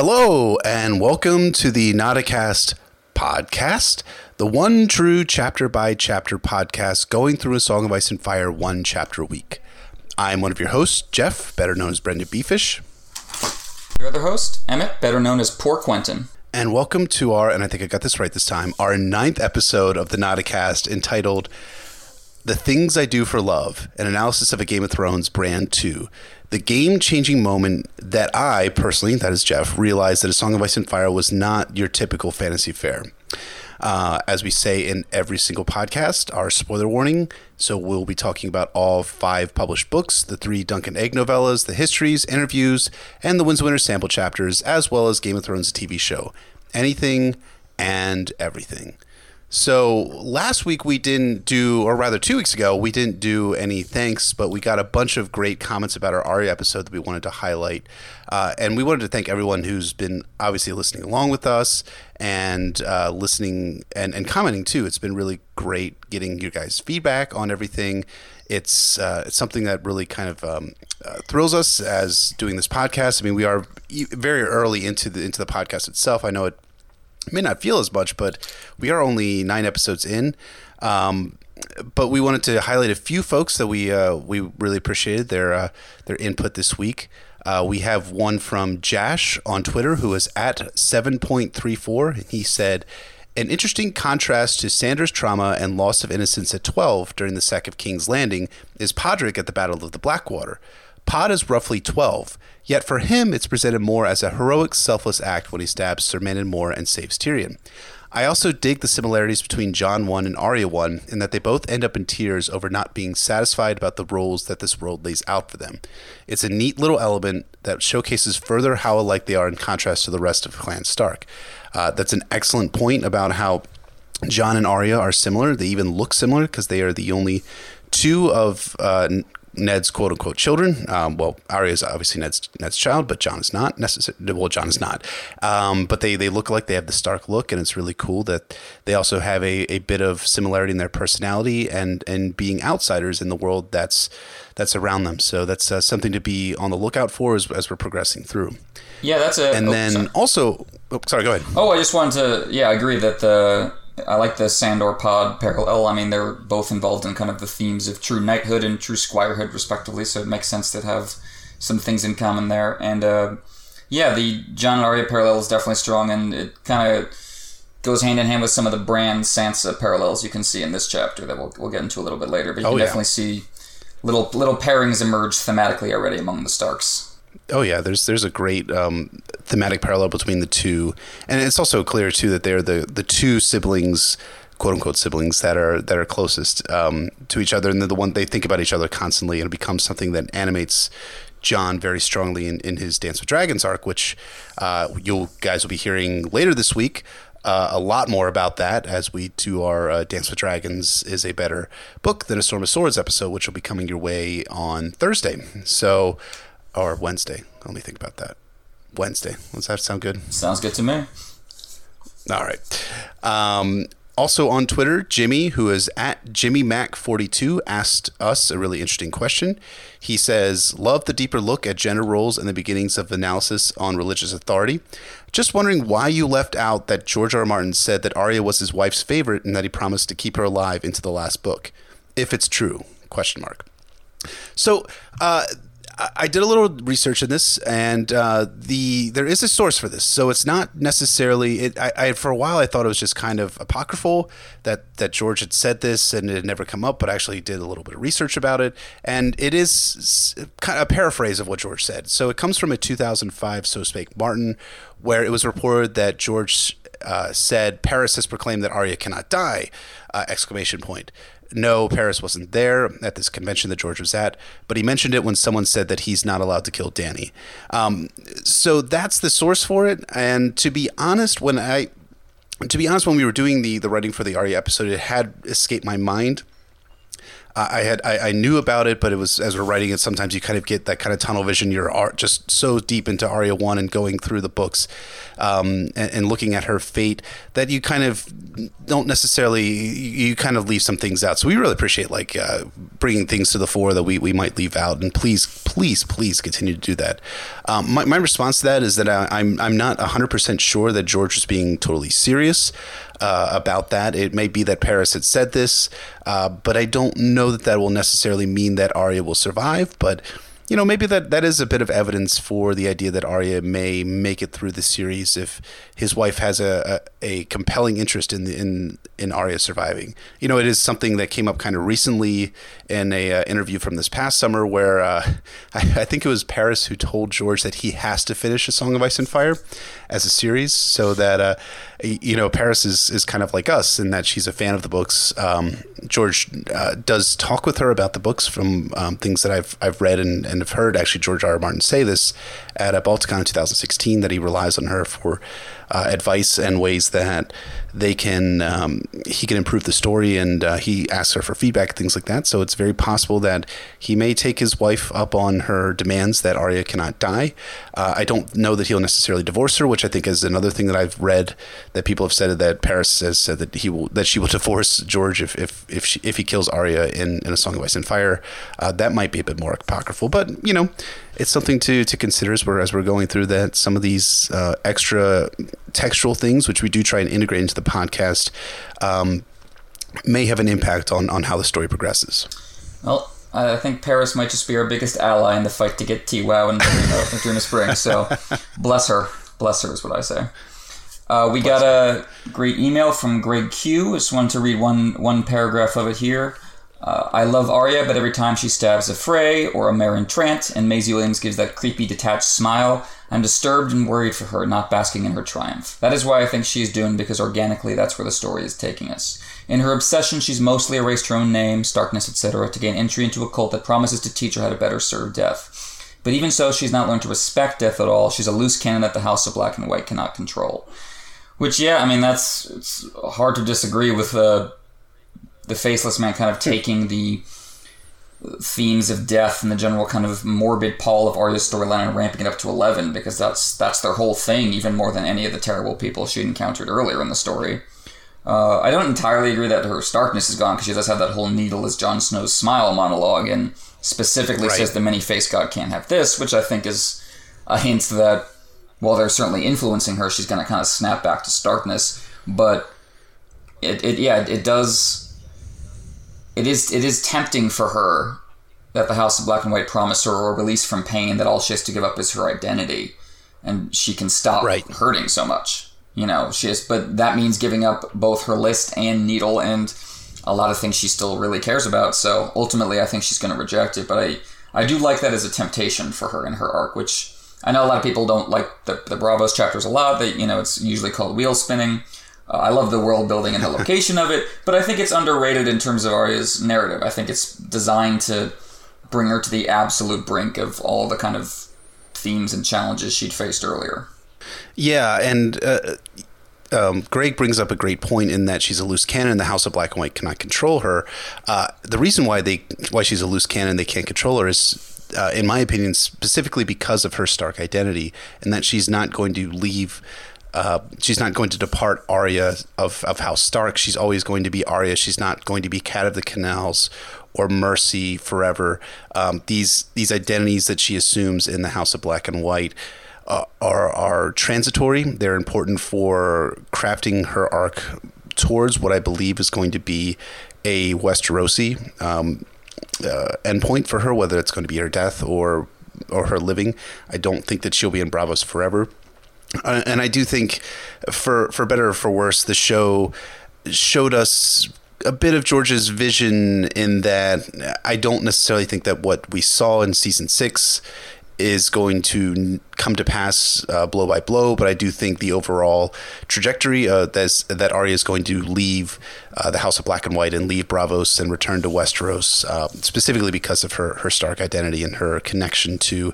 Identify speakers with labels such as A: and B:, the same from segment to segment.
A: Hello, and welcome to the Nauticast podcast, the one true chapter by chapter podcast going through a Song of Ice and Fire one chapter a week. I'm one of your hosts, Jeff, better known as Brendan Beefish.
B: Your other host, Emmett, better known as Poor Quentin.
A: And welcome to our, and I think I got this right this time, our ninth episode of the Nauticast entitled The Things I Do for Love, an analysis of a Game of Thrones Bran 2. The game changing moment that I, personally, that is Jeff, realized that A Song of Ice and Fire was not your typical fantasy fare. Uh, as we say in every single podcast, our spoiler warning. So we'll be talking about all five published books, the three Dunk and Egg novellas, the histories, interviews, and the Winds Winter sample chapters, as well as Game of Thrones TV show. Anything and everything. So last week we didn't do, or rather two weeks ago, we didn't do any thanks, but we got a bunch of great comments about our Arya episode that we wanted to highlight. Uh, and we wanted to thank everyone who's been obviously listening along with us and uh, listening and, and commenting too. It's been really great getting you guys' feedback on everything. It's, uh, it's something that really kind of um, uh, thrills us as doing this podcast. I mean, we are very early into the into the podcast itself. I know it may not feel as much, but we are only nine episodes in. Um, but we wanted to highlight a few folks that we uh, we really appreciated their uh, their input this week. Uh, we have one from Jash on Twitter who is at 7.34. He said, An interesting contrast to Sandor's trauma and loss of innocence at 12 during the sack of King's Landing is Podrick at the Battle of the Blackwater. Pod is roughly 12, yet for him it's presented more as a heroic, selfless act when he stabs Sir Mandon Moore and saves Tyrion. I also dig the similarities between Jon 1 and Arya 1 in that they both end up in tears over not being satisfied about the roles that this world lays out for them. It's a neat little element that showcases further how alike they are in contrast to the rest of Clan Stark. Uh, that's an excellent point about how Jon and Arya are similar. They even look similar because they are the only two of uh, Ned's quote unquote children. Um, well, Arya is obviously Ned's Ned's child, but Jon is not necessarily. Well, Jon is not. Um, but they they look like they have the Stark look, and it's really cool that they also have a, a bit of similarity in their personality and and being outsiders in the world that's that's around them. So that's uh, something to be on the lookout for as, as we're progressing through.
B: Yeah, that's a.
A: And
B: oh,
A: then
B: sorry.
A: also, oh, sorry, go ahead.
B: Oh, I just wanted to. Yeah, I agree that the. I like the Sandor Pod parallel. I mean, they're both involved in kind of the themes of true knighthood and true squirehood, respectively. So it makes sense to have some things in common there. And uh, yeah, the Jon and Arya parallel is definitely strong, and it kind of goes hand in hand with some of the Bran Sansa parallels you can see in this chapter that we'll, we'll get into a little bit later. But you
A: Oh,
B: can
A: yeah.
B: definitely see little little pairings emerge thematically already among the Starks.
A: Oh yeah, there's there's a great um, thematic parallel between the two, and it's also clear too that they're the the two siblings, quote unquote siblings that are that are closest um, to each other, and they're the one they think about each other constantly, and it becomes something that animates Jon very strongly in, in his Dance with Dragons arc, which uh, you guys will be hearing later this week. Uh, a lot more about that as we do our uh, Dance with Dragons is a better book than a Storm of Swords episode, which will be coming your way on Thursday. So, or Wednesday. Let me think about that. Wednesday. Does that sound good?
B: Sounds good to me.
A: All right. Um, also on Twitter, Jimmy, who is at JimmyMac42, asked us a really interesting question. He says, Love the deeper look at gender roles and the beginnings of analysis on religious authority. Just wondering why you left out that George R. R. Martin said that Arya was his wife's favorite and that he promised to keep her alive into the last book. If it's true, question mark. So, uh, I- did a little research in this, and uh, the there is a source for this. So it's not necessarily. It, I, I for a while I thought it was just kind of apocryphal that that George had said this and it had never come up, but I actually did a little bit of research about it, and it is kind of a paraphrase of what George said. So it comes from a 2005 So Spake Martin, where it was reported that George uh, said Parris has proclaimed that Arya cannot die! Uh, exclamation point. No, Parris wasn't there at this convention that George was at, but he mentioned it when someone said that he's not allowed to kill Dany. Um, so that's the source for it. And to be honest, when I, to be honest, when we were doing the the writing for the Arya episode, it had escaped my mind. I had I, I, knew about it, but it was as we're writing it. Sometimes you kind of get that kind of tunnel vision. You're just so deep into Arya one and going through the books, um, and, and, looking at her fate that you kind of don't necessarily you kind of leave some things out. So we really appreciate like uh, bringing things to the fore that we, we might leave out. And please, please, please continue to do that. Um, my, my response to that is that I, I'm I'm not hundred percent sure that George was being totally serious uh, about that. It may be that Parris had said this, uh, but I don't know that that will necessarily mean that Arya will survive. But you know, maybe that, that is a bit of evidence for the idea that Arya may make it through the series if his wife has a, a, a, compelling interest in the, in in Arya surviving. You know, it is something that came up kind of recently in a uh, interview from this past summer where uh, I, I, think it was Parris who told George that he has to finish A Song of Ice and Fire as a series so that uh, you know Parris is is kind of like us in that she's a fan of the books. Um, George uh, does talk with her about the books from um, things that I've I've read and, and have heard. Actually, George R. R. Martin say this at a Balticon in 2016 that he relies on her for uh, advice and ways that they can um, he can improve the story and uh, he asks her for feedback things like that. So it's very possible that he may take his wife up on her demands that Arya cannot die. Uh, I don't know that he'll necessarily divorce her which I think is another thing that I've read that people have said that Parris has said that he will that she will divorce George if if if, she, if he kills Arya in, in a Song of Ice and Fire. Uh, that might be a bit more apocryphal but you know it's something to, to consider as we're, as we're going through that some of these uh, extra textual things, which we do try and integrate into the podcast, um, may have an impact on, on how the story progresses.
B: Well, I think Parris might just be our biggest ally in the fight to get TWOW and during the spring. So bless her. Bless her is what I say. Uh, we bless got a great email from Greg Q. Just wanted to read one one paragraph of it here. Uh, I love Arya, but every time she stabs a Frey or a Meryn Trant and Maisie Williams gives that creepy detached smile, I'm disturbed and worried for her, not basking in her triumph. That is why I think she's doomed, because organically that's where the story is taking us. In her obsession, she's mostly erased her own name, Starkness, etc., to gain entry into a cult that promises to teach her how to better serve death. But even so, she's not learned to respect death at all. She's a loose cannon that the House of Black and White cannot control. Which, yeah, I mean, that's it's hard to disagree with uh, the faceless man kind of taking the themes of death and the general kind of morbid pall of Arya's storyline and ramping it up to 11 because that's that's their whole thing even more than any of the terrible people she'd encountered earlier in the story. Uh, I don't entirely agree that her starkness is gone because she does have that whole needle as Jon Snow's smile monologue and specifically right. says the many faced god can't have this, which I think is a hint that while they're certainly influencing her, she's going to kind of snap back to starkness. But it, it yeah, it does it is it is tempting for her that the House of Black and White promise her or release from pain that all she has to give up is her identity, and she can stop right. hurting so much. You know, she has, but that means giving up both her list and needle and a lot of things she still really cares about. So ultimately, I think she's going to reject it. But I I do like that as a temptation for her in her arc, which I know a lot of people don't like the the Braavos chapters a lot. That you know, it's usually called wheel spinning. Uh, I love the world building and the location of it, but I think it's underrated in terms of Arya's narrative. I think it's designed to bring her to the absolute brink of all the kind of themes and challenges she'd faced earlier.
A: Yeah, and uh, um, Greg brings up a great point in that she's a loose cannon. The House of Black and White cannot control her. Uh, the reason why they why she's a loose cannon, they can't control her is. Uh, in my opinion, specifically because of her Stark identity, and that she's not going to leave uh, she's not going to depart Arya of, of House Stark. She's always going to be Arya. She's not going to be Cat of the Canals or Mercy forever. Um, these these identities that she assumes in the House of Black and White uh, are are transitory. They're important for crafting her arc towards what I believe is going to be a Westerosi um, uh, endpoint for her, whether it's going to be her death or or her living. I don't think that she'll be in Braavos forever. Uh, and I do think, for for better or for worse, the show showed us a bit of George's vision in that I don't necessarily think that what we saw in season six is going to come to pass uh, blow by blow, but I do think the overall trajectory uh, that Arya is going to leave uh, the House of Black and White and leave Braavos and return to Westeros, uh, specifically because of her, her Stark identity and her connection to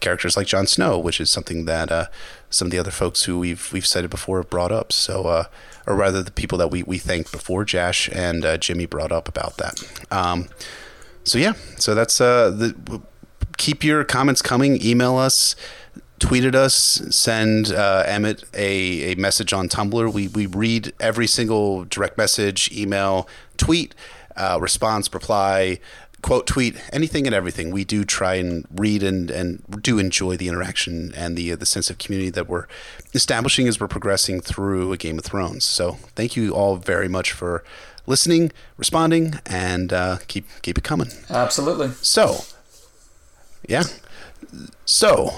A: characters like Jon Snow, which is something that uh, some of the other folks who we've we've cited before have brought up. So uh, or rather the people that we, we thanked before Jash and uh, Jimmy brought up about that. Um, so yeah, so that's uh, the keep your comments coming. Email us, tweet at us, send uh, Emmett a, a message on Tumblr. We we read every single direct message, email, tweet, uh, response, reply quote tweet anything and everything. We do try and read and and do enjoy the interaction and the the sense of community that we're establishing as we're progressing through a game of thrones. So thank you all very much for listening responding and uh, keep keep it coming.
B: Absolutely.
A: So yeah. So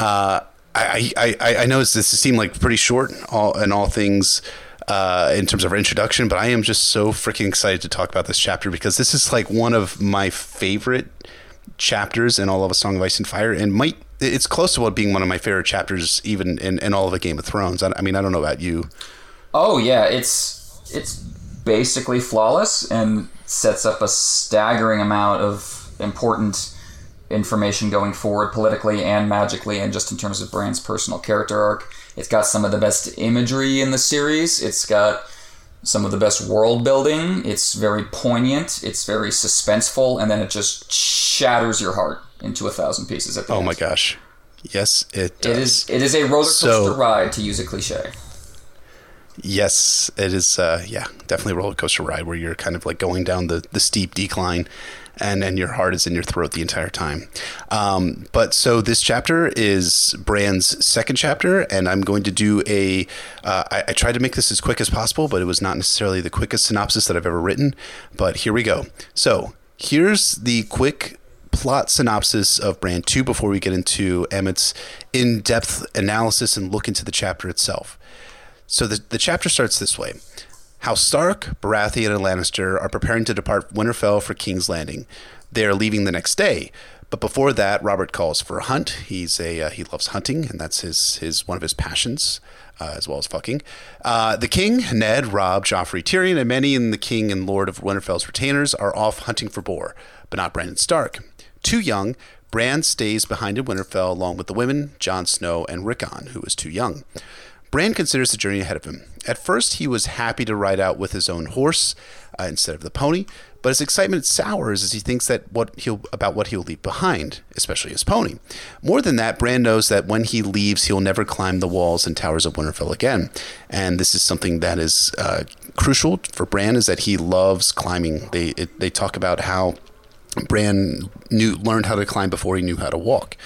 A: uh, I, I, I know this seemed like pretty short all and all things uh, in terms of our introduction, but I am just so freaking excited to talk about this chapter because this is like one of my favorite chapters in all of A Song of Ice and Fire, and might it's close to what being one of my favorite chapters even in, in all of a Game of Thrones. I, I mean, I don't know about you.
B: Oh yeah, it's it's basically flawless and sets up a staggering amount of important information going forward politically and magically and just in terms of Bran's personal character arc. It's got some of the best imagery in the series. It's got some of the best world building. It's very poignant. It's very suspenseful, and then it just shatters your heart into a thousand pieces at the
A: oh
B: end.
A: my gosh! Yes, it does.
B: It is. It is a roller coaster so, ride, to use a cliche.
A: Yes, it is. Uh, yeah, definitely a roller coaster ride where you're kind of like going down the, the steep decline, and and your heart is in your throat the entire time. Um, but so this chapter is Bran's second chapter, and I'm going to do a. Uh, I, I tried to make this as quick as possible, but it was not necessarily the quickest synopsis that I've ever written. But here we go. So here's the quick plot synopsis of Bran 2 before we get into Emmett's in depth analysis and look into the chapter itself. So the, the chapter starts this way how Stark, Baratheon, and Lannister are preparing to depart Winterfell for King's Landing. They are leaving the next day, but before that, Robert calls for a hunt. He's a uh, he loves hunting, and that's his his one of his passions, uh, as well as fucking. Uh, the king, Ned, Robb, Joffrey, Tyrion, and many in the king and lord of Winterfell's retainers are off hunting for boar, but not Brandon Stark. Too young, Bran stays behind in Winterfell along with the women, Jon Snow, and Rickon, who is too young. Bran considers the journey ahead of him. At first, he was happy to ride out with his own horse uh, instead of the pony, but his excitement sours as he thinks that what he'll about what he'll leave behind, especially his pony. More than that, Bran knows that when he leaves, he'll never climb the walls and towers of Winterfell again, and this is something that is uh, crucial for Bran is that he loves climbing. They it, they talk about how Bran knew learned how to climb before he knew how to walk.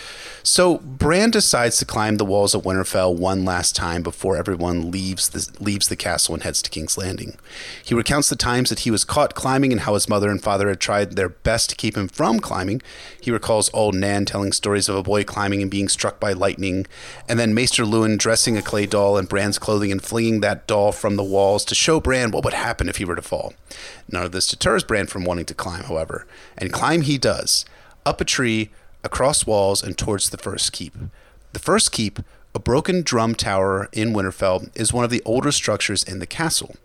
A: So Bran decides to climb the walls of Winterfell one last time before everyone leaves the, leaves the castle and heads to King's Landing. He recounts the times that he was caught climbing and how his mother and father had tried their best to keep him from climbing. He recalls old Nan telling stories of a boy climbing and being struck by lightning, and then Maester Luwin dressing a clay doll in Bran's clothing and flinging that doll from the walls to show Bran what would happen if he were to fall. None of this deters Bran from wanting to climb, however, and climb he does. Up a tree, across walls and towards the first keep. The first keep, a broken drum tower in Winterfell, is one of the older structures in the castle.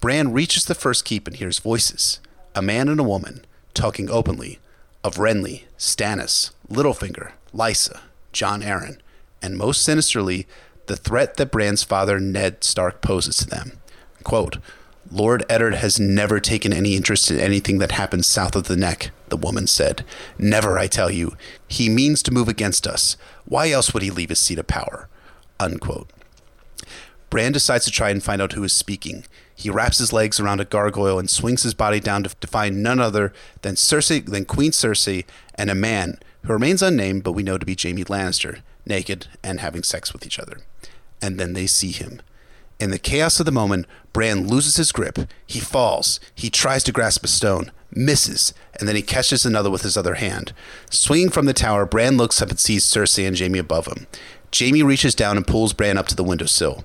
A: Bran reaches the first keep and hears voices a man and a woman talking openly of Renly, Stannis, Littlefinger, Lysa, Jon Arryn, and most sinisterly, the threat that Bran's father Ned Stark poses to them. Quote, Lord Eddard has never taken any interest in anything that happens south of the neck, the woman said. Never, I tell you. He means to move against us. Why else would he leave his seat of power? Unquote. Bran decides to try and find out who is speaking. He wraps his legs around a gargoyle and swings his body down to, to find none other than Cersei, than Queen Cersei, and a man who remains unnamed, but we know to be Jaime Lannister, naked and having sex with each other. And then they see him. In the chaos of the moment, Bran loses his grip. He falls. He tries to grasp a stone, misses, and then he catches another with his other hand. Swinging from the tower, Bran looks up and sees Cersei and Jaime above him. Jaime reaches down and pulls Bran up to the windowsill.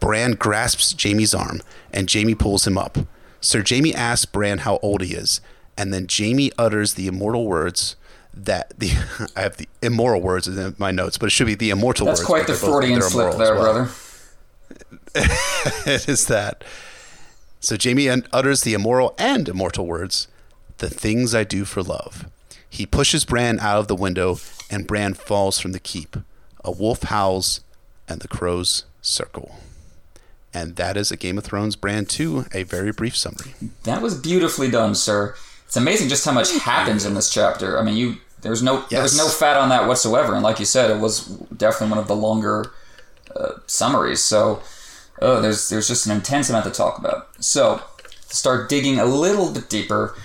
A: Bran grasps Jaime's arm, and Jaime pulls him up. Sir Jaime asks Bran how old he is, and then Jaime utters the immortal words that the I have the immoral words in my notes, but it should be the immortal
B: That's
A: words.
B: quite the Freudian slip there, well. brother.
A: it is that. So Jaime utters the immoral and immortal words, the things I do for love. He pushes Bran out of the window, and Bran falls from the keep. A wolf howls, and the crows circle. And that is a Game of Thrones Bran 2, a very brief summary.
B: That was beautifully done, sir. It's amazing just how much happens in this chapter. I mean, you there's no yes. there was no fat on that whatsoever, and like you said, it was definitely one of the longer summaries. So, oh, there's there's just an intense amount to talk about. So, start digging a little bit deeper.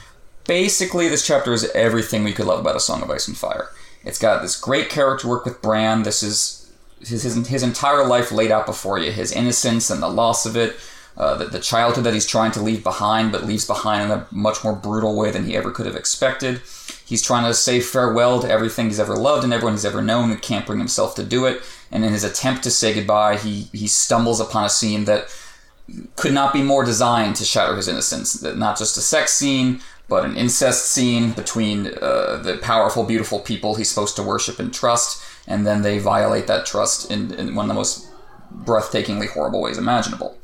B: Basically, this chapter is everything we could love about A Song of Ice and Fire. It's got this great character work with Bran. This is his, his, his entire life laid out before you his innocence and the loss of it, uh, the, the childhood that he's trying to leave behind, but leaves behind in a much more brutal way than he ever could have expected. He's trying to say farewell to everything he's ever loved and everyone he's ever known and can't bring himself to do it. And in his attempt to say goodbye, he, he stumbles upon a scene that could not be more designed to shatter his innocence. Not just a sex scene, but an incest scene between uh, the powerful, beautiful people he's supposed to worship and trust, and then they violate that trust in, in one of the most breathtakingly horrible ways imaginable.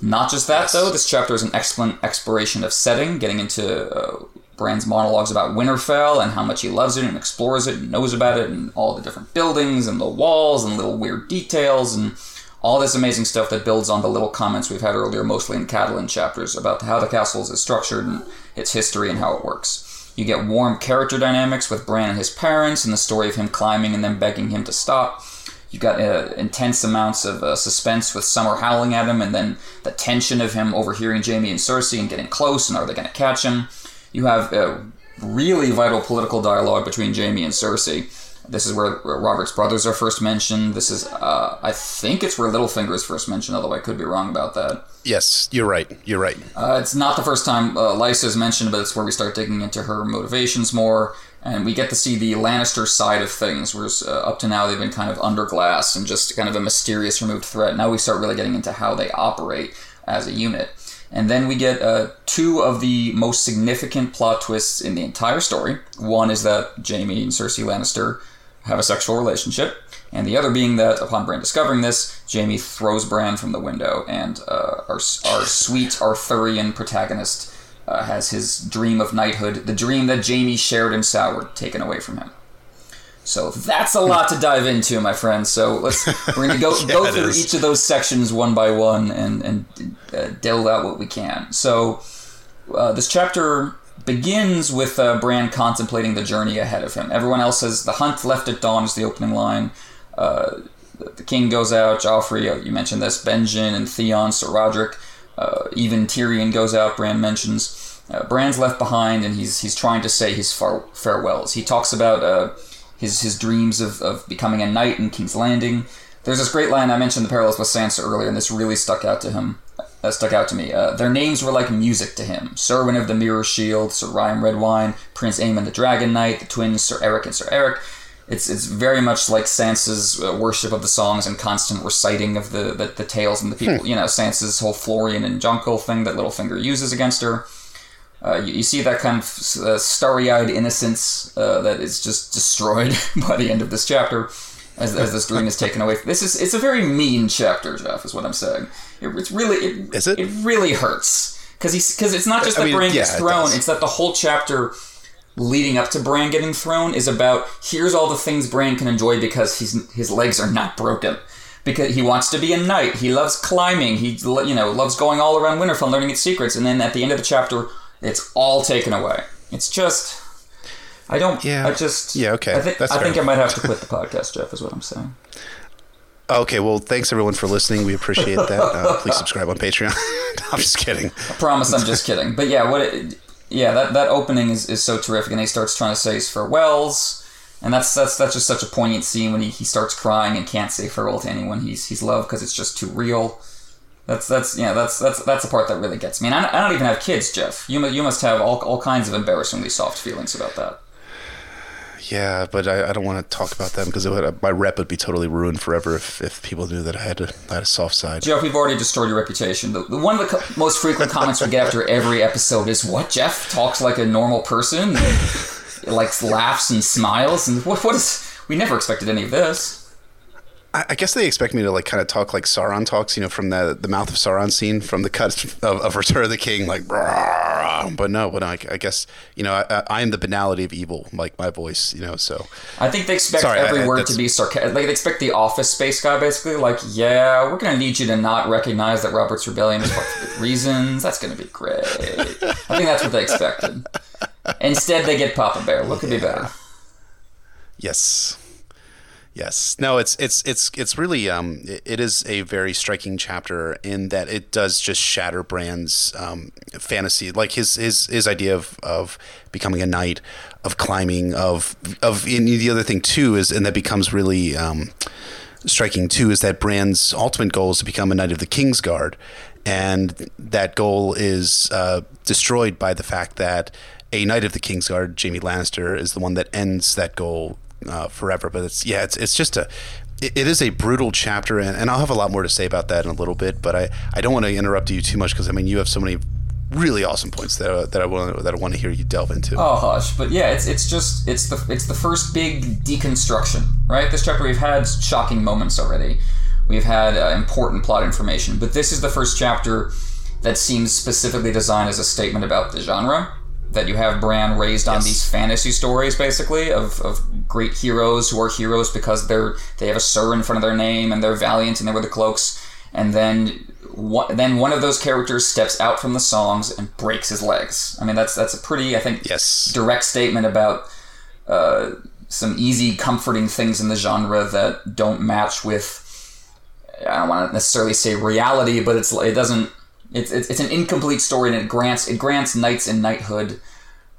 B: Not just that, yes. though, this chapter is an excellent exploration of setting, getting into uh, Bran's monologues about Winterfell and how much he loves it and explores it and knows about it and all the different buildings and the walls and little weird details and all this amazing stuff that builds on the little comments we've had earlier, mostly in Catelyn chapters, about how the castle is structured and its history and how it works. You get warm character dynamics with Bran and his parents, and the story of him climbing and then begging him to stop. You've got uh, intense amounts of uh, suspense with Summer howling at him, and then the tension of him overhearing Jaime and Cersei and getting close, and are they going to catch him? You have a really vital political dialogue between Jaime and Cersei this is where Robert's brothers are first mentioned. This is, uh, I think it's where Littlefinger is first mentioned, although I could be wrong about that.
A: Yes, you're right. You're right.
B: Uh, it's not the first time uh, Lysa is mentioned, but it's where we start digging into her motivations more, and we get to see the Lannister side of things, whereas uh, up to now they've been kind of under glass and just kind of a mysterious removed threat. Now we start really getting into how they operate as a unit. And then we get uh, two of the most significant plot twists in the entire story. One is that Jaime and Cersei Lannister have a sexual relationship, and the other being that upon Bran discovering this, Jaime throws Bran from the window, and uh, our, our sweet Arthurian protagonist uh, has his dream of knighthood, the dream that Jaime shared in Sour, taken away from him. So that's a lot to dive into, my friends. So let's we're gonna go yeah, go through is. each of those sections one by one and and uh, delve out what we can. So uh, this chapter begins with uh, Bran contemplating the journey ahead of him. Everyone else says the hunt left at dawn is the opening line. Uh, the king goes out. Joffrey, uh, you mentioned this. Benjen and Theon, Sir Roderick, uh, even Tyrion goes out. Bran mentions. Uh, Bran's left behind, and he's he's trying to say his far- farewells. He talks about uh, his his dreams of, of becoming a knight in King's Landing. There's this great line I mentioned the parallels with Sansa earlier, and this really stuck out to him that stuck out to me. Uh, their names were like music to him. Serwyn of the Mirror Shield, Sir Ryam Redwine, Prince Aemon the Dragon Knight, the twins Sir Eric and Sir Eric. It's it's very much like Sansa's uh, worship of the songs and constant reciting of the, the, the tales and the people. Hmm. You know, Sansa's whole Florian and Jonquil thing that Littlefinger uses against her. Uh, you, you, see that kind of uh, starry-eyed innocence uh, that is just destroyed by the end of this chapter as, as this dream is taken away. This is it's a very mean chapter, Jeff. Is what I'm saying. It, it's really it,
A: is it?
B: It really hurts because he's because it's not just that I mean, Bran yeah, gets thrown; it it's that the whole chapter leading up to Bran getting thrown is about here's all the things Bran can enjoy because he's his legs are not broken. Because he wants to be a knight, he loves climbing, he you know loves going all around Winterfell, learning its secrets, and then at the end of the chapter, it's all taken away. It's just I don't. Yeah. I just.
A: Yeah. Okay.
B: I, th- I think I might have to quit the podcast, Jeff. Is what I'm saying.
A: Okay, well, thanks everyone for listening. We appreciate that. Uh, please subscribe on Patreon. I'm just kidding.
B: I promise I'm just kidding. But yeah, what? It, yeah, that, that opening is, is so terrific, and he starts trying to say his farewells, and that's that's that's just such a poignant scene when he, he starts crying and can't say farewell to anyone he's he's loved because it's just too real. That's that's yeah that's that's that's the part that really gets me. And I, I don't even have kids, Jeff. You you must have all all kinds of embarrassingly soft feelings about that.
A: Yeah, but I, I don't want to talk about them because my rep would be totally ruined forever if, if people knew that I had, a, I had a soft side.
B: Jeff, we've already destroyed your reputation. The, the one of the co- most frequent comments we get after every episode is, "What Jeff talks like a normal person, and, like laughs and smiles, and what what is? We never expected any of this."
A: I, guess they expect me to like kind of talk like Sauron talks, you know, from the the mouth of Sauron scene from the cut of, of Return of the King, like but no, but I, I guess you know I, I am the banality of evil, like my voice, you know. So
B: I think they expect Sorry, every I, word to be sarcastic. Like they expect the Office space guy, basically. Like, yeah, we're gonna need you to not recognize that Robert's rebellion is for good reasons. That's gonna be great. I think that's what they expected. Instead, they get Papa Bear. What could be better?
A: Yes. Yes. No, it's it's it's it's really um it, is a very striking chapter in that it does just shatter Bran's um, fantasy, like his his his idea of of becoming a knight, of climbing, of of and the other thing too is and that becomes really um, striking too is that Bran's ultimate goal is to become a knight of the Kingsguard, and that goal is uh, destroyed by the fact that a knight of the Kingsguard, Jaime Lannister, is the one that ends that goal uh, forever. But it's yeah, it's it's just a it, is a brutal chapter, and, and I'll have a lot more to say about that in a little bit. But I, I don't want to interrupt you too much because I mean you have so many really awesome points that, uh, that I want that I want to hear you delve into.
B: Oh hush, but yeah, it's it's just it's the it's the first big deconstruction, right? This chapter we've had shocking moments already. We've had uh, important plot information, but this is the first chapter that seems specifically designed as a statement about the genre that you have Bran raised on yes. these fantasy stories, basically of, of great heroes who are heroes because they're they have a sir in front of their name and they're valiant and they wear the cloaks, and then one, then one of those characters steps out from the songs and breaks his legs. I mean, that's that's a pretty I think
A: yes.
B: direct statement about uh, some easy, comforting things in the genre that don't match with. I don't want to necessarily say reality, but it's it doesn't it's, it's, it's an incomplete story, and it grants it grants knights and knighthood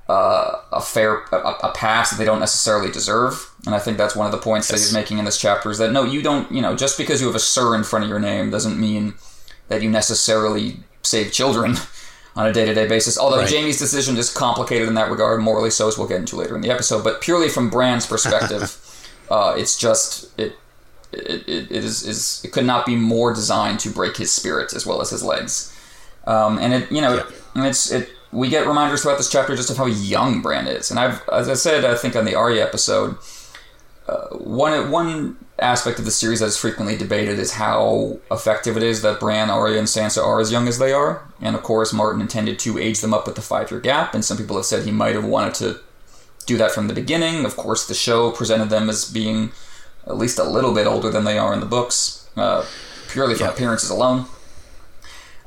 B: uh, a fair a, a, pass that they don't necessarily deserve. And I think that's one of the points yes. that he's making in this chapter is that no, you don't. You know, just because you have a sir in front of your name doesn't mean that you necessarily save children on a day to day basis. Although right. Jaime's decision is complicated in that regard, morally so, as we'll get into later in the episode. But purely from Bran's perspective, uh, it's just it. It, it, it is, is it could not be more designed to break his spirit as well as his legs. Um, and it, you know, yeah. it's it. We get reminders throughout this chapter just of how young Bran is, and I've, as I said, I think on the Arya episode, uh, one one aspect of the series that is frequently debated is how effective it is that Bran, Arya, and Sansa are as young as they are. And of course, Martin intended to age them up with the five year gap, and some people have said he might have wanted to do that from the beginning. Of course, the show presented them as being at least a little bit older than they are in the books, uh, purely from appearances alone.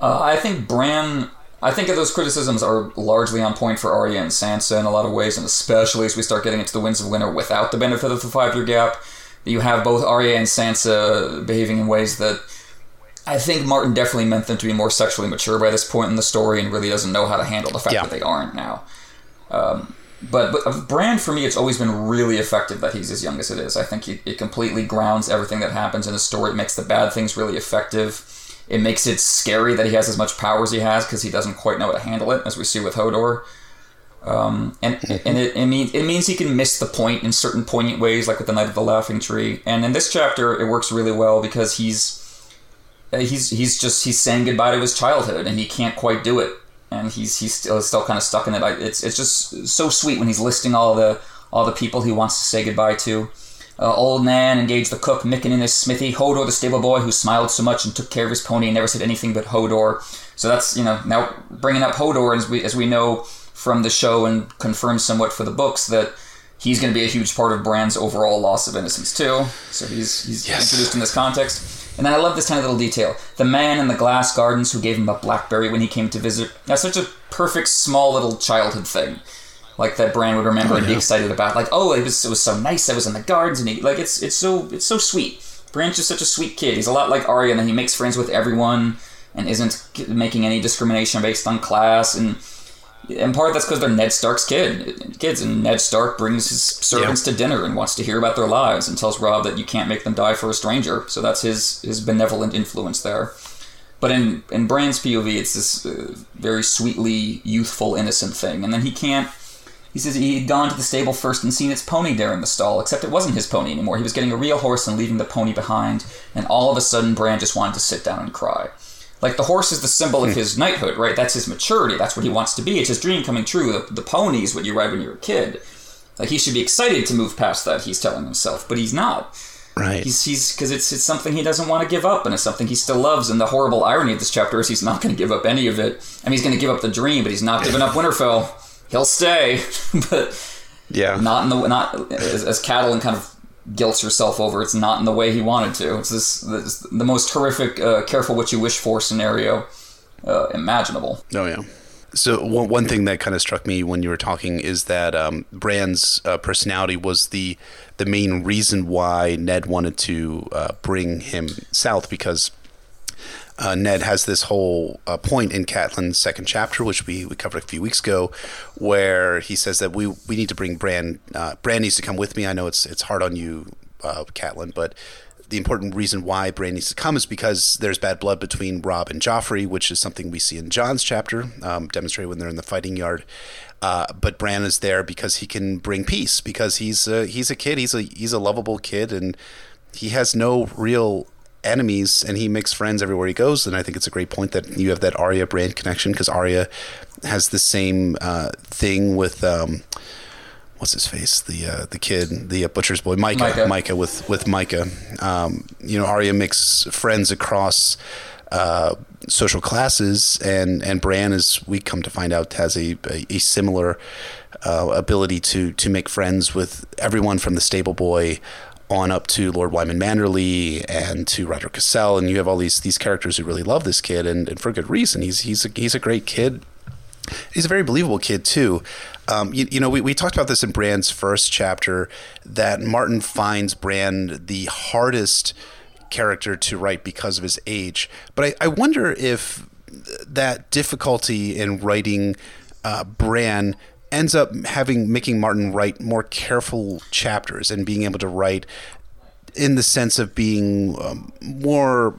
B: Uh, I think Bran. I think those criticisms are largely on point for Arya and Sansa in a lot of ways, and especially as we start getting into the Winds of Winter without the benefit of the five year gap. You have both Arya and Sansa behaving in ways that I think Martin definitely meant them to be more sexually mature by this point in the story and really doesn't know how to handle the fact yeah. that they aren't now. Um, but, but Bran, for me, it's always been really effective that he's as young as it is. I think he, it completely grounds everything that happens in the story. It makes the bad things really effective it makes it scary that he has as much power as he has because he doesn't quite know how to handle it, as we see with Hodor. Um, and mm-hmm. and it, it, means it means he can miss the point in certain poignant ways, like with the Knight of the Laughing Tree. And in this chapter, it works really well because he's uh, he's he's just he's saying goodbye to his childhood, and he can't quite do it, and he's he's still still kind of stuck in it. It's it's just so sweet when he's listing all the all the people he wants to say goodbye to. Uh, old Nan engaged the cook, Mikken in his smithy, Hodor the stable boy who smiled so much and took care of his pony and never said anything but Hodor. So that's, you know, now bringing up Hodor as we, as we know from the show and confirmed somewhat for the books that he's going to be a huge part of Bran's overall loss of innocence too. So he's, he's yes. introduced in this context. And then I love this tiny little detail. The man in the glass gardens who gave him a blackberry when he came to visit. That's such a perfect small little childhood thing like that Bran would remember oh, and be excited about. Like, oh, it was it was so nice. I was in the gardens, and he like it's it's so it's so sweet. Bran's just such a sweet kid. He's a lot like Arya, and then he makes friends with everyone and isn't making any discrimination based on class. And in part, that's because they're Ned Stark's kid kids, and Ned Stark brings his servants yeah. to dinner and wants to hear about their lives and tells Robb that you can't make them die for a stranger. So that's his his benevolent influence there. But in in Bran's POV, it's this uh, very sweetly youthful, innocent thing, and then he can't he says he had gone to the stable first and seen its pony there in the stall, except it wasn't his pony anymore. He was getting a real horse and leaving the pony behind, and all of a sudden Bran just wanted to sit down and cry. Like the horse is the symbol of hmm. his knighthood, right? That's his maturity. That's what he wants to be. It's his dream coming true. The, the pony is what you ride when you're a kid. Like he should be excited to move past that. He's telling himself, but he's not.
A: Right.
B: He's he's because it's it's something he doesn't want to give up, and it's something he still loves. And the horrible irony of this chapter is he's not going to give up any of it. I mean, he's going to give up the dream, but he's not giving up Winterfell. He'll stay, but
A: Yeah.
B: not in the not as, as Catelyn kind of guilts herself over. It's not in the way he wanted to. It's this, this the most horrific, uh, careful what you wish for scenario uh, imaginable.
A: Oh yeah. So one one thing that kind of struck me when you were talking is that um, Bran's uh, personality was the the main reason why Ned wanted to uh, bring him south because uh, Ned has this whole uh, point in Catelyn's second chapter, which we, we covered a few weeks ago, where he says that we we need to bring Bran. Uh, Bran needs to come with me. I know it's it's hard on you, uh, Catelyn, but the important reason why Bran needs to come is because there's bad blood between Robb and Joffrey, which is something we see in Jon's chapter, um, demonstrated when they're in the fighting yard. Uh, but Bran is there because he can bring peace, because he's a, he's a kid, he's a he's a lovable kid, and he has no real enemies, and he makes friends everywhere he goes. And I think it's a great point that you have that Arya Bran connection because Arya has the same uh, thing with. Um, what's his face? The uh, the kid, the uh, butcher's boy, Mycah.
B: Mycah.
A: Mycah with with Mycah. Um, you know, Arya makes friends across uh, social classes, and and Bran, as we come to find out, has a a, a similar uh, ability to to make friends with everyone from the stable boy on up to Lord Wyman Manderley and to Rodrik Cassel, and you have all these these characters who really love this kid, and, and for good reason. He's he's a, he's a great kid. He's a very believable kid too. Um, you, you know, we, we talked about this in Bran's first chapter that Martin finds Bran the hardest character to write because of his age. But I, I wonder if that difficulty in writing uh, Bran ends up having making Martin write more careful chapters and being able to write in the sense of being um, more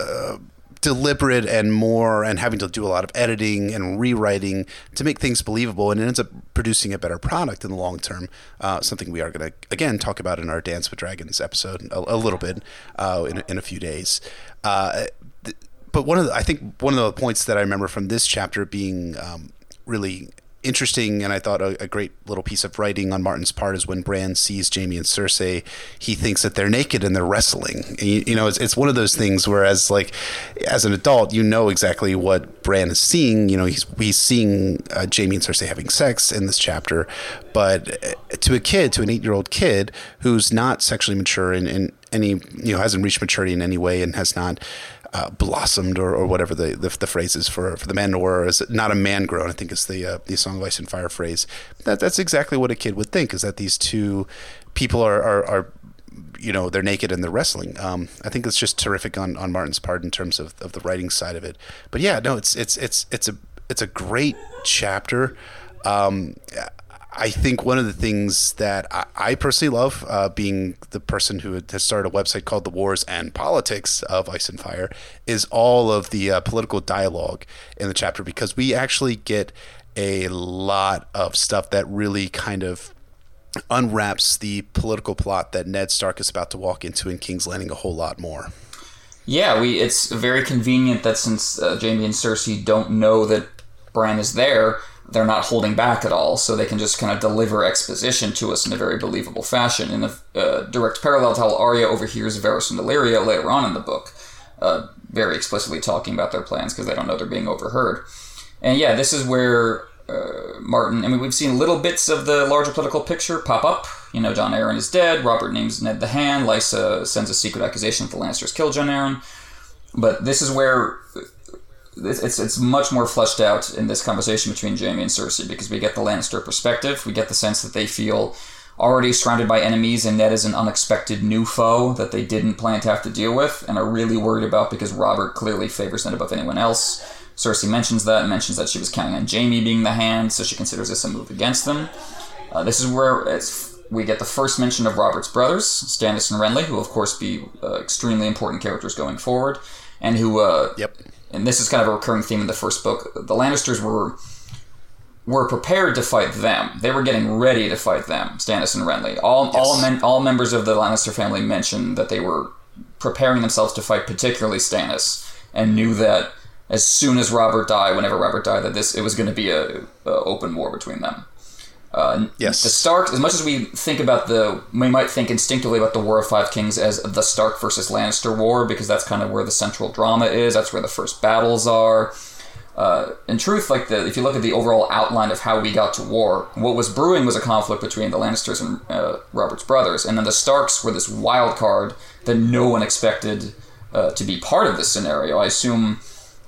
A: uh, deliberate and more and having to do a lot of editing and rewriting to make things believable. And it ends up producing a better product in the long term uh, something we are going to again talk about in our dance with dragons episode a, a little bit uh, in, in a few days. Uh, th- but one of the, I think one of the points that I remember from this chapter being um, really interesting and I thought a, a, great little piece of writing on Martin's part is when Bran sees Jaime and Cersei, he thinks that they're naked and they're wrestling. And you, you, know, it's, it's one of those things whereas like as an adult, you know exactly what Bran is seeing. You know, he's he's seeing uh, Jaime and Cersei having sex in this chapter, but uh, to a kid, to an eight year old kid who's not sexually mature in, in any you know hasn't reached maturity in any way and has not uh, blossomed or, or whatever the, the, the phrase is for for the man or is not a man grown I think it's the uh, the song of ice and fire phrase. That that's exactly what a kid would think is that these two people are are, are you know they're naked and they're wrestling. Um, I think it's just terrific on, on Martin's part in terms of, of the writing side of it. But yeah no it's it's it's it's a it's a great chapter. Um, I think one of the things that I, I personally love, uh, being the person who has started a website called The Wars and Politics of Ice and Fire, is all of the uh, political dialogue in the chapter because we actually get a lot of stuff that really kind of unwraps the political plot that Ned Stark is about to walk into in King's Landing a whole lot more.
B: Yeah, we. It's very convenient that since uh, Jaime and Cersei don't know that Bran is there, they're not holding back at all, so they can just kind of deliver exposition to us in a very believable fashion. In a uh, direct parallel to how Arya overhears Varys and Illyrio later on in the book, uh, very explicitly talking about their plans because they don't know they're being overheard. And yeah, this is where uh, Martin. I mean, we've seen little bits of the larger political picture pop up. You know, Jon Arryn is dead. Robert names Ned the Hand. Lysa sends a secret accusation that the Lannisters killed Jon Arryn. But this is where it's it's much more fleshed out in this conversation between Jaime and Cersei because we get the Lannister perspective. We get the sense that they feel already surrounded by enemies, and Ned is an unexpected new foe that they didn't plan to have to deal with, and are really worried about because Robert clearly favors Ned above anyone else. Cersei mentions that, mentions that she was counting on Jaime being the hand, so she considers this a move against them. Uh, this is where we get the first mention of Robert's brothers, Stannis and Renly, who of course be uh, extremely important characters going forward, and who uh,
A: yep
B: and this is kind of a recurring theme in the first book. The Lannisters were were prepared to fight them. They were getting ready to fight them. Stannis and Renly. All
A: Yes.
B: all men, all members of the Lannister family mentioned that they were preparing themselves to fight, particularly Stannis, and knew that as soon as Robert died, whenever Robert died, that this it was going to be a, a open war between them. Uh,
A: Yes.
B: The Stark, as much as we think about the, we might think instinctively about the War of Five Kings as the Stark versus Lannister war because that's kind of where the central drama is. That's where the first battles are. Uh, in truth, like the, if you look at the overall outline of how we got to war, what was brewing was a conflict between the Lannisters and uh, Robert's brothers, and then the Starks were this wild card that no one expected uh, to be part of this scenario. I assume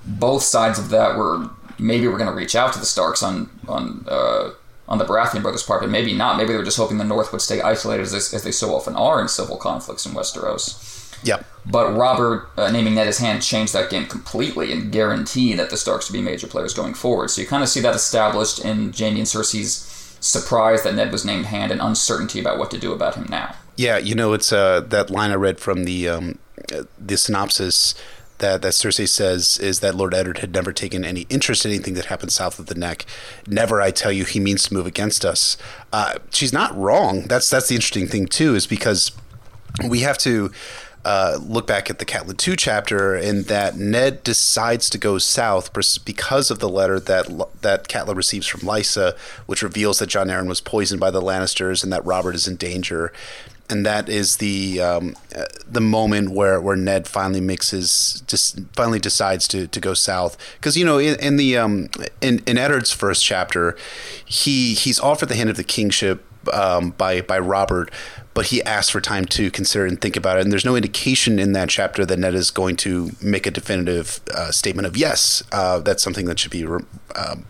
B: both sides of that were maybe we're going to reach out to the Starks on on uh, on the Baratheon brothers' part, but maybe not. Maybe they were just hoping the North would stay isolated as they, as they so often are in civil conflicts in Westeros.
A: Yep.
B: But Robert uh, naming Ned his hand changed that game completely and guaranteed that the Starks would be major players going forward. So you kind of see that established in Jaime and Cersei's surprise that Ned was named hand and uncertainty about what to do about him now.
A: Yeah, you know, it's uh, that line I read from the um, uh, the synopsis that, that Cersei says is that Lord Eddard had never taken any interest in anything that happened south of the neck. Never, I tell you, he means to move against us. Uh, she's not wrong. That's that's the interesting thing too, is because we have to uh, look back at the Catelyn 2 chapter in that Ned decides to go south because of the letter that that Catelyn receives from Lysa, which reveals that Jon Arryn was poisoned by the Lannisters and that Robert is in danger. And that is the um, uh, the moment where, where Ned finally his just finally decides to, to go south because you know in, in the um, in in Eddard's first chapter he he's offered the hand of the kingship um, by by Robert, but he asks for time to consider and think about it. And there's no indication in that chapter that Ned is going to make a definitive uh, statement of yes. Uh, that's something that should be um,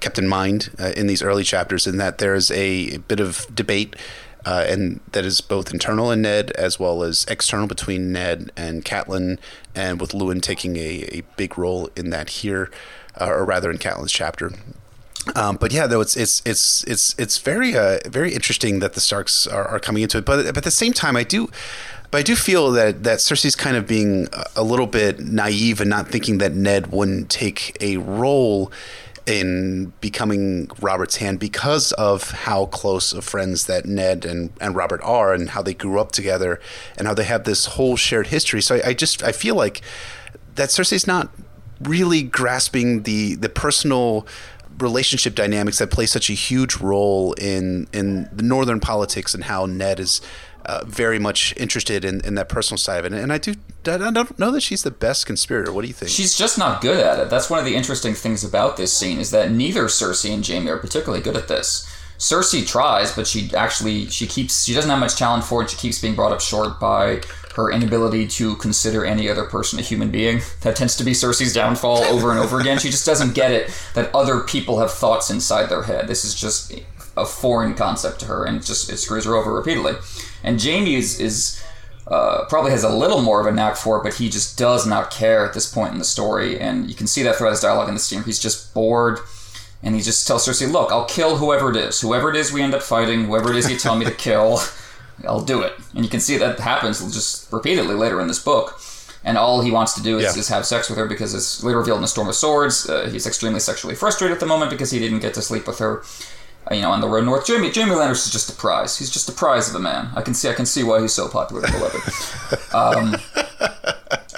A: kept in mind uh, in these early chapters, in that there's a bit of debate. Uh, and that is both internal in Ned as well as external between Ned and Catelyn, and with Luwin taking a, a big role in that here, uh, or rather in Catelyn's chapter. Um, but yeah, though it's it's it's it's it's very uh, very interesting that the Starks are, are coming into it. But, but at the same time, I do. But I do feel that, that Cersei's kind of being a little bit naive and not thinking that Ned wouldn't take a role in becoming Robert's hand because of how close of friends that Ned and, and Robert are and how they grew up together and how they have this whole shared history. So I, I just I feel like that Cersei's not really grasping the the personal relationship dynamics that play such a huge role in in the northern politics and how Ned is uh, very much interested in, in that personal side of it. And I do I don't know that she's the best conspirator. What do you think?
B: She's just not good at it. That's one of the interesting things about this scene is that neither Cersei and Jaime are particularly good at this. Cersei tries, but she actually she keeps she doesn't have much talent for it. She keeps being brought up short by her inability to consider any other person a human being. That tends to be Cersei's downfall over and over again. She just doesn't get it that other people have thoughts inside their head. This is just a foreign concept to her, and it just it screws her over repeatedly. And Jaime is is uh, probably has a little more of a knack for it, but he just does not care at this point in the story, and you can see that throughout his dialogue in the scene. He's just bored. And he just tells Cersei, "Look, I'll kill whoever it is. Whoever it is we end up fighting, whoever it is you tell me to kill, I'll do it." And you can see that happens just repeatedly later in this book. And all he wants to do is,
A: Yeah.
B: is have sex with her because it's later revealed in the Storm of Swords. Uh, he's extremely sexually frustrated at the moment because he didn't get to sleep with her. You know, on the road north, Jaime Jaime Lannister is just a prize. He's just a prize of a man. I can see I can see why he's so popular and beloved. Um,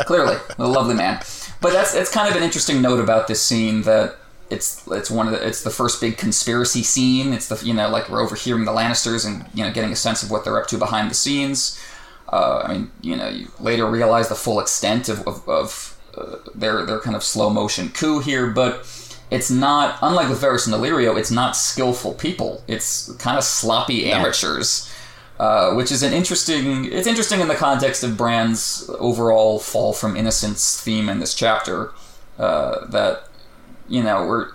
B: clearly, a lovely man. But that's that's kind of an interesting note about this scene that it's it's one of the it's the first big conspiracy scene. It's the you know like we're overhearing the Lannisters and you know getting a sense of what they're up to behind the scenes. Uh, I mean, you know, you later realize the full extent of, of, of uh, their their kind of slow motion coup here, but it's not unlike with Varys and Illyrio. It's not skillful people. It's kind of sloppy amateurs, uh, which is an interesting. It's interesting in the context of Bran's overall fall from innocence theme in this chapter. Uh, that you know, we're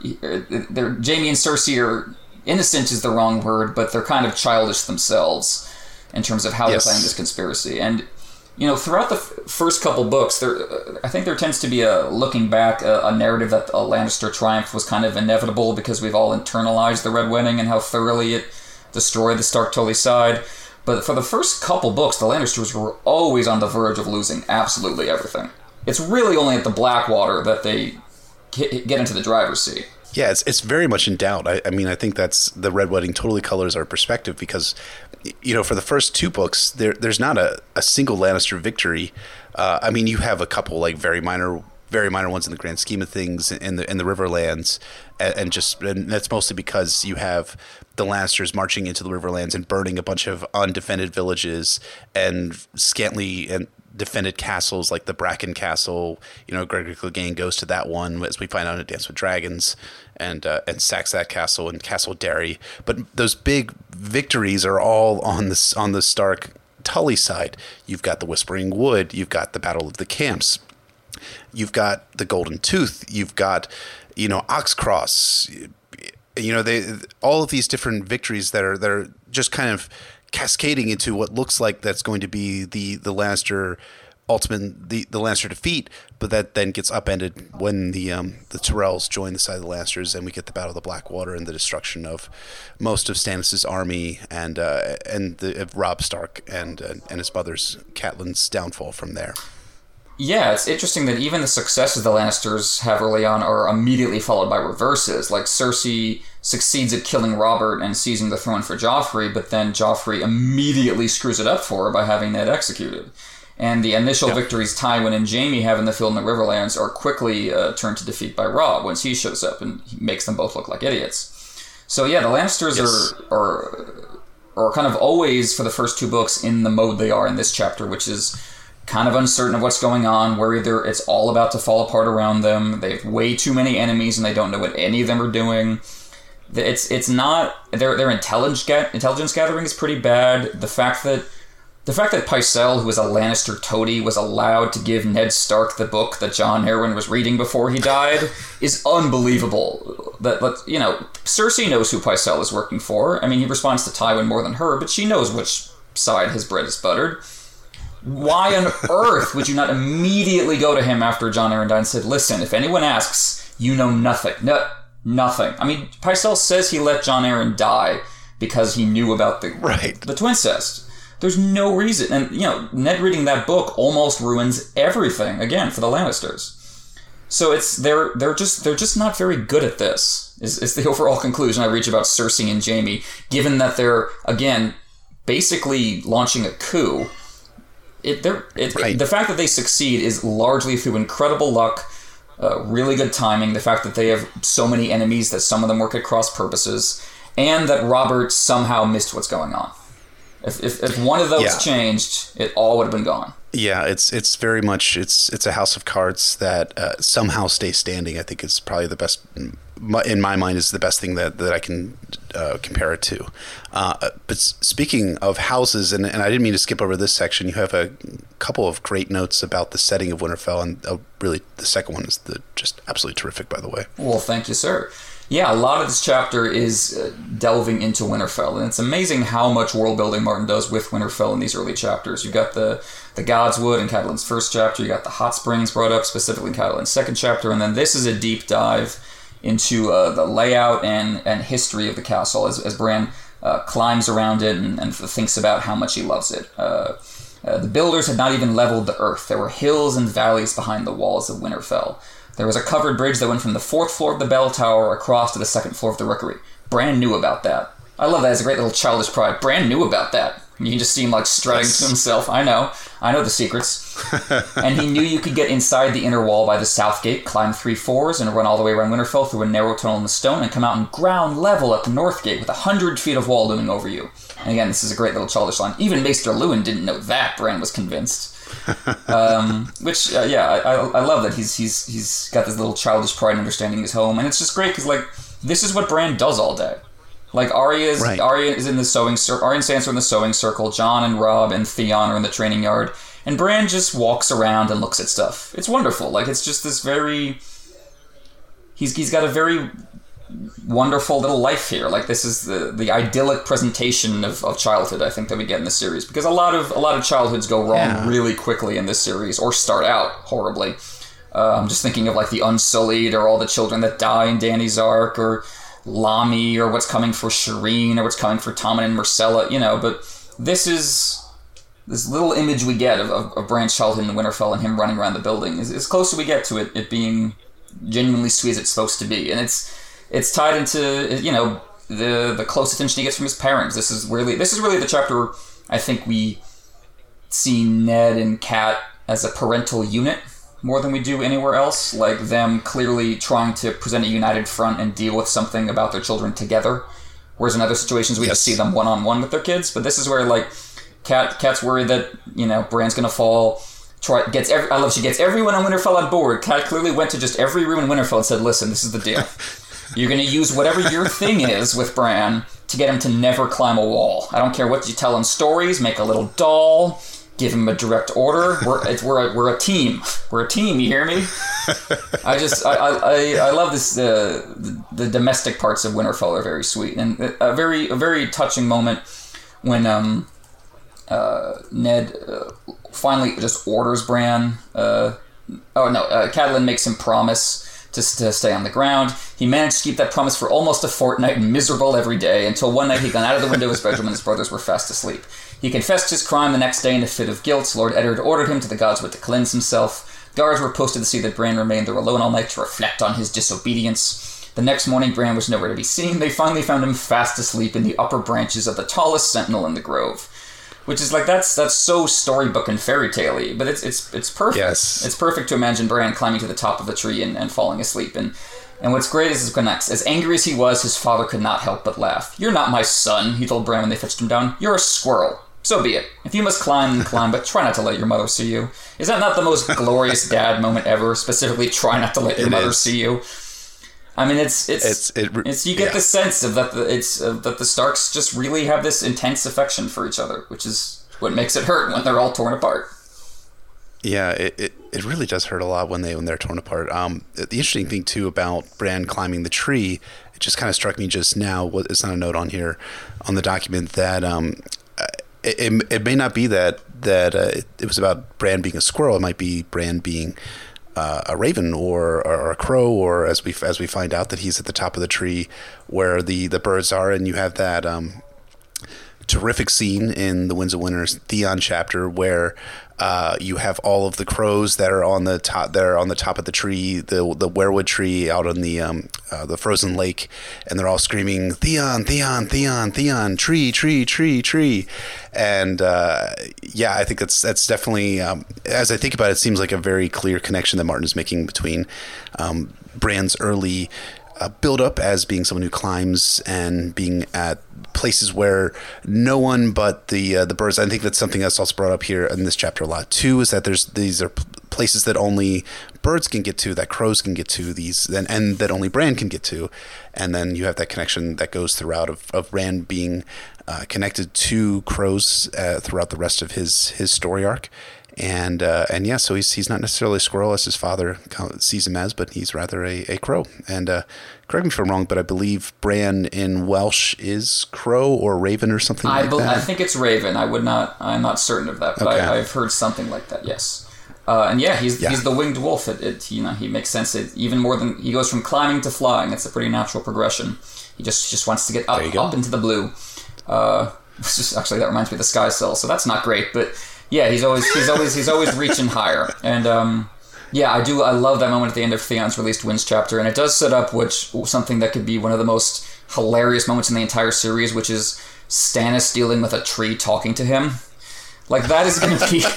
B: they're Jaime and Cersei are innocent is the wrong word, but they're kind of childish themselves in terms of how
A: Yes.
B: they're playing this conspiracy. And you know, throughout the f- first couple books, there uh, I think there tends to be a looking back a, a narrative that a Lannister triumph was kind of inevitable because we've all internalized the Red Wedding and how thoroughly it destroyed the Stark Tully side. But for the first couple books, the Lannisters were always on the verge of losing absolutely everything. It's really only at the Blackwater that they get get into the driver's seat.
A: Yeah, it's it's very much in doubt. I, I mean, I think that's the Red Wedding totally colors our perspective because, you know, for the first two books, there there's not a, a single Lannister victory. Uh, I mean, you have a couple like very minor very minor ones in the grand scheme of things in the in the Riverlands, and, and just and that's mostly because you have the Lannisters marching into the Riverlands and burning a bunch of undefended villages and scantily and defended castles like the Bracken Castle. You know, Gregory Clegane goes to that one as we find out in Dance with Dragons, and uh, and sacks that castle and Castle Darry. But those big victories are all on the on the Stark Tully side. You've got the Whispering Wood. You've got the Battle of the Camps. You've got the Golden Tooth. You've got you know Oxcross. You know they all of these different victories that are that are just kind of cascading into what looks like that's going to be the the Lannister ultimate the the Lannister defeat, but that then gets upended when the um, the Tyrells join the side of the Lannisters, and we get the Battle of the Blackwater and the destruction of most of Stannis's army and uh, and the of Robb Stark and uh, and his mother's Catelyn's downfall from there.
B: Yeah, it's interesting that even the successes the Lannisters have early on are immediately followed by reverses. Like Cersei succeeds at killing Robert and seizing the throne for Joffrey, but then Joffrey immediately screws it up for her by having Ned executed. And the initial victories Tywin and Jaime have in the field in the Riverlands are quickly uh, turned to defeat by Robb once he shows up and makes them both look like idiots. So yeah, the Lannisters yes. are, are are kind of always for the first two books in the mode they are in this chapter, which is kind of uncertain of what's going on, where either it's all about to fall apart around them, they have way too many enemies and they don't know what any of them are doing it's it's not their their intelligence intelligence gathering is pretty bad. The fact that the fact that Pycelle, who was a Lannister toady, was allowed to give Ned Stark the book that Jon Arryn was reading before he died is unbelievable. That, that you know, Cersei knows who Pycelle is working for. I mean, he responds to Tywin more than her, but she knows which side his bread is buttered. Why on earth would you not immediately go to him after John and said, "Listen, if anyone asks, you know nothing. No, Nothing. I mean, Pycelle says he let Jon Arryn die because he knew about the
A: right.
B: the twincest. There's no reason, and you know, Ned reading that book almost ruins everything again for the Lannisters. So it's they're they're just they're just not very good at this. Is, is the overall conclusion I reach about Cersei and Jaime, given that they're again basically launching a coup. It, it, right. the fact that they succeed is largely through incredible luck uh, really good timing, the fact that they have so many enemies that some of them work at cross purposes, and that Robert somehow missed what's going on. If, if, if one of those yeah. changed, it all would have been gone.
A: Yeah, it's it's very much it's it's a house of cards that uh, somehow stays standing. I think is probably the best in my mind is the best thing that, that I can uh, compare it to. Uh, but speaking of houses, and, and I didn't mean to skip over this section, you have a couple of great notes about the setting of Winterfell, and uh, really the second one is the, just absolutely terrific, by the way.
B: Well, thank you, sir. Yeah, a lot of this chapter is uh, delving into Winterfell, and it's amazing how much world building Martin does with Winterfell in these early chapters. You've got the the Godswood in Catelyn's first chapter, you got the hot springs brought up specifically in Catelyn's second chapter, and then this is a deep dive into uh, the layout and, and history of the castle as, as Bran uh, climbs around it and, and, thinks about how much he loves it. Uh, uh, the builders had not even leveled the earth. There were hills and valleys behind the walls of Winterfell. There was a covered bridge that went from the fourth floor of the bell tower across to the second floor of the rookery. Bran knew about that. I love that as a great little childish pride. Bran knew about that. You can just see him like strutting yes. to himself. I know. I know the secrets. and he knew you could get inside the inner wall by the south gate, climb three floors, and run all the way around Winterfell through a narrow tunnel in the stone, and come out on ground level at the north gate with a hundred feet of wall looming over you. And again, this is a great little childish line. Even Maester Luwin didn't know that. Bran was convinced. um, which, uh, yeah, I, I, love that he's he's he's got this little childish pride in understanding his home, and it's just great because like this is what Bran does all day. Like Arya is right. Arya is in the sewing circle. Arya and Sansa are in the sewing circle. Jon and Robb and Theon are in the training yard, and Bran just walks around and looks at stuff. It's wonderful. Like it's just this very. He's he's got a very wonderful little life here. Like this is the the idyllic presentation of, of childhood I think that we get in the series because a lot of a lot of childhoods go wrong yeah. really quickly in this series or start out horribly. Uh, I'm just thinking of like the Unsullied or all the children that die in Dany's arc or Lommy or what's coming for Shireen or what's coming for Tommen and Myrcella, you know, but this is this little image we get of, of, of Bran's Childhood in Winterfell and him running around the building is as close as we get to it, it being genuinely sweet as it's supposed to be. And it's it's tied into you know the the close attention he gets from his parents. This is really this is really the chapter I think we see Ned and Cat as a parental unit more than we do anywhere else. Like them clearly trying to present a united front and deal with something about their children together. Whereas in other situations we just see them one on one with their kids. But this is where like Cat Cat's worried that you know Bran's gonna fall. Try gets every. I love she gets everyone on Winterfell on board. Cat clearly went to just every room in Winterfell and said, "Listen, this is the deal. You're gonna use whatever your thing is with Bran to get him to never climb a wall. I don't care what you tell him stories. Make a little doll. Give him a direct order. We're it's, we're a, we're a team. We're a team. You hear me? I just I, I, I- love this uh, the, the domestic parts of Winterfell are very sweet and a very a very touching moment when um uh, Ned uh, finally just orders Bran. Uh, oh no, uh, Catelyn makes him promise to, to stay on the ground. He managed to keep that promise for almost a fortnight, miserable every day, until one night he got out of the window of his bedroom and his brothers were fast asleep. He confessed his crime the next day in a fit of guilt. Lord Eddard ordered him to the Godswood to cleanse himself. Guards were posted to see that Bran remained there alone all night to reflect on his disobedience. The next morning, Bran was nowhere to be seen. They finally found him fast asleep in the upper branches of the tallest sentinel in the grove which is like that's that's so storybook and fairy tale but it's it's it's perfect.
A: Yes.
B: it's perfect to imagine Bran climbing to the top of the tree and, and falling asleep. And and what's great is when as angry as he was, his father could not help but laugh. "You're not my son," he told Bran when they fetched him down. "You're a squirrel." So be it. If you must climb, then climb, but try not to let your mother see you. Is that not the most glorious dad moment ever? Specifically, try not to let your
A: It
B: mother
A: is.
B: see you. I mean, it's it's
A: It's- it
B: it's you get
A: yeah.
B: the sense of that the it's uh, that the Starks just really have this intense affection for each other, which is what makes it hurt when they're all torn apart.
A: Yeah, it, it, it really does hurt a lot when they when they're torn apart. Um, the interesting thing too about Bran climbing the tree, it just kind of struck me just now. what- It's not a note on here on the document that um, it, it, may not be that that uh, it, it was about Bran being a squirrel. It might be Bran being uh, a raven or, or a crow, or as we as we find out that he's at the top of the tree where the the birds are, and you have that. Um, terrific scene in the Winds of Winter's Theon chapter where uh, you have all of the crows that are on the top. They're on the top of the tree, the the weirwood tree out on the um, uh, the frozen lake, and they're all screaming Theon, Theon, Theon, Theon, tree, tree, tree, tree, and uh, yeah, I think that's that's definitely um, as I think about it, it seems like a very clear connection that Martin is making between um, Bran's early uh, build up as being someone who climbs and being at places where no one but the uh, the birds. I think that's something that's also brought up here in this chapter a lot too. Is that there's these are places that only birds can get to, that crows can get to, these and, and that only Bran can get to, and then you have that connection that goes throughout of of Bran being uh, connected to crows uh, throughout the rest of his his story arc. And uh, and yeah, so he's he's not necessarily a squirrel as his father sees him as, but he's rather a, a crow. And uh, correct me if I'm wrong, but I believe Bran in Welsh is crow or raven or something
B: I,
A: like
B: bel
A: that.
B: I think it's Raven. I would not. I'm not certain of that, but
A: Okay.
B: I, I've heard something like that. Yes. Uh, and yeah, he's
A: Yeah.
B: he's the winged wolf. It, it you know he makes sense. It, even more than he goes from climbing to flying. It's a pretty natural progression. He just just wants to get up
A: There you go.
B: up into the blue. Uh, just, actually, that reminds me of the Sky Cell, so that's not great. But yeah, he's always he's always he's always reaching higher. And um, yeah, I do I love that moment at the end of Theon's released Winds chapter, and it does set up which something that could be one of the most hilarious moments in the entire series, which is Stannis dealing with a tree talking to him. Like that is going to be.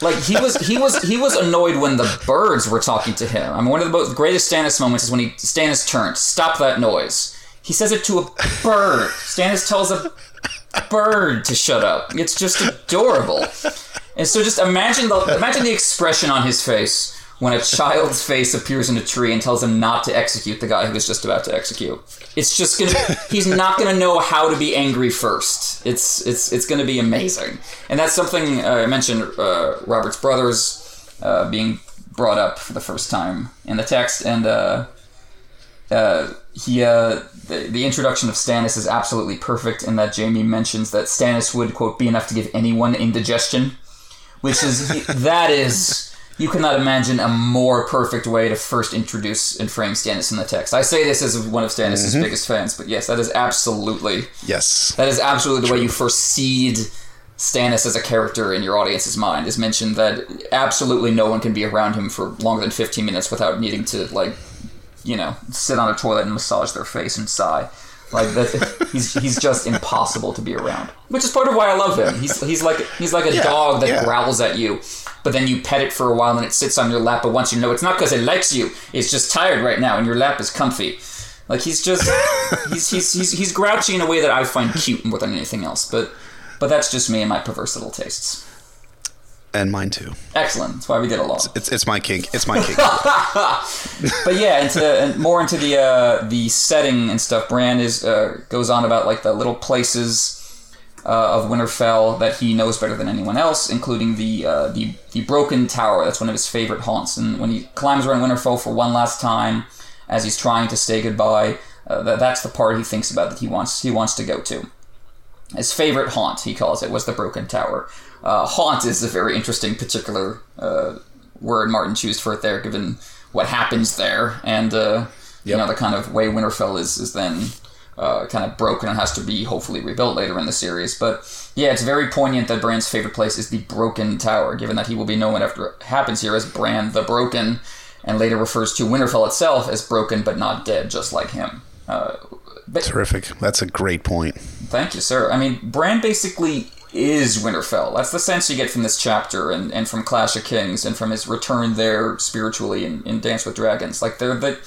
B: Like he was, he was, he was annoyed when the birds were talking to him. I mean, one of the most greatest Stannis moments is when he Stannis turns, stop that noise. He says it to a bird. Stannis tells a bird to shut up. It's just adorable. And so, just imagine the imagine the expression on his face when a child's face appears in a tree and tells him not to execute the guy who was just about to execute. It's just gonna. He's not gonna know how to be angry first. It's it's it's gonna be amazing. And that's something uh, I mentioned. Uh, Robert's brothers uh, being brought up for the first time in the text, and uh, uh, he uh, the, the introduction of Stannis is absolutely perfect in that Jaime mentions that Stannis would quote be enough to give anyone indigestion, which is that is you cannot imagine a more perfect way to first introduce and frame Stannis in the text. I say this as one of Stannis' mm-hmm. biggest fans, but yes, that is absolutely
A: yes,
B: that is absolutely the way you first seed Stannis as a character in your audience's mind. Is mentioned that absolutely no one can be around him for longer than 15 minutes without needing to like, you know, sit on a toilet and massage their face and sigh. Like that, he's he's just impossible to be around. Which is part of why I love him. He's he's like he's like a
A: Yeah,
B: dog that
A: yeah.
B: growls at you, but then you pet it for a while and it sits on your lap. But once you know it's not because it likes you, it's just tired right now, and your lap is comfy. Like he's just he's, he's he's he's grouchy in a way that I find cute more than anything else. But but that's just me and my perverse little tastes.
A: And mine too.
B: Excellent. That's why we get along.
A: It's it's my kink. It's my kink.
B: but yeah, into and more into the uh, the setting and stuff. Bran is uh, goes on about like the little places uh, of Winterfell that he knows better than anyone else, including the uh, the the Broken Tower. That's one of his favorite haunts. And when he climbs around Winterfell for one last time, as he's trying to say goodbye, uh, that, that's the part he thinks about that he wants he wants to go to. His favorite haunt, he calls it, was the Broken Tower. Uh, haunt is a very interesting particular uh, word Martin chose for it there, given what happens there, and uh, you know the kind of way Winterfell is is then uh, kind of broken and has to be hopefully rebuilt later in the series. But yeah, it's very poignant that Bran's favorite place is the Broken Tower, given that he will be known after it happens here as Bran the Broken, and later refers to Winterfell itself as broken but not dead, just like him. Uh, but
A: Terrific. That's a great point.
B: Thank you, sir. I mean, Bran basically is Winterfell. That's the sense you get from this chapter and, and from Clash of Kings and from his return there spiritually in, in Dance with Dragons. Like, they're the.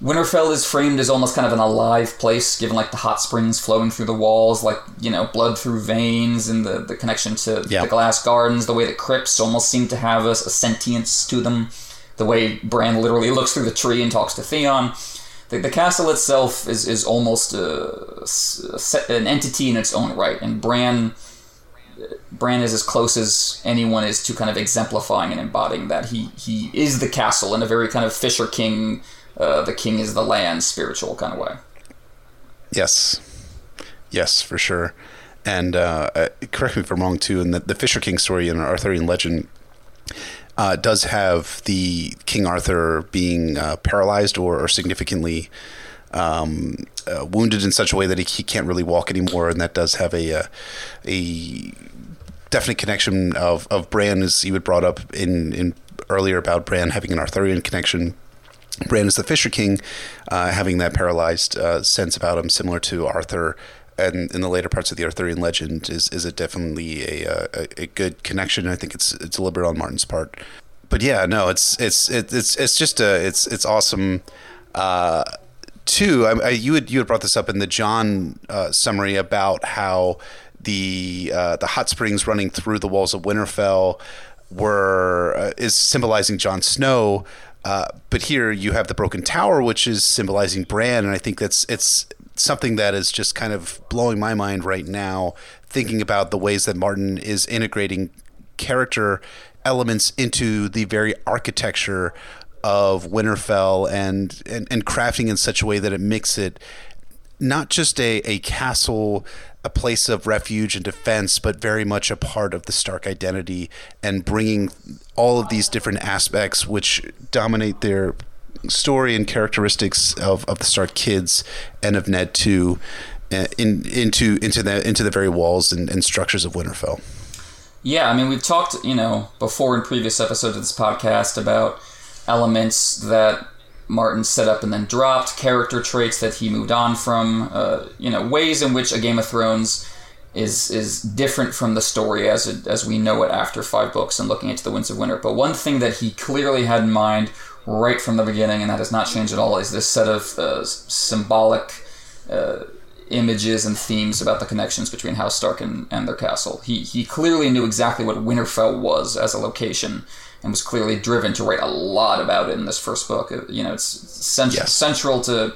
B: Winterfell is framed as almost kind of an alive place, given like the hot springs flowing through the walls, like, you know, blood through veins and the, the connection to
A: Yeah.
B: the glass gardens, the way that crypts almost seem to have a, a sentience to them, the way Bran literally looks through the tree and talks to Theon. The, the castle itself is, is almost a, a an entity in its own right, and Bran Bran is as close as anyone is to kind of exemplifying and embodying that. He he is the castle in a very kind of Fisher King, uh, the king is the land spiritual kind of way.
A: Yes. Yes, for sure. And uh, uh, correct me if I'm wrong too. And the, the Fisher King story in Arthurian legend uh, does have the King Arthur being uh, paralyzed or, or significantly um, uh, wounded in such a way that he, he can't really walk anymore, and that does have a a definite connection of of Bran, as you had brought up in in earlier about Bran having an Arthurian connection. Bran is the Fisher King, uh, having that paralyzed uh, sense about him, similar to Arthur. And in the later parts of the Arthurian legend, is is it definitely a, uh, a a good connection? I think it's it's deliberate on Martin's part. But yeah, no, it's it's it's it's, just a it's it's awesome. Uh, too, I, I, you had you had brought this up in the Jon uh, summary about how the uh, the hot springs running through the walls of Winterfell were uh, is symbolizing Jon Snow. Uh, but here you have the broken tower, which is symbolizing Bran, and I think that's it's something that is just kind of blowing my mind right now, thinking about the ways that Martin is integrating character elements into the very architecture of Winterfell and, and, and crafting in such a way that it makes it not just a, a castle, a place of refuge and defense, but very much a part of the Stark identity and bringing all of these different aspects which dominate their story and characteristics of, of the Stark kids and of Ned too uh, in, into into the into the very walls and, and structures of Winterfell.
B: Yeah, I mean, we've talked, you know, before in previous episodes of this podcast about elements that Martin set up and then dropped, character traits that he moved on from, uh, you know, ways in which a Game of Thrones is is different from the story as it, as we know it after five books and looking into the Winds of Winter. But one thing that he clearly had in mind right from the beginning, and that has not changed at all, is this set of uh, symbolic. Uh, images and themes about the connections between House Stark and, and their castle. He he clearly knew exactly what Winterfell was as a location and was clearly driven to write a lot about it in this first book. You know, it's cent-
A: Yes.
B: central to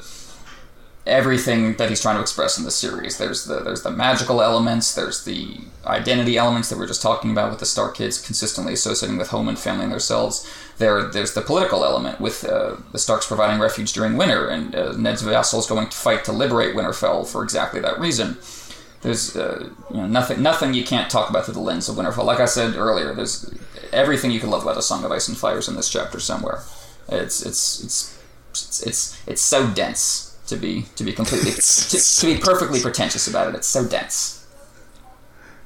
B: everything that he's trying to express in the series. There's the there's the magical elements, there's the identity elements that we are just talking about with the Stark kids consistently associating with home and family and themselves. There there's the political element with uh, the Starks providing refuge during winter and uh, Ned's vassals going to fight to liberate Winterfell for exactly that reason. There's uh, you know nothing nothing you can't talk about through the lens of Winterfell. Like I said earlier, there's everything you can love about a Song of Ice and Fire is in this chapter somewhere. It's it's it's it's it's, it's so dense to be to be completely to, to be perfectly pretentious about it. It's so dense.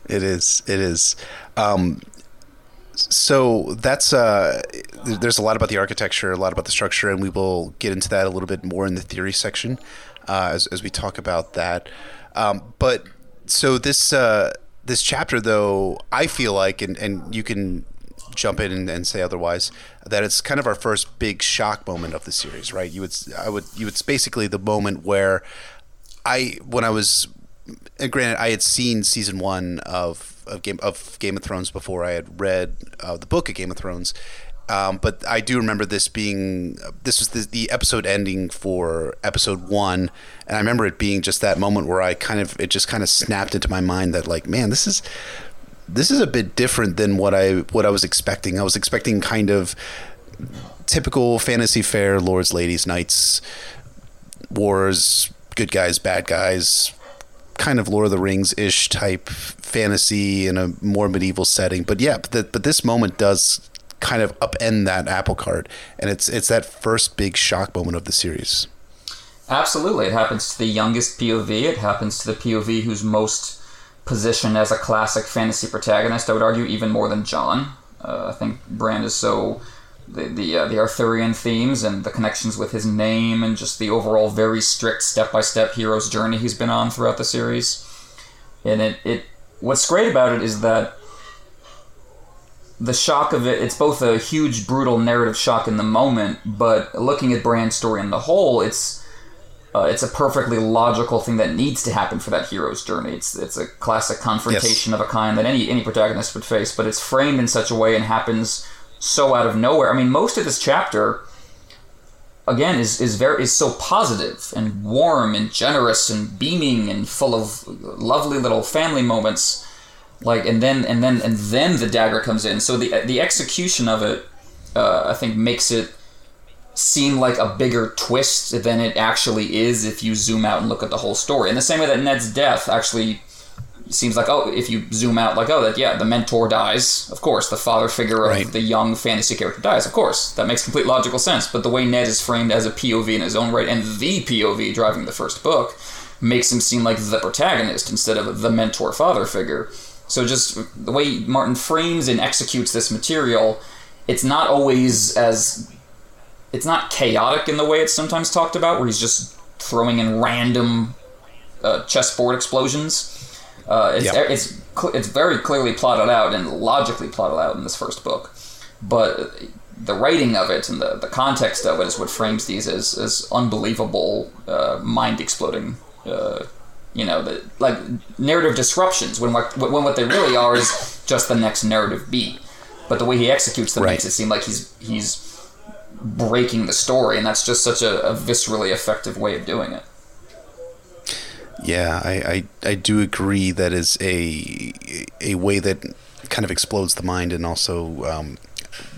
A: It is. It is. Um, so that's uh, there's a lot about the architecture, a lot about the structure, and we will get into that a little bit more in the theory section. uh, as as we talk about that. Um, but so this uh, this chapter, though, I feel like, and and you can jump in and, and, say otherwise that it's kind of our first big shock moment of the series right? You would i would you it's basically the moment where i when i was and granted i had seen season one of of game of game of thrones before i had read uh, the book of game of thrones. Um, but I do remember this being this was the, the, episode ending for episode one, and I remember it being just that moment where I kind of it just kind of snapped into my mind that like, man, this is this is a bit different than what I what I was expecting. I was expecting kind of typical fantasy fare lords, ladies, knights, wars, good guys, bad guys, kind of Lord of the Rings ish type fantasy in a more medieval setting. But yeah, but, the, but this moment does kind of upend that apple cart, and it's it's that first big shock moment of the series.
B: Absolutely, it happens to the youngest POV. It happens to the POV who's most positioned as a classic fantasy protagonist. I would argue even more than Jon. Uh, I think Bran is so the the, uh, the Arthurian themes and the connections with his name and just the overall very strict step by step hero's journey he's been on throughout the series. And it, it what's great about it is that the shock of it, it's both a huge, brutal narrative shock in the moment, but looking at Bran's story in the whole, it's uh, it's a perfectly logical thing that needs to happen for that hero's journey. It's it's a classic confrontation yes. of a kind that any any protagonist would face, but it's framed in such a way and happens so out of nowhere. I mean, most of this chapter, again, is is very is so positive and warm and generous and beaming and full of lovely little family moments like and then and then and then the dagger comes in so the the execution of it uh, i think makes it seem like a bigger twist than it actually is if you zoom out and look at the whole story. In the same way that ned's death actually seems like oh if you zoom out like oh that yeah the mentor dies of course the father figure of right. the young fantasy character dies of course. That makes complete logical sense but the way ned is framed as a pov in his own right and the pov driving the first book makes him seem like the protagonist instead of the mentor father figure. So just the way Martin frames and executes this material, it's not always as it's not chaotic in the way it's sometimes talked about, where he's just throwing in random uh, chessboard explosions. Uh, it's yep. it's it's very clearly plotted out and logically plotted out in this first book, but the writing of it and the, the context of it is what frames these as, as unbelievable, uh, mind exploding uh, you know, the like narrative disruptions when what when what they really are is just the next narrative beat. But the way he executes them right. makes it seem like he's he's breaking the story, and that's just such a, a viscerally effective way of doing it.
A: Yeah, I, I, I do agree that is a a way that kind of explodes the mind and also um,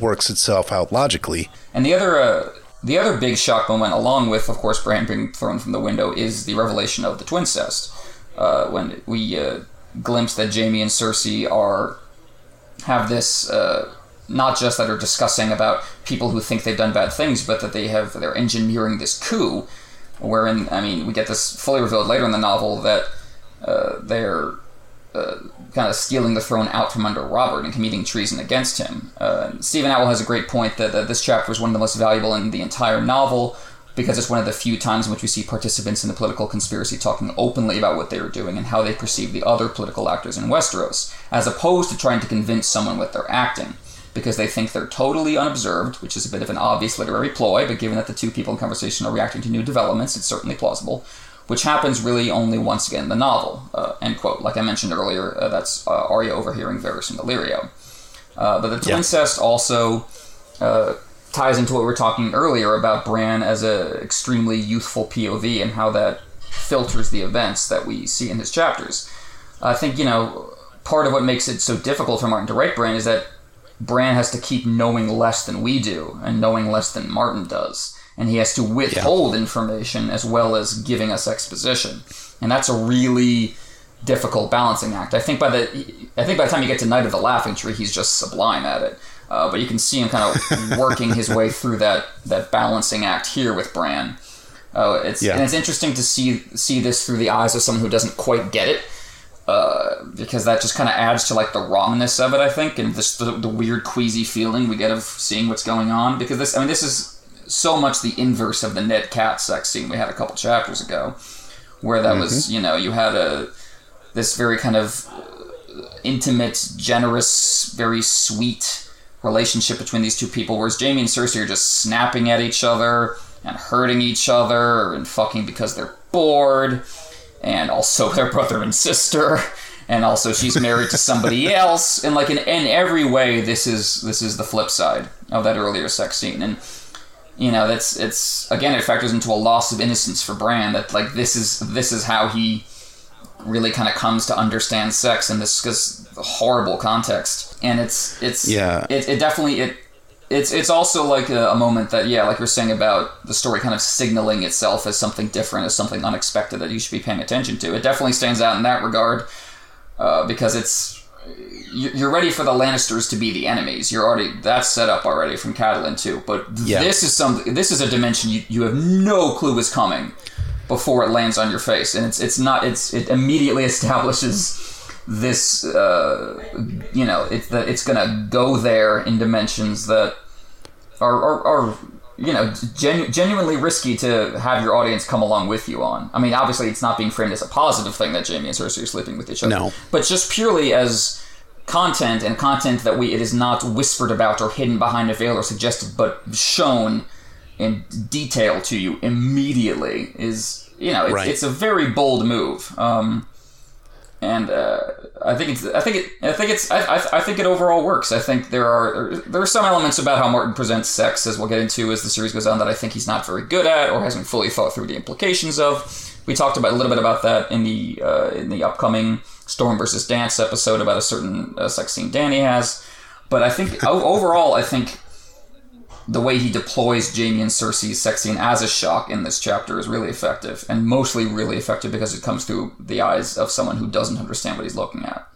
A: works itself out logically.
B: And the other uh, the other big shock moment, along with, of course, Bran being thrown from the window, is the revelation of the twincest. Uh, when we uh, glimpse that Jaime and Cersei are have this uh, not just that are discussing about people who think they've done bad things, but that they have they're engineering this coup. Wherein, I mean, we get this fully revealed later in the novel that uh, they're uh, kind of stealing the throne out from under Robert and committing treason against him. Uh, Steven Attewell has a great point that, that this chapter is one of the most valuable in the entire novel because it's one of the few times in which we see participants in the political conspiracy talking openly about what they are doing and how they perceive the other political actors in Westeros, as opposed to trying to convince someone with their acting. Because they think they're totally unobserved, which is a bit of an obvious literary ploy, but given that the two people in conversation are reacting to new developments, it's certainly plausible which happens really only once again in the novel. Uh, end quote. Like I mentioned earlier, uh, that's uh, Arya overhearing Varys and Illyrio. Uh, but the twincest yeah. also uh, ties into what we were talking earlier about Bran as an extremely youthful POV and how that filters the events that we see in his chapters. I think, you know, part of what makes it so difficult for Martin to write Bran is that Bran has to keep knowing less than we do and knowing less than Martin does and he has to withhold yeah. information as well as giving us exposition, and that's a really difficult balancing act. I think by the I think by the time you get to Knight of the Laughing Tree, he's just sublime at it. Uh, but you can see him kind of working his way through that that balancing act here with Bran. Uh, it's yeah. and it's interesting to see see this through the eyes of someone who doesn't quite get it. Uh, because that just kind of adds to like the wrongness of it, I think, and this the, the weird queasy feeling we get of seeing what's going on. Because this, I mean, this is so much the inverse of the Ned Cat sex scene we had a couple chapters ago, where that was you know you had a this very kind of intimate, generous, very sweet relationship between these two people, whereas Jaime and Cersei are just snapping at each other and hurting each other and fucking because they're bored, and also their brother and sister. And also, she's married to somebody else, and like in, in every way, this is this is the flip side of that earlier sex scene. And you know, that's it's again, it factors into a loss of innocence for Bran. That like this is this is how he really kind of comes to understand sex in this cause horrible context. And it's it's
A: Yeah.
B: it, it definitely it it's it's also like a, a moment that yeah, like you're saying about the story kind of signaling itself as something different, as something unexpected that you should be paying attention to. It definitely stands out in that regard uh, because it's you- you're ready for the Lannisters to be the enemies. You're already that's set up already from Catelyn too. But
A: Yeah.
B: this is something. This is a dimension you, you have no clue is coming before it lands on your face, and it's it's not. It's it immediately establishes this. Uh, you know, it's that it's gonna go there in dimensions that are are, are you know genu- genuinely risky to have your audience come along with you on. I mean, obviously, it's not being framed as a positive thing that Jaime and Cersei are sleeping with each other.
A: No.
B: but just purely as content and content that we it is not whispered about or hidden behind a veil or suggested, but shown in detail to you immediately is you know it's,
A: Right.
B: it's a very bold move. Um, and uh, I think it's I think it I think it's I, I, I think it overall works. I think there are there are some elements about how Martin presents sex, as we'll get into as the series goes on, that I think he's not very good at or hasn't fully thought through the implications of. We talked about a little bit about that in the uh, in the upcoming Storm versus Dance episode about a certain uh, sex scene Dany has. But I think overall, I think the way he deploys Jaime and Cersei's sex scene as a shock in this chapter is really effective, and mostly really effective because it comes through the eyes of someone who doesn't understand what he's looking at.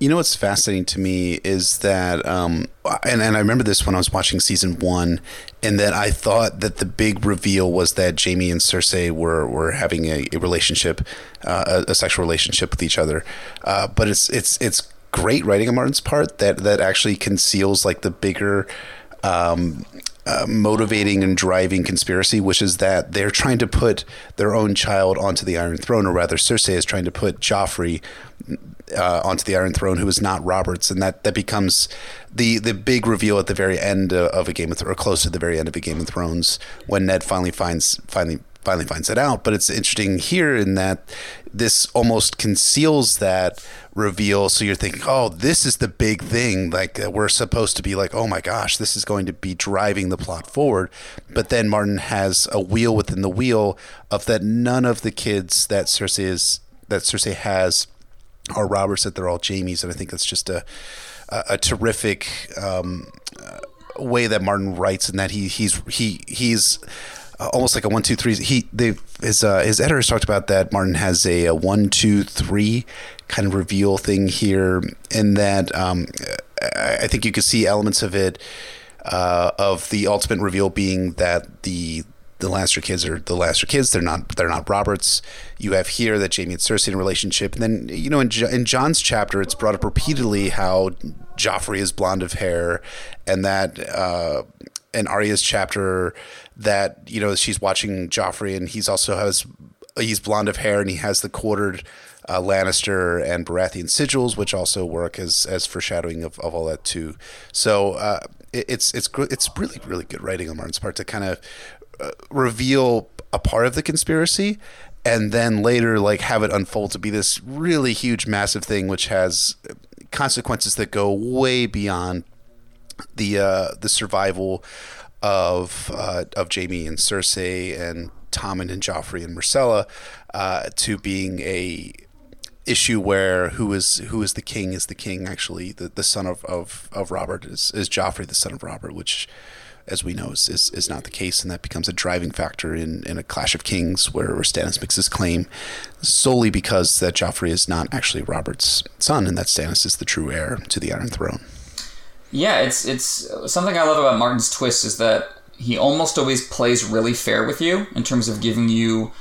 A: You know what's fascinating to me is that, um, and, and I remember this when I was watching season one, and that I thought that the big reveal was that Jaime and Cersei were, were having a, a relationship, uh, a, a sexual relationship with each other. Uh, but it's it's it's great writing on Martin's part that that actually conceals like the bigger. Um, uh, motivating and driving conspiracy, which is that they're trying to put their own child onto the Iron Throne, or rather, Cersei is trying to put Joffrey uh, onto the Iron Throne, who is not Roberts, and that that becomes the the big reveal at the very end uh, of a Game of Thrones, or close to the very end of a Game of Thrones, when Ned finally finds finally finally finds it out. But it's interesting here in that this almost conceals that reveal. So you're thinking, oh, this is the big thing. Like uh, we're supposed to be like, oh my gosh, this is going to be driving the plot forward. But then Martin has a wheel within the wheel of that none of the kids that Cersei is that Cersei has are Roberts that they're all Jaime's, and I think that's just a a, a terrific um, uh, way that Martin writes, and that he he's he he's almost like a one two three. He they his uh, his editors talked about that Martin has a, a one two three kind of reveal thing here, and that um, I, think you could see elements of it uh, of the ultimate reveal being that the the Lannister kids are the Lannister kids. They're not they're not Roberts. You have here that Jaime and Cersei in a relationship, and then you know in, in Jon's chapter, it's brought up repeatedly how Joffrey is blonde of hair, and that uh, in Arya's chapter that you know she's watching Joffrey, and he's also has he's blonde of hair, and he has the quartered. Uh, Lannister and Baratheon sigils, which also work as as foreshadowing of, of all that too. So uh, it, it's it's it's really really good writing on Martin's part to kind of uh, reveal a part of the conspiracy and then later like have it unfold to be this really huge massive thing which has consequences that go way beyond the uh, the survival of uh, of Jaime and Cersei and Tommen and Joffrey and Myrcella uh, to being a issue where who is who is the king is the king actually. The, the son of, of, of Robert is, is Joffrey the son of Robert which as we know is, is, is not the case. And that becomes a driving factor in, in a clash of kings where, where Stannis makes his claim solely because that Joffrey is not actually Robert's son and that Stannis is the true heir to the Iron Throne
B: Yeah, it's it's something I love about Martin's twist is that he almost always plays really fair with you in terms of giving you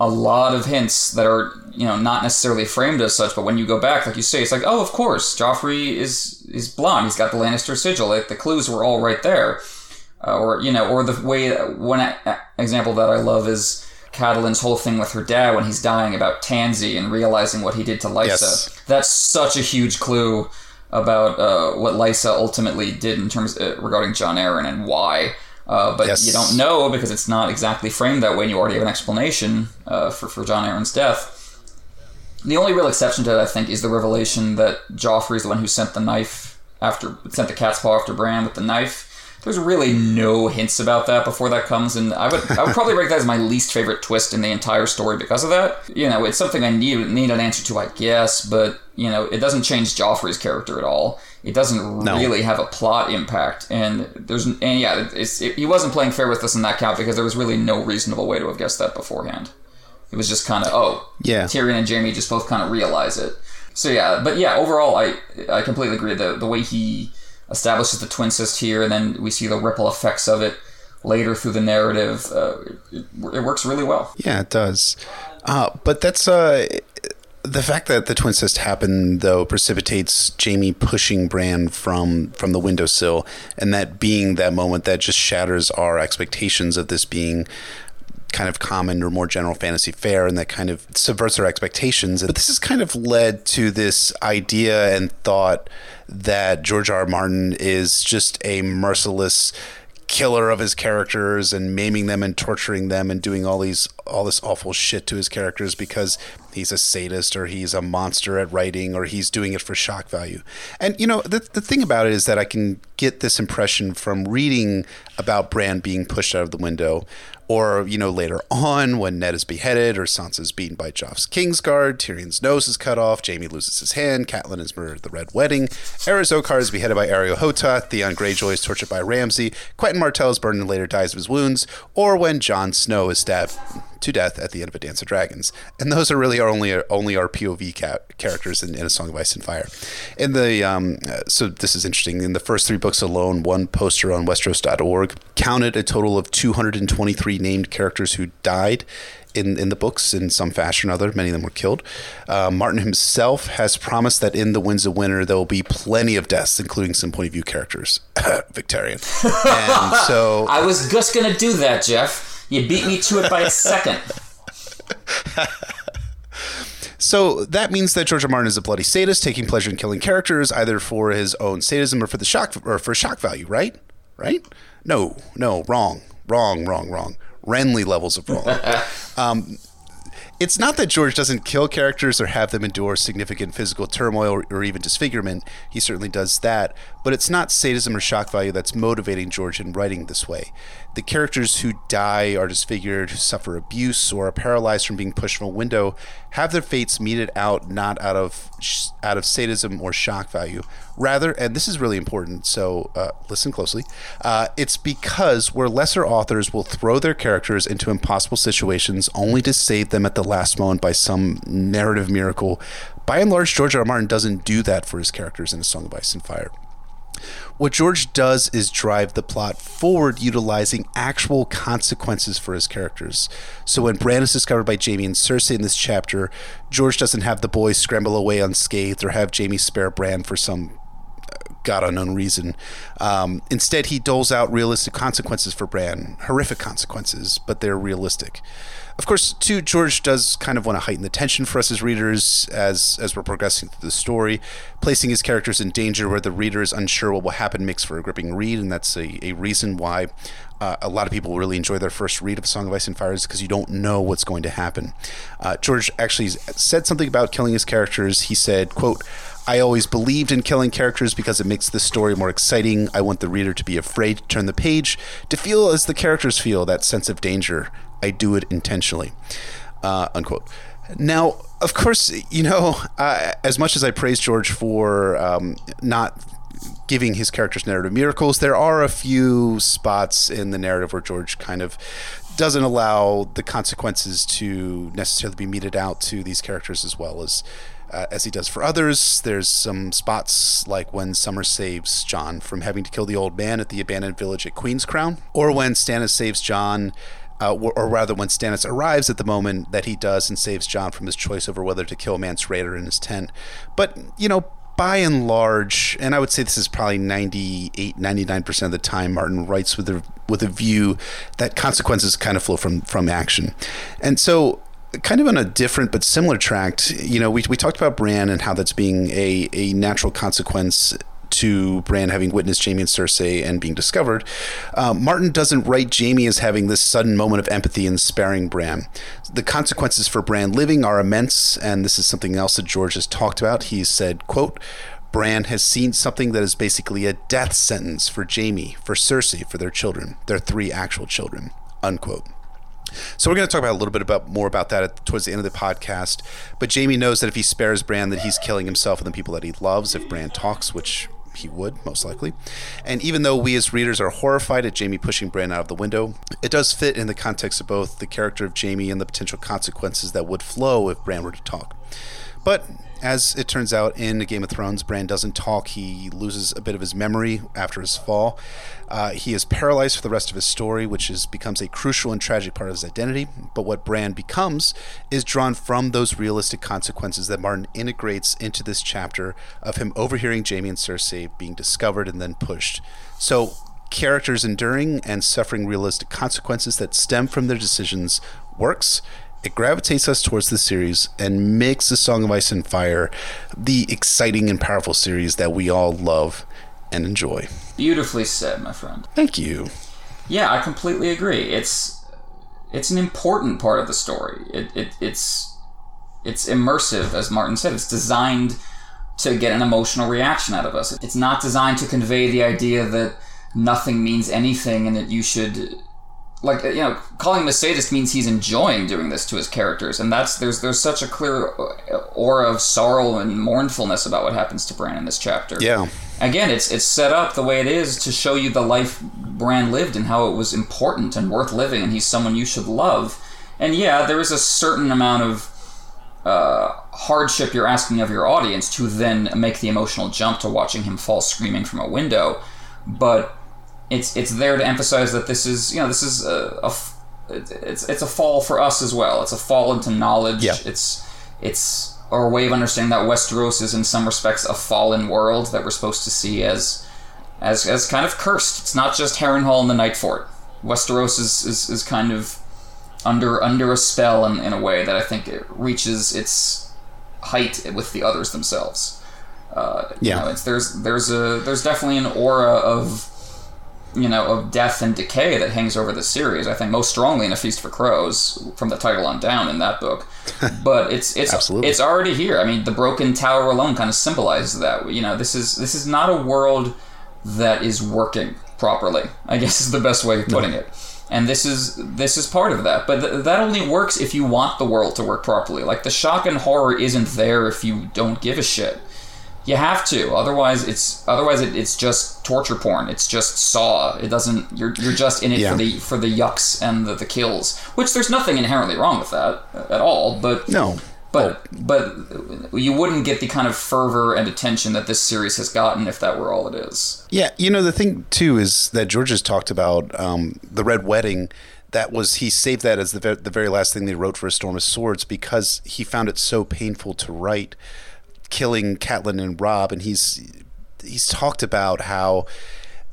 B: a lot of hints that are you know not necessarily framed as such, but when you go back, like you say, it's like oh, of course, Joffrey is is blonde. He's got the Lannister sigil. Like the clues were all right there. uh, or you know, or the way one a- example that I love is Catelyn's whole thing with her dad when he's dying about Tansy and realizing what he did to Lysa.
A: Yes.
B: That's such a huge clue about uh, what Lysa ultimately did in terms uh, regarding Jon Arryn and why. Uh, but
A: Yes.
B: you don't know because it's not exactly framed that way, and you already have an explanation uh, for for Jon Arryn's death. The only real exception to that, I think, is the revelation that Joffrey's the one who sent the knife after sent the cat's paw after Bran with the knife. There's really no hints about that before that comes, and I would I would probably rank that as my least favorite twist in the entire story because of that. You know, it's something I need need an answer to, I guess, but you know, it doesn't change Joffrey's character at all. It doesn't
A: No.
B: really have a plot impact, and there's and yeah, it's it, he wasn't playing fair with us in that count because there was really no reasonable way to have guessed that beforehand. It was just kind of oh
A: Yeah.
B: Tyrion and Jaime just both kind of realize it. So yeah, but yeah, overall, I I completely agree. The the way he establishes the twincest here, and then we see the ripple effects of it later through the narrative. Uh, it, it works really well.
A: Yeah, it does. Uh, but that's uh, the fact that the twincest happened, though, precipitates Jaime pushing Bran from from the windowsill, and that being that moment that just shatters our expectations of this being kind of common or more general fantasy fare and that kind of subverts our expectations. But this has kind of led to this idea and thought that George R. R. Martin is just a merciless killer of his characters and maiming them and torturing them and doing all these all this awful shit to his characters because he's a sadist or he's a monster at writing or he's doing it for shock value. And you know, the the thing about it is that I can get this impression from reading about Bran being pushed out of the window or you know later on when Ned is beheaded or Sansa's beaten by Joff's Kingsguard, Tyrion's nose is cut off, Jaime loses his hand, Catelyn is murdered at the Red Wedding, Arys Oakheart is beheaded by Areo Hotah, Theon Greyjoy is tortured by Ramsay, Quentyn Martell is burned and later dies of his wounds, or when Jon Snow is stabbed to death at the end of A Dance of Dragons. And those are really our only only our POV ca- characters in, in A Song of Ice and Fire. In the um, so this is interesting. In the first three books alone, one poster on Westeros.org counted a total of 223 named characters who died. In, in the books, in some fashion or other, many of them were killed. Uh, Martin himself has promised that in the Winds of Winter there will be plenty of deaths, including some point of view characters. Victorian. And so
B: I was just gonna do that, Jeff. You beat me to it by a second.
A: So that means that George R. Martin is a bloody sadist, taking pleasure in killing characters, either for his own sadism or for the shock or for shock value. Right? Right? No, no, wrong, wrong, wrong, wrong. Renly levels of wrong. um, it's not that George doesn't kill characters or have them endure significant physical turmoil or, or even disfigurement. He certainly does that. But it's not sadism or shock value that's motivating George in writing this way. The characters who die, are disfigured, who suffer abuse, or are paralyzed from being pushed from a window have their fates meted out not out of sh- out of sadism or shock value. Rather, and this is really important, so uh, listen closely. Uh, it's because where lesser authors will throw their characters into impossible situations only to save them at the last moment by some narrative miracle. By and large, George R. R. Martin doesn't do that for his characters in A Song of Ice and Fire. What George does is drive the plot forward utilizing actual consequences for his characters. So when Bran is discovered by Jaime and Cersei in this chapter, George doesn't have the boys scramble away unscathed or have Jaime spare Bran for some uh, God unknown reason. Um, instead, he doles out realistic consequences for Bran, horrific consequences, but they're realistic. Of course, too, George does kind of want to heighten the tension for us as readers as as we're progressing through the story. Placing his characters in danger where the reader is unsure what will happen makes for a gripping read, and that's a, a reason why uh, a lot of people really enjoy their first read of Song of Ice and Fire is because you don't know what's going to happen. Uh, George actually said something about killing his characters. He said, quote, I always believed in killing characters because it makes the story more exciting. I want the reader to be afraid to turn the page, to feel as the characters feel that sense of danger. I do it intentionally. Uh, unquote. Now, of course, you know, uh, as much as I praise George for um, not giving his characters narrative miracles, there are a few spots in the narrative where George kind of doesn't allow the consequences to necessarily be meted out to these characters as well as uh, as he does for others. There's some spots like when Summer saves Jon from having to kill the old man at the abandoned village at Queenscrown, or when Stannis saves Jon. Uh, or rather, when Stannis arrives at the moment that he does and saves Jon from his choice over whether to kill Mance Rayder in his tent. But, you know, by and large, and I would say this is probably 98, 99% of the time, Martin writes with a, with a view that consequences kind of flow from, from action. And so, kind of on a different but similar tract, you know, we, we talked about Bran and how that's being a, a natural consequence to Bran having witnessed Jaime and Cersei and being discovered, uh, Martin doesn't write Jaime as having this sudden moment of empathy and sparing Bran. The consequences for Bran living are immense, and this is something else that George has talked about. He said, quote, Bran has seen something that is basically a death sentence for Jaime, for Cersei, for their children, their three actual children, unquote. So we're going to talk about a little bit about more about that at, towards the end of the podcast. But Jaime knows that if he spares Bran, that he's killing himself and the people that he loves. If Bran talks, which he would most likely. And even though we as readers are horrified at Jaime pushing Bran out of the window, it does fit in the context of both the character of Jaime and the potential consequences that would flow if Bran were to talk. But as it turns out in Game of Thrones, Bran doesn't talk. He loses a bit of his memory after his fall. Uh, he is paralyzed for the rest of his story, which is becomes a crucial and tragic part of his identity. But what Bran becomes is drawn from those realistic consequences that Martin integrates into this chapter of him overhearing Jaime and Cersei being discovered and then pushed. So characters enduring and suffering realistic consequences that stem from their decisions works it gravitates us towards the series and makes the Song of Ice and Fire the exciting and powerful series that we all love and enjoy.
B: Beautifully said, my friend.
A: Thank you.
B: Yeah, I completely agree. It's it's an important part of the story. It, it it's it's immersive, as Martin said. It's designed to get an emotional reaction out of us. It's not designed to convey the idea that nothing means anything and that you should like you know calling him a sadist means he's enjoying doing this to his characters and that's there's there's such a clear aura of sorrow and mournfulness about what happens to Bran in this chapter.
A: Yeah.
B: Again it's it's set up the way it is to show you the life Bran lived and how it was important and worth living and he's someone you should love. And yeah there is a certain amount of uh, hardship you're asking of your audience to then make the emotional jump to watching him fall screaming from a window but it's it's there to emphasize that this is you know this is a, a it's it's a fall for us as well. It's a fall into knowledge.
A: Yeah.
B: It's it's our way of understanding that Westeros is in some respects a fallen world that we're supposed to see as as as kind of cursed. It's not just Harrenhal and the Night Fort. Westeros is, is, is kind of under under a spell in, in a way that I think it reaches its height with the others themselves. Uh,
A: yeah,
B: you know, it's, there's there's a there's definitely an aura of you know, of death and decay that hangs over the series. I think most strongly in A Feast for Crows, from the title on down in that book. But it's it's
A: Absolutely.
B: it's already here. I mean, the broken tower alone kind of symbolizes that. You know, this is this is not a world that is working properly. I guess is the best way of putting no. it. And this is this is part of that. But th- that only works if you want the world to work properly. Like the shock and horror isn't there if you don't give a shit. You have to, otherwise it's otherwise it, it's just torture porn. It's just Saw. It doesn't. You're you're just in it
A: Yeah.
B: for the for the yucks and the, the kills. Which there's nothing inherently wrong with that at all. But
A: No.
B: but but you wouldn't get the kind of fervor and attention that this series has gotten if that were all it is.
A: Yeah, you know the thing too is that George has talked about um, the Red Wedding. That was he saved that as the ve- the very last thing they wrote for a Storm of Swords because he found it so painful to write, killing Catelyn and Robb, and he's he's talked about how.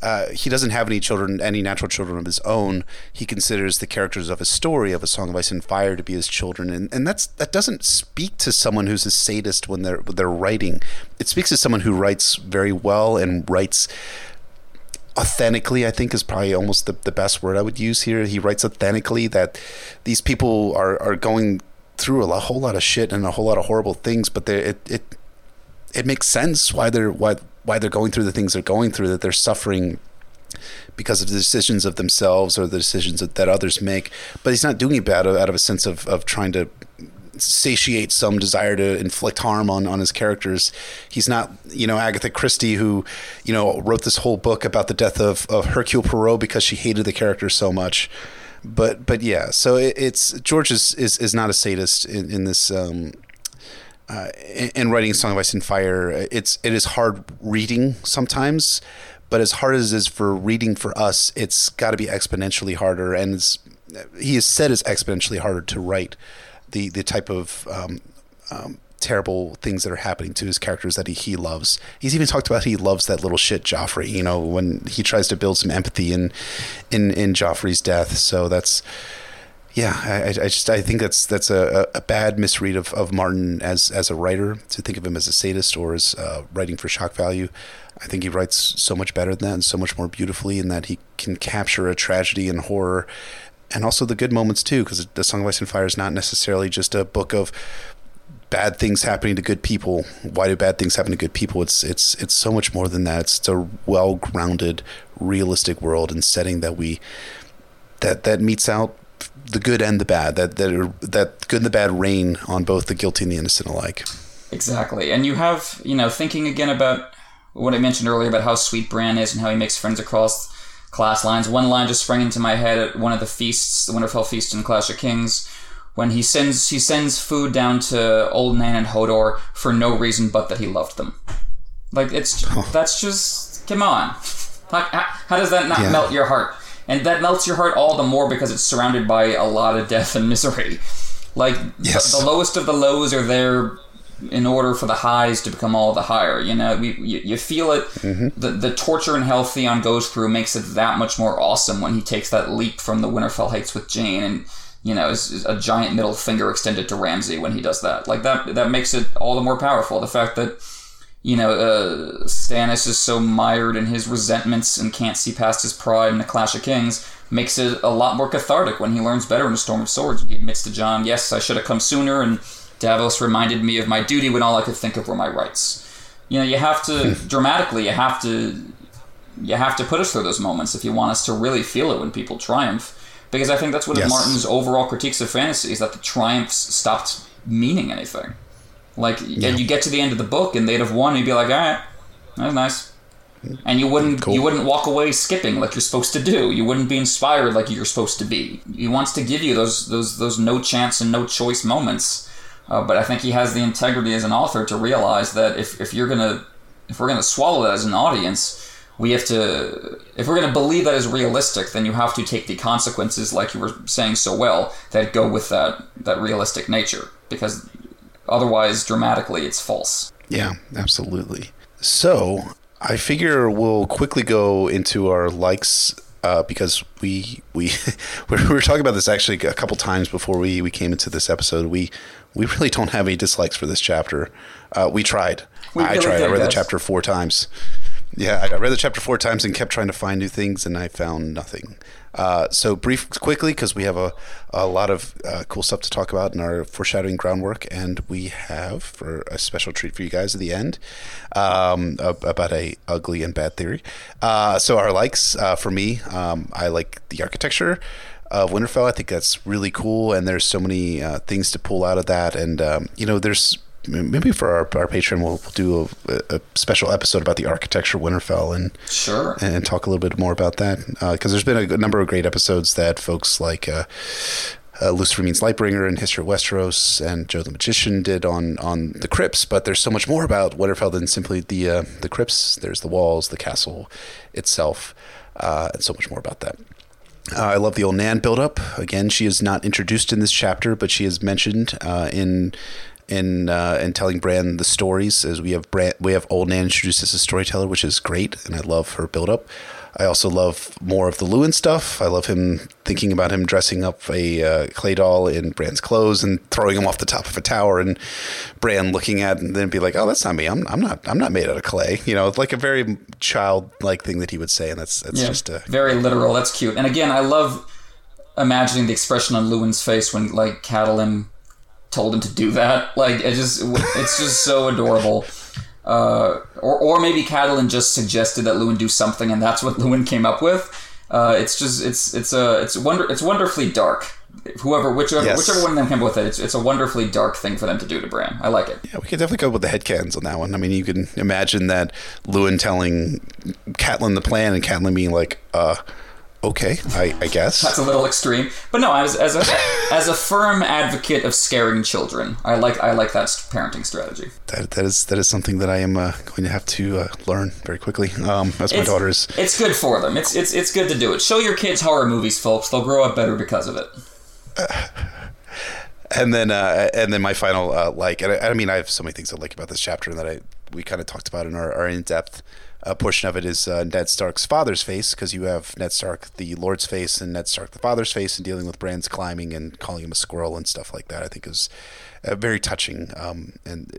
A: Uh, he doesn't have any children, any natural children of his own. He considers the characters of his story, of A Song of Ice and Fire, to be his children, and, and that's that doesn't speak to someone who's a sadist when they're when they're writing. It speaks to someone who writes very well and writes authentically i think is probably almost the, the best word i would use here he writes authentically that these people are, are going through a whole lot of shit and a whole lot of horrible things but it, it it makes sense why they're why why they're going through the things they're going through that they're suffering because of the decisions of themselves or the decisions that, that others make but he's not doing it out of, out of a sense of, of trying to satiate some desire to inflict harm on, on his characters. He's not, you know, Agatha Christie, who, you know, wrote this whole book about the death of, of Hercule Poirot because she hated the character so much. But but yeah, so it, it's George is, is, is not a sadist in, in this um, uh, in, in writing Song of Ice and Fire. It's it is hard reading sometimes, but as hard as it is for reading for us, it's got to be exponentially harder. And he has said it's exponentially harder to write the the type of um, um, terrible things that are happening to his characters that he, he loves. He's even talked about he loves that little shit Joffrey. You know, when he tries to build some empathy in in in Joffrey's death. So that's yeah, I, I just I think that's that's a, a bad misread of, of Martin as as a writer to think of him as a sadist or as uh, writing for shock value. I think he writes so much better than that and so much more beautifully in that he can capture a tragedy and horror and also the good moments too because the Song of Ice and Fire is not necessarily just a book of bad things happening to good people. Why do bad things happen to good people? It's it's it's so much more than that. It's, it's a well-grounded, realistic world and setting that we that that meets out the good and the bad. That that are, that good and the bad reign on both the guilty and the innocent alike.
B: Exactly, and you have you know thinking again about what I mentioned earlier about how sweet Bran is and how he makes friends across class lines. One line just sprang into my head at one of the feasts, the Winterfell feast in Clash of Kings, when he sends he sends food down to Old Nan and Hodor for no reason but that he loved them. Like it's that's just come on. How, how does that not yeah. melt your heart? And that melts your heart all the more because it's surrounded by a lot of death and misery. Like yes. the, the, lowest of the lows are there in order for the highs to become all the higher. You know, we, you, you feel it. Mm-hmm. The the torture and hell Theon goes through makes it that much more awesome when he takes that leap from the Winterfell Heights with Jeyne and. You know, is, is a giant middle finger extended to Ramsay when he does that. Like that, that makes it all the more powerful. The fact that you know, uh, Stannis is so mired in his resentments and can't see past his pride in the Clash of Kings makes it a lot more cathartic when he learns better in a Storm of Swords. He admits to Jon, yes, I should have come sooner, and Davos reminded me of my duty when all I could think of were my rights. You know, you have to, dramatically, you have to, you have to put us through those moments if you want us to really feel it when people triumph. Because I think that's one yes. of Martin's overall critiques of fantasy is that the triumphs stopped meaning anything. Like, yeah. and you get to the end of the book, and they'd have won, and you'd be like, all right, that was nice. And you wouldn't cool. you wouldn't walk away skipping like you're supposed to do. You wouldn't be inspired like you're supposed to be. He wants to give you those those those no chance and no choice moments. Uh, but I think he has the integrity as an author to realize that if, if you're gonna if we're gonna swallow that as an audience, we have to if we're gonna believe that is realistic, then you have to take the consequences, like you were saying so well, that go with that that realistic nature. Because Otherwise, dramatically, it's false.
A: Yeah, absolutely. So I figure we'll quickly go into our likes uh, because we we we were talking about this actually a couple times before we we came into this episode. We we really don't have any dislikes for this chapter. Uh, we tried. We I tried. I read the chapter four times. Yeah, I read the chapter four times and kept trying to find new things, and I found nothing. Uh, so brief, quickly, because we have a, a lot of uh, cool stuff to talk about in our foreshadowing groundwork, and we have for a special treat for you guys at the end um, about a ugly and bad theory. Uh, so our likes uh, for me, um, I like the architecture of Winterfell. I think that's really cool, and there's so many uh, things to pull out of that, and um, you know, there's maybe for our, our patron we'll, we'll do a, a, special episode about the architecture of Winterfell and
B: sure
A: and talk a little bit more about that because uh, there's been a, number of great episodes that folks like uh, uh, Lucifer Means Lightbringer and History of Westeros and Joe the Magician did on on the crypts, but there's so much more about Winterfell than simply the uh, the crypts. There's the walls, the castle itself, uh, and so much more about that. Uh, I love the old Nan buildup. Again, she is not introduced in this chapter, but she is mentioned uh, in in uh, in telling Bran the stories. As we have Bran, we have Old Nan introduced as a storyteller, which is great, and I love her build up. I also love more of the Luwin stuff. I love him thinking about him dressing up a uh, clay doll in Bran's clothes and throwing him off the top of a tower, and Bran looking at and then be like, "Oh, that's not me. I'm, I'm not I'm not made out of clay." You know, it's like a very childlike thing that he would say, and that's that's yeah, just a
B: very literal. That's cute. And again, I love imagining the expression on Luwin's face when like Catelyn told him to do that. Like it just it's just so adorable. Uh, or or maybe Catelyn just suggested that Luwin do something, and that's what Luwin came up with. Uh, it's just it's it's a it's wonder it's wonderfully dark. Whoever whichever yes. whichever one of them came up with it, it's, it's a wonderfully dark thing for them to do to Bran. I like it.
A: Yeah, we could definitely go with the headcans on that one. I mean, you can imagine that Luwin telling Catelyn the plan, and Catelyn being like, "Uh." Okay, I, I guess
B: that's a little extreme. But no, as, as a as a firm advocate of scaring children, I like I like that parenting strategy.
A: That that is that is something that I am uh, going to have to uh, learn very quickly. Um, as my it's, daughter's,
B: it's good for them. It's it's it's good to do it. Show your kids horror movies, folks. They'll grow up better because of it.
A: Uh, and then uh, and then my final uh, like, and I, I, mean, I have so many things I like about this chapter and that I we kind of talked about in our, our in depth uh, portion of it is uh, Ned Stark's father's face because you have Ned Stark the Lord's face and Ned Stark the father's face and dealing with Bran's climbing and calling him a squirrel and stuff like that. I think is uh, very touching. Um, and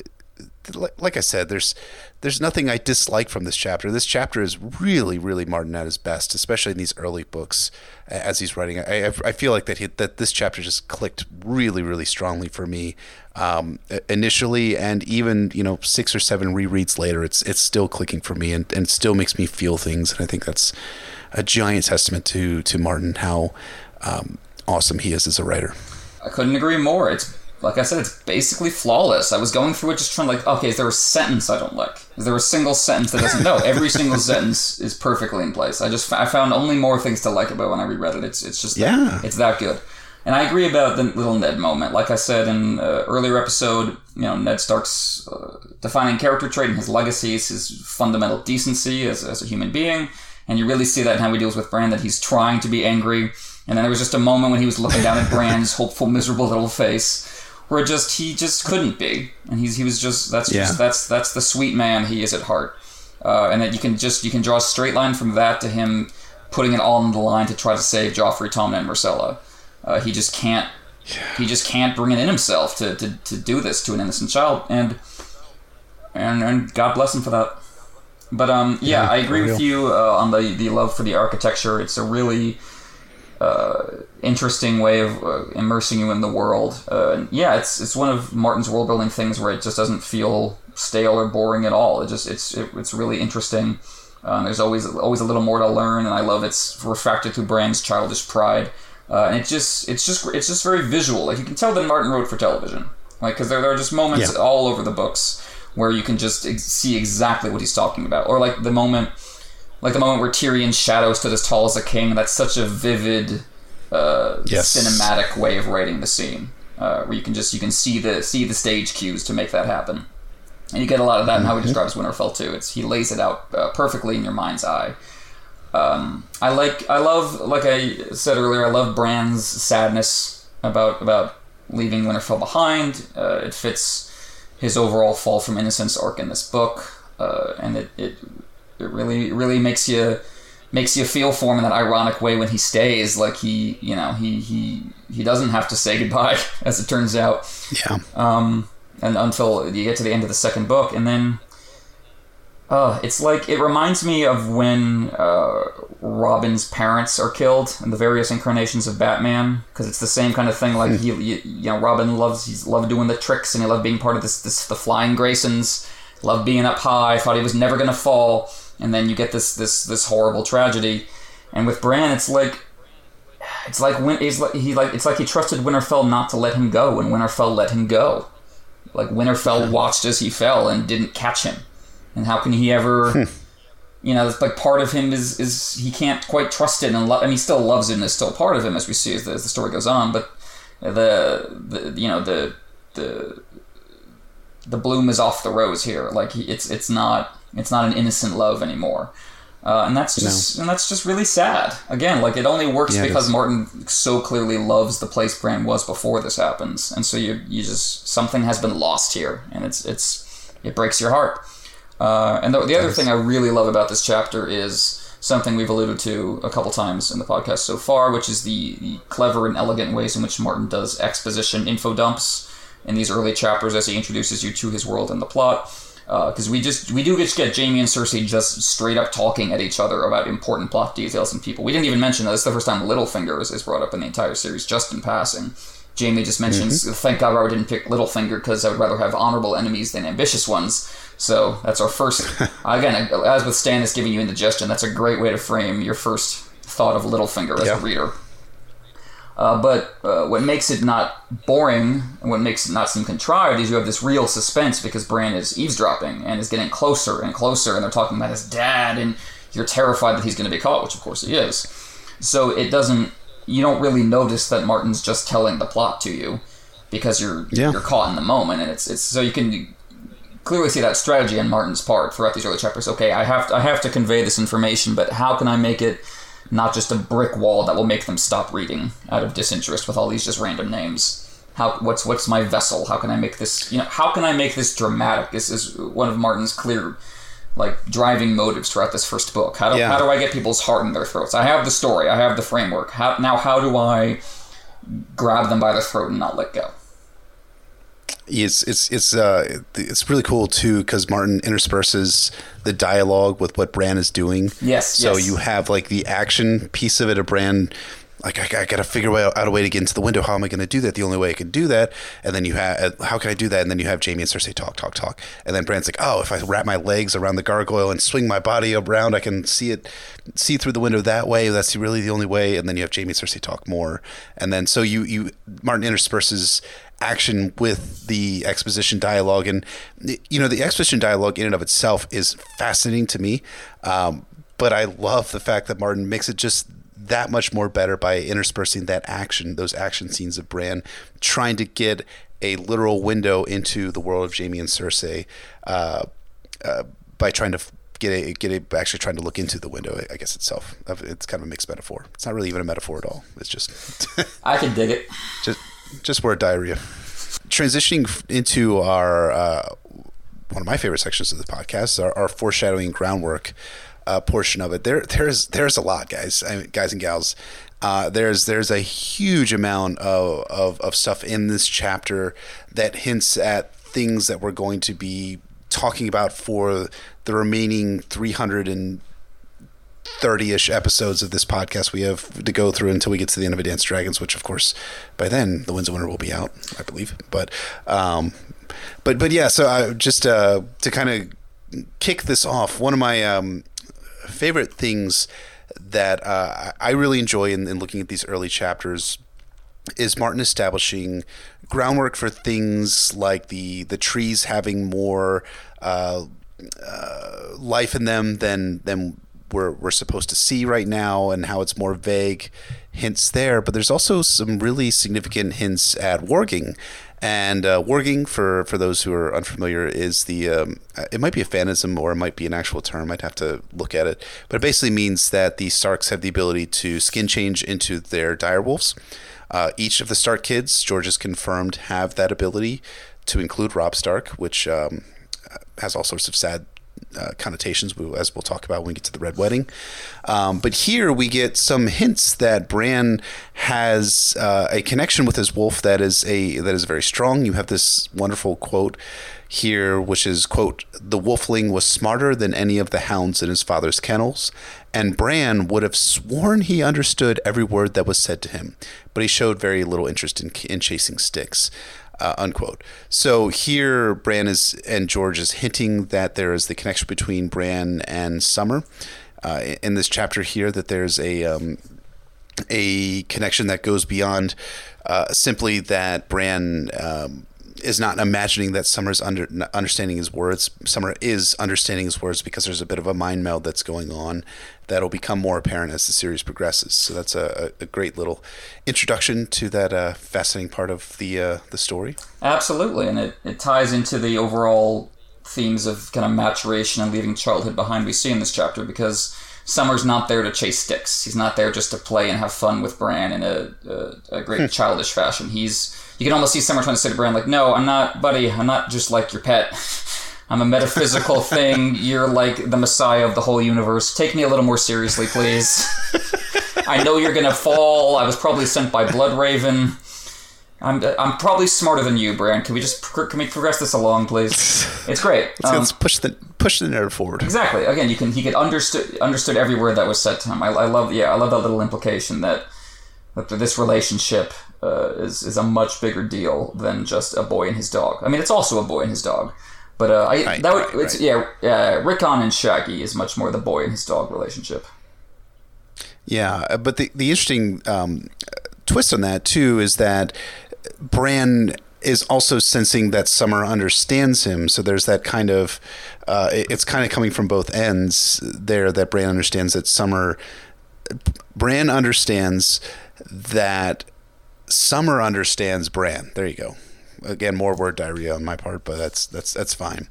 A: like I said, there's there's nothing I dislike from this chapter. This chapter is really, really Martin at his best, especially in these early books as he's writing. I, I feel like that he, that this chapter just clicked really, really strongly for me um, initially, and even you know six or seven rereads later, it's it's still clicking for me, and, and still makes me feel things. And I think that's a giant testament to to Martin how um, awesome he is as a writer.
B: I couldn't agree more. It's like I said, it's basically flawless. I was going through it just trying to like, okay, is there a sentence I don't like? Is there a single sentence that doesn't? No, every single sentence is perfectly in place. I just I found only more things to like about when I reread it. It's it's just
A: yeah,
B: it's that good. And I agree about the little Ned moment. Like I said in uh, earlier episode, you know, Ned Stark's uh, defining character trait and his legacy is his fundamental decency as, as a human being. And you really see that in how he deals with Bran, that he's trying to be angry. And then there was just a moment when he was looking down at Bran's hopeful, miserable little face where just he just couldn't be, and he's he was just that's yeah. just that's that's the sweet man he is at heart, uh, and that you can just you can draw a straight line from that to him putting it all on the line to try to save Joffrey, Tommen, and Myrcella. Uh, he just can't yeah. he just can't bring it in himself to, to, to do this to an innocent child, and and and God bless him for that. But um, yeah, yeah I agree with you uh, on the the love for the architecture. It's a really uh, interesting way of uh, immersing you in the world. Uh, yeah, it's it's one of Martin's world building things where it just doesn't feel stale or boring at all. It just it's it, it's really interesting. Um, there's always always a little more to learn, and I love it's refracted through Bran's childish pride. Uh, and it just it's just it's just very visual. Like you can tell that Martin wrote for television. Like because there, there are just moments yeah. all over the books where you can just ex- see exactly what he's talking about, or like the moment like the moment where Tyrion's shadow stood as tall as a king. That's such a vivid, uh, yes. cinematic way of writing the scene, uh, where you can just you can see the see the stage cues to make that happen, and you get a lot of that in how he mm-hmm. describes Winterfell too. It's he lays it out uh, perfectly in your mind's eye. Um, I like I love like I said earlier. I love Bran's sadness about about leaving Winterfell behind. Uh, it fits his overall fall from innocence arc in this book, uh, and it, it it really really makes you makes you feel for him in that ironic way when he stays. Like he, you know, he he he doesn't have to say goodbye, as it turns out.
A: Yeah.
B: Um, and until you get to the end of the second book, and then, uh, it's like it reminds me of when uh, Robin's parents are killed in the various incarnations of Batman, because it's the same kind of thing. Like hmm. he, you, you know, Robin loves he's loved doing the tricks, and he loved being part of this this the flying Graysons. Loved being up high. Thought he was never gonna fall and then you get this this this horrible tragedy. And with Bran, it's like it's like when he's like he like it's like he trusted Winterfell not to let him go, and Winterfell let him go. Like Winterfell watched as he fell and didn't catch him. And how can he ever? Hmm. you know, it's like part of him is is he can't quite trust it, and lo- mean, he still loves it, and it's still part of him as we see as the, as the story goes on. But the the you know the the the bloom is off the rose here. Like he, it's it's not it's not an innocent love anymore. Uh, and that's just no. and that's just really sad. Again, like it only works yeah, because Martin so clearly loves the place Bran was before this happens, and so you you just something has been lost here, and it's it's it breaks your heart. Uh, and the, the other thing I really love about this chapter is something we've alluded to a couple times in the podcast so far, which is the, the clever and elegant ways in which Martin does exposition info dumps in these early chapters as he introduces you to his world and the plot because uh, we just we do just get Jaime and Cersei just straight up talking at each other about important plot details and people. We didn't even mention that this is the first time Littlefinger is, is brought up in the entire series, just in passing. Jaime just mentions, mm-hmm. "Thank God Robert didn't pick Littlefinger because I would rather have honorable enemies than ambitious ones." So that's our first. again, as with Stannis giving you indigestion, that's a great way to frame your first thought of Littlefinger as yeah. a reader. Uh, but uh, what makes it not boring and what makes it not seem contrived is you have this real suspense because Bran is eavesdropping and is getting closer and closer, and they're talking about his dad, and you're terrified that he's going to be caught, which of course he is. So it doesn't. You don't really notice that Martin's just telling the plot to you because you're yeah. you're caught in the moment, and it's it's so you can clearly see that strategy on Martin's part throughout these early chapters. Okay, I have to, I have to convey this information, but how can I make it not just a brick wall that will make them stop reading out of disinterest with all these just random names. how what's what's my vessel? How can I make this you know how can I make this dramatic? This is one of Martin's clear like driving motives throughout this first book. How do
A: Yeah.
B: how do I get people's heart in their throats? I have the story, I have the framework. How now how do I grab them by the throat and not let go?
A: It's it's it's uh it's really cool too because Martin intersperses the dialogue with what Bran is doing.
B: Yes,
A: So
B: yes.
A: you have like the action piece of it of Bran. Like I, I got to figure out out a way to get into the window. How am I going to do that? The only way I can do that. And then you have how can I do that? And then you have Jaime and Cersei talk, talk, talk. And then Bran's like, oh, if I wrap my legs around the gargoyle and swing my body around, I can see it, see through the window that way. That's really the only way. And then you have Jaime and Cersei talk more. And then so you you Martin intersperses action with the exposition dialogue and you know the exposition dialogue in and of itself is fascinating to me um, but i love the fact that martin makes it just that much more better by interspersing that action those action scenes of bran trying to get a literal window into the world of jaime and cersei uh, uh, by trying to get a get a actually trying to look into the window i guess itself it's kind of a mixed metaphor it's not really even a metaphor at all it's just
B: I can dig it.
A: just just word diarrhea. Transitioning into our uh, one of my favorite sections of the podcast, our, our foreshadowing groundwork uh, portion of it. There, there's there's a lot, guys, I mean, guys and gals. Uh, there's there's a huge amount of, of of stuff in this chapter that hints at things that we're going to be talking about for the remaining 300 and 30-ish episodes of this podcast we have to go through until we get to the end of a Advanced Dragons, which of course by then the Winds of Winter will be out, I believe. But um, but but yeah, so I just uh, to kind of kick this off, one of my um, favorite things that uh, I really enjoy in, in looking at these early chapters is Martin establishing groundwork for things like the the trees having more uh, uh, life in them than than we're we're supposed to see right now, and how it's more vague hints there. But there's also some really significant hints at warging. And uh, warging, for, for those who are unfamiliar, is the um, it might be a phantasm or it might be an actual term. I'd have to look at it, but it basically means that the Starks have the ability to skin change into their direwolves. Uh, each of the Stark kids, George has confirmed, have that ability, to include Robb Stark, which um, has all sorts of sad uh, connotations, as we'll talk about when we get to the Red Wedding. Um, but here we get some hints that Bran has uh, a connection with his wolf that is a that is very strong. You have this wonderful quote here, which is quote: "The wolfling was smarter than any of the hounds in his father's kennels." And Bran would have sworn he understood every word that was said to him, but he showed very little interest in, in chasing sticks uh, unquote. So here, Bran is and George is hinting that there is the connection between Bran and Summer. Uh, in this chapter here, that there's a um, a connection that goes beyond uh, simply that Bran um, is not imagining that Summer's under understanding his words. Summer is understanding his words because there's a bit of a mind meld that's going on that'll become more apparent as the series progresses. So that's a, a great little introduction to that uh, fascinating part of the uh, the story.
B: Absolutely, and it, it ties into the overall themes of kind of maturation and leaving childhood behind we see in this chapter because Summer's not there to chase sticks. He's not there just to play and have fun with Bran in a, a, a great childish fashion. He's you can almost see Summer trying to say to Bran like, "No, I'm not, buddy. I'm not just like your pet. I'm a metaphysical thing. You're like the messiah of the whole universe. Take me a little more seriously, please. I know you're gonna fall. I was probably sent by Bloodraven." I'm, I'm probably smarter than you, Bran. Can we just can we progress this along, please? It's great. Um,
A: let's push the push the narrative forward.
B: exactly. Again, you can he could understood understood every word that was said to him. I, I love yeah, I love that little implication that that this relationship uh, is is a much bigger deal than just a boy and his dog. I mean, it's also a boy and his dog, but uh, I
A: Right,
B: that would,
A: right,
B: it's yeah, uh, Rickon and Shaggy is much more the boy and his dog relationship.
A: Yeah, uh, but the the interesting um, twist on that too is that Bran is also sensing that Summer understands him. So there's that kind of uh, it- it's kind of coming from both ends there. That Bran understands that Summer Bran understands that Summer understands Bran. There you go. Again, more word diarrhea on my part, but that's that's that's fine.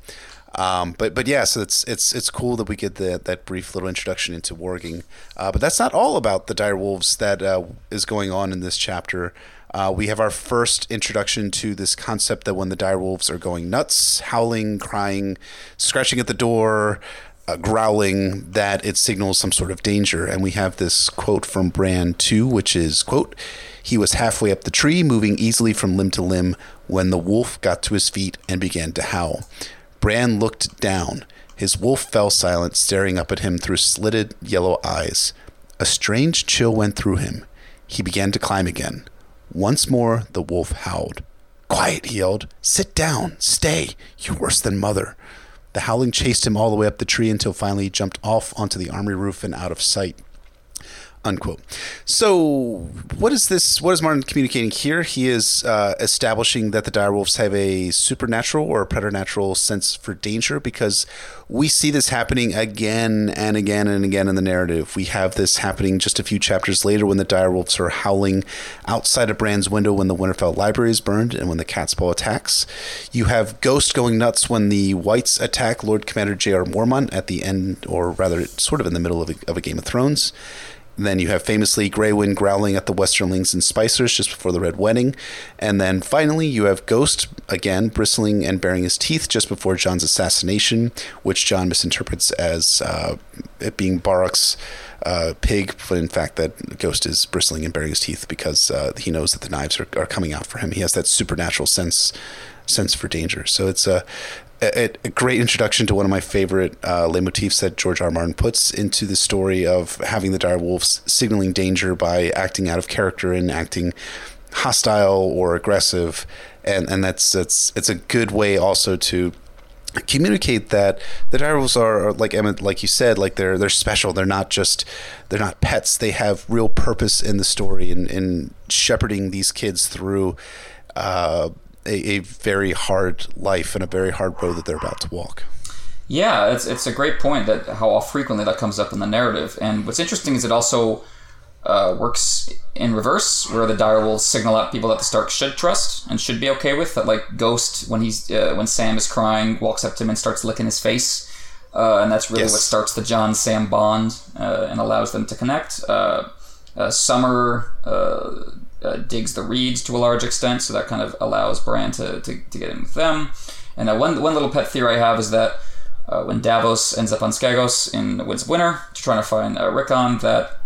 A: Um, but but yeah, so it's it's it's cool that we get the, that brief little introduction into warging. Uh, but that's not all about the dire wolves that uh, is going on in this chapter. Uh, we have our first introduction to this concept that when the direwolves are going nuts, howling, crying, scratching at the door, uh, growling, that it signals some sort of danger. And we have this quote from Bran 2, which is, quote, he was halfway up the tree, moving easily from limb to limb, when the wolf got to his feet and began to howl. Bran looked down. His wolf fell silent, staring up at him through slitted yellow eyes. A strange chill went through him. He began to climb again. Once more, the wolf howled. Quiet, he yelled. Sit down. Stay. You're worse than mother. The howling chased him all the way up the tree until finally he jumped off onto the armory roof and out of sight unquote. So, what is this? What is Martin communicating here? He is uh, establishing that the direwolves have a supernatural or a preternatural sense for danger because we see this happening again and again and again in the narrative. We have this happening just a few chapters later when the direwolves are howling outside of Bran's window when the Winterfell library is burned and when the Catspaw attacks. You have Ghost going nuts when the Whites attack Lord Commander Jeor Mormont at the end, or rather, sort of in the middle of a, of a Game of Thrones. Then you have famously Grey Wind growling at the Westerlings and Spicers just before the Red Wedding. And then finally, you have Ghost again bristling and baring his teeth just before Jon's assassination, which Jon misinterprets as uh, it being Borroq's uh, pig, but in fact, that Ghost is bristling and baring his teeth because uh, he knows that the knives are, are coming out for him. He has that supernatural sense sense for danger. So it's a a, a, great introduction to one of my favorite uh, leitmotifs that George R. Martin puts into the story of having the direwolves signaling danger by acting out of character and acting hostile or aggressive, and and that's that's it's a good way also to communicate that the direwolves are, are like Emma, like you said, like they're they're special. They're not just they're not pets. They have real purpose in the story and in, in shepherding these kids through. Uh, a, a very hard life and a very hard road that they're about to walk.
B: Yeah, it's it's a great point that how frequently that comes up in the narrative. And what's interesting is it also uh, works in reverse, where the direwolves signal out people that the Stark should trust and should be okay with. That like Ghost, when he's uh, when Sam is crying, walks up to him and starts licking his face, uh, and that's really yes. what starts the Jon Sam bond uh, and allows them to connect. Uh, uh, Summer uh, digs the reeds to a large extent, so that kind of allows Bran to, to, to get in with them. And uh, one, one little pet theory I have is that uh, when Davos ends up on Skagos in Winds of Winter, trying to find uh, Rickon, that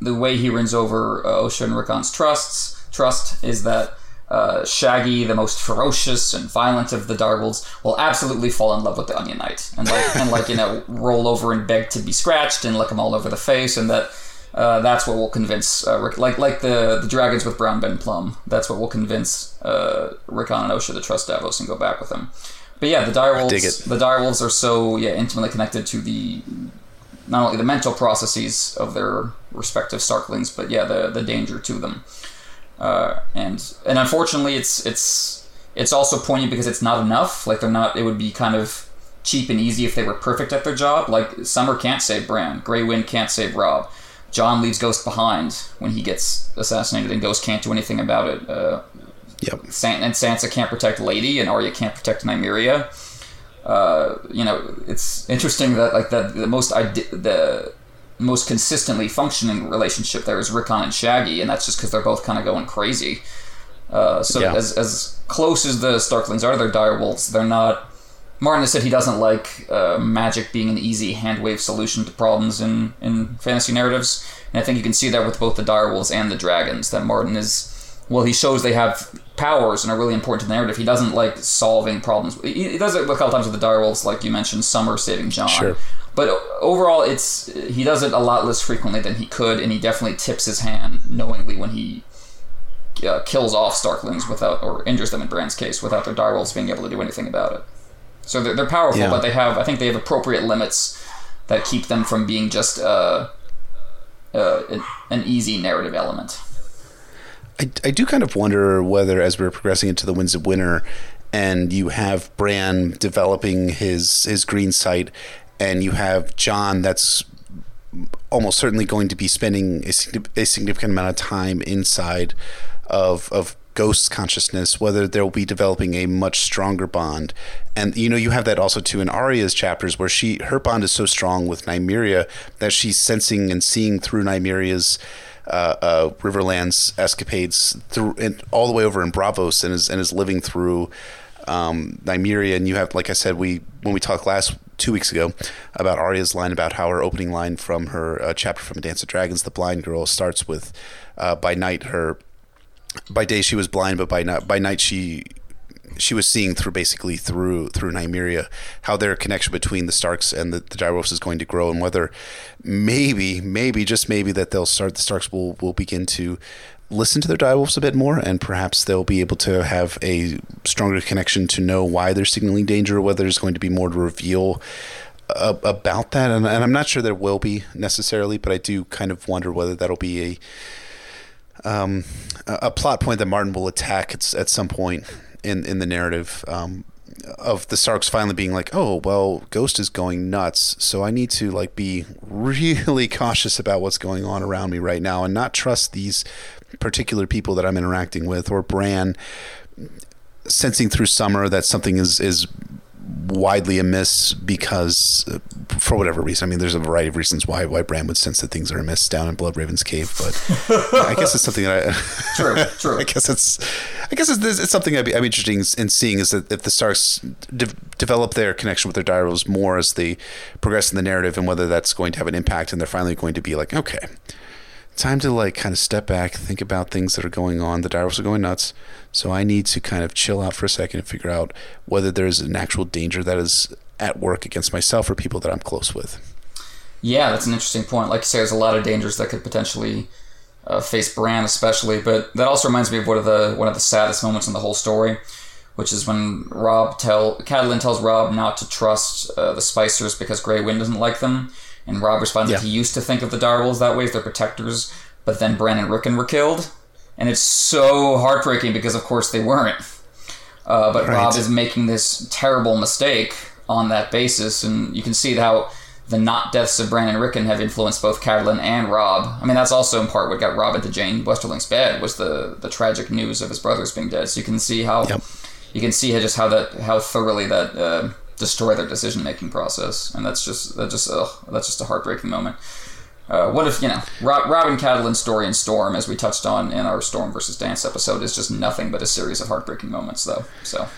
B: the way he wins over uh, Osha and Rickon's trusts trust is that uh, Shaggy, the most ferocious and violent of the Direwolves, will absolutely fall in love with the Onion Knight and like and like you know roll over and beg to be scratched and lick him all over the face, and that uh, that's what will convince uh, Rick, like like the the dragons with Brown Ben Plumm. That's what will convince uh, Rickon and Osha to trust Davos and go back with him. But yeah, the direwolves the direwolves are so yeah intimately connected to the not only the mental processes of their respective Starklings, but yeah the the danger to them. Uh, and and unfortunately, it's it's it's also poignant because it's not enough. Like they're not. It would be kind of cheap and easy if they were perfect at their job. Like Summer can't save Bran, Grey Wind can't save Robb. Jon leaves Ghost behind when he gets assassinated, and Ghost can't do anything about it. Uh,
A: yep.
B: San- and Sansa can't protect Lady, and Arya can't protect Nymeria. Uh, you know, it's interesting that like the, the most ide- the most consistently functioning relationship there is Rickon and Shaggy, and that's just because they're both kind of going crazy. Uh, so yeah. as as close as the Starklings are, they're direwolves. They're not Martin has said he doesn't like uh, magic being an easy hand wave solution to problems in, in fantasy narratives. And I think you can see that with both the direwolves and the dragons, that Martin is, well, he shows they have powers and are really important to the narrative. He doesn't like solving problems. He, he does it a couple times with the direwolves, like you mentioned, Summer saving Jon.
A: Sure.
B: But overall, it's he does it a lot less frequently than he could, and he definitely tips his hand knowingly when he uh, kills off Starklings without, or injures them in Bran's case, without their direwolves being able to do anything about it. So they're, they're powerful, yeah. but they have I think they have appropriate limits that keep them from being just uh, uh, an easy narrative element.
A: I, I do kind of wonder whether, as we're progressing into the Winds of Winter, and you have Bran developing his his green sight, and you have Jon that's almost certainly going to be spending a, a significant amount of time inside of of Ghost's consciousness, whether they'll be developing a much stronger bond. And you know, you have that also too in Arya's chapters where she her bond is so strong with Nymeria that she's sensing and seeing through Nymeria's uh, uh, Riverlands escapades through and all the way over in Braavos and is and is living through um, Nymeria. And you have, like I said, we when we talked last two weeks ago about Arya's line about how her opening line from her uh, chapter from A Dance of Dragons, the blind girl, starts with uh, by night her by day she was blind, but by night by night she she was seeing through basically through through Nymeria how their connection between the Starks and the, the Direwolves is going to grow, and whether maybe maybe just maybe that they'll start the Starks will will begin to listen to their direwolves a bit more, and perhaps they'll be able to have a stronger connection to know why they're signaling danger, or whether there's going to be more to reveal uh, about that. And, and, I'm not sure there will be necessarily, but I do kind of wonder whether that'll be a um, a plot point that Martin will attack at, at some point in in the narrative. Um, of the Starks finally being like, oh well, Ghost is going nuts, so I need to like be really cautious about what's going on around me right now and not trust these particular people that I'm interacting with, or Bran sensing through Summer that something is is widely amiss because uh, for whatever reason. I mean, there's a variety of reasons why why Bran would sense that things are amiss down in Bloodraven's cave, but I guess it's something that I
B: true true.
A: I guess it's I guess it's, it's something I'd be, I'm interested in seeing is that if the Starks de- develop their connection with their direwolves more as they progress in the narrative, and whether that's going to have an impact, and they're finally going to be like, okay, time to like kind of step back, think about things that are going on. The direwolves are going nuts, so I need to kind of chill out for a second and figure out whether there's an actual danger that is at work against myself or people that I'm close with.
B: Yeah, that's an interesting point. Like you say, there's a lot of dangers that could potentially uh, face Bran, especially. But that also reminds me of one of the one of the saddest moments in the whole story, which is when Robb tell Catelyn tells Robb not to trust uh, the Spicers because Grey Wind doesn't like them and Robb responds yeah. that he used to think of the Direwolves that way as their protectors, but then Bran and Rickon were killed. And it's so heartbreaking because, of course, they weren't. Uh, but right. Robb is making this terrible mistake on that basis, and you can see how the not deaths of Bran and Rickon have influenced both Catelyn and Robb. I mean, that's also in part what got Robb into Jeyne Westerling's bed was the the tragic news of his brothers being dead. So you can see how yep. you can see just how that how thoroughly that uh, destroy their decision making process, and that's just that just ugh, that's just a heartbreaking moment. Uh, what if you know Robb, Robin Catelyn's story in Storm, as we touched on in our Storm versus Dance episode, is just nothing but a series of heartbreaking moments, though. So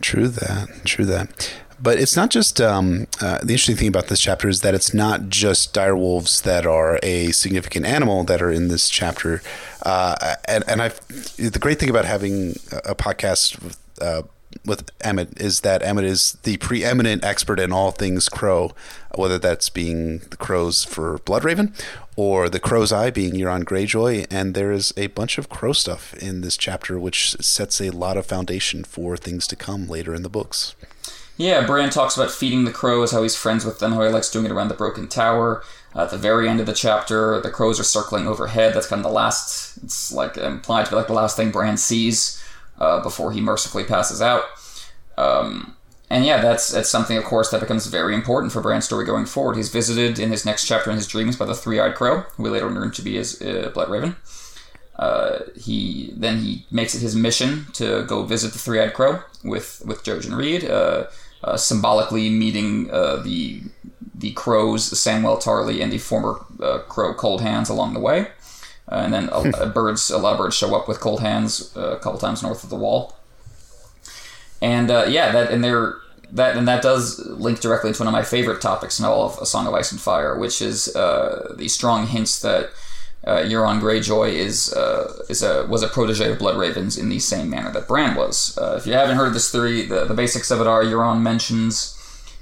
A: true that, true that. But it's not just um, uh, the interesting thing about this chapter is that it's not just direwolves that are a significant animal that are in this chapter. Uh, and and I, the great thing about having a podcast with, uh, with Emmett is that Emmett is the preeminent expert in all things crow, whether that's being the crows for Bloodraven or the crow's eye being Euron Greyjoy. And there is a bunch of crow stuff in this chapter, which sets a lot of foundation for things to come later in the books.
B: Yeah, Bran talks about feeding the crows, how he's friends with them, how he likes doing it around the broken tower. Uh, at the very end of the chapter, the crows are circling overhead. That's kind of the last, it's like implied to be like the last thing Bran sees uh, before he mercifully passes out. Um, and yeah, that's that's something, of course, that becomes very important for Bran's story going forward. He's visited in his next chapter in his dreams by the three-eyed crow, who we later learn to be his uh, Bloodraven. Uh, he then he makes it his mission to go visit the three-eyed crow with with Jojen Reed, uh, uh, symbolically meeting uh, the the crows Samwell Tarly and the former uh, crow Cold Hands along the way. Uh, and then a, birds, a lot of birds show up with cold hands uh, a couple times north of the wall. And uh, yeah, that and they're that and that does link directly into one of my favorite topics in all of A Song of Ice and Fire, which is uh, the strong hints that uh, Euron Greyjoy is uh, is a was a protege of Bloodravens in the same manner that Bran was. if you haven't heard this theory, the, the basics of it are Euron mentions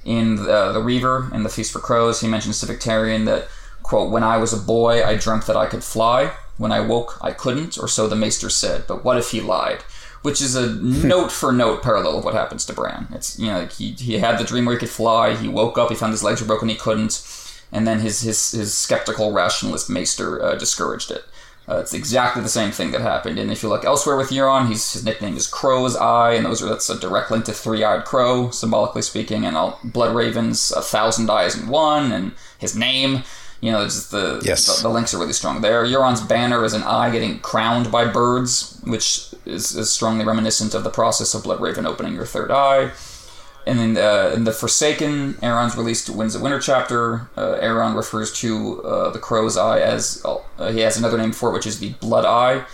B: in the, the Reaver and the Feast for Crows, he mentions to Victarion that Quote, When I was a boy, I dreamt that I could fly. When I woke, I couldn't, or so the maester said. But what if he lied? Which is a note for note parallel of what happens to Bran. It's, you know, he, he had the dream where he could fly, he woke up, he found his legs were broken, he couldn't, and then his, his, his skeptical rationalist maester uh, discouraged it. Uh, it's exactly the same thing that happened. And if you look elsewhere with Euron, he's, his nickname is Crow's Eye, and those are that's a direct link to Three-Eyed Crow, symbolically speaking, and all Bloodraven's, a thousand eyes in one, and his name. You know, just the, yes. the, the links are really strong there. Euron's banner is an eye getting crowned by birds, which is, is strongly reminiscent of the process of Bloodraven opening your third eye. and then uh, in the Forsaken, Aeron's released Winds of Winter chapter. Uh, Aeron refers to uh, the Crow's Eye as uh, he has another name for it, which is the Blood Eye,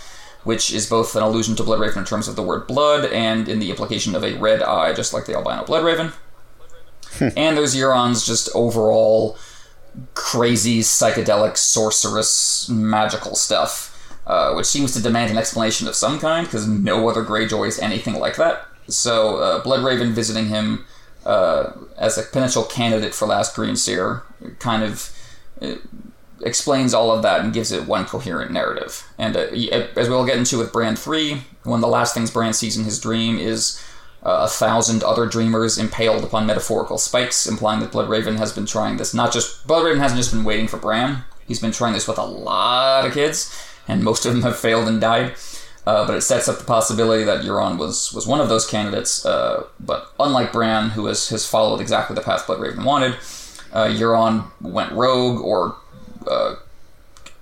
B: which is both an allusion to Bloodraven in terms of the word blood and in the implication of a red eye, just like the albino Bloodraven. and there's Euron's just overall crazy, psychedelic, sorceress, magical stuff, uh, which seems to demand an explanation of some kind because no other Greyjoy is anything like that. So, uh, Bloodraven visiting him uh, as a potential candidate for Last Green Seer kind of uh, explains all of that and gives it one coherent narrative. And uh, as we'll get into with Bran 3, one of the last things Bran sees in his dream is uh, a thousand other dreamers impaled upon metaphorical spikes, implying that Bloodraven has been trying this. Not just Bloodraven hasn't just been waiting for Bran; he's been trying this with a lot of kids, and most of them have failed and died. Uh, but it sets up the possibility that Euron was was one of those candidates. Uh, but unlike Bran, who has has followed exactly the path Bloodraven wanted, uh, Euron went rogue or uh,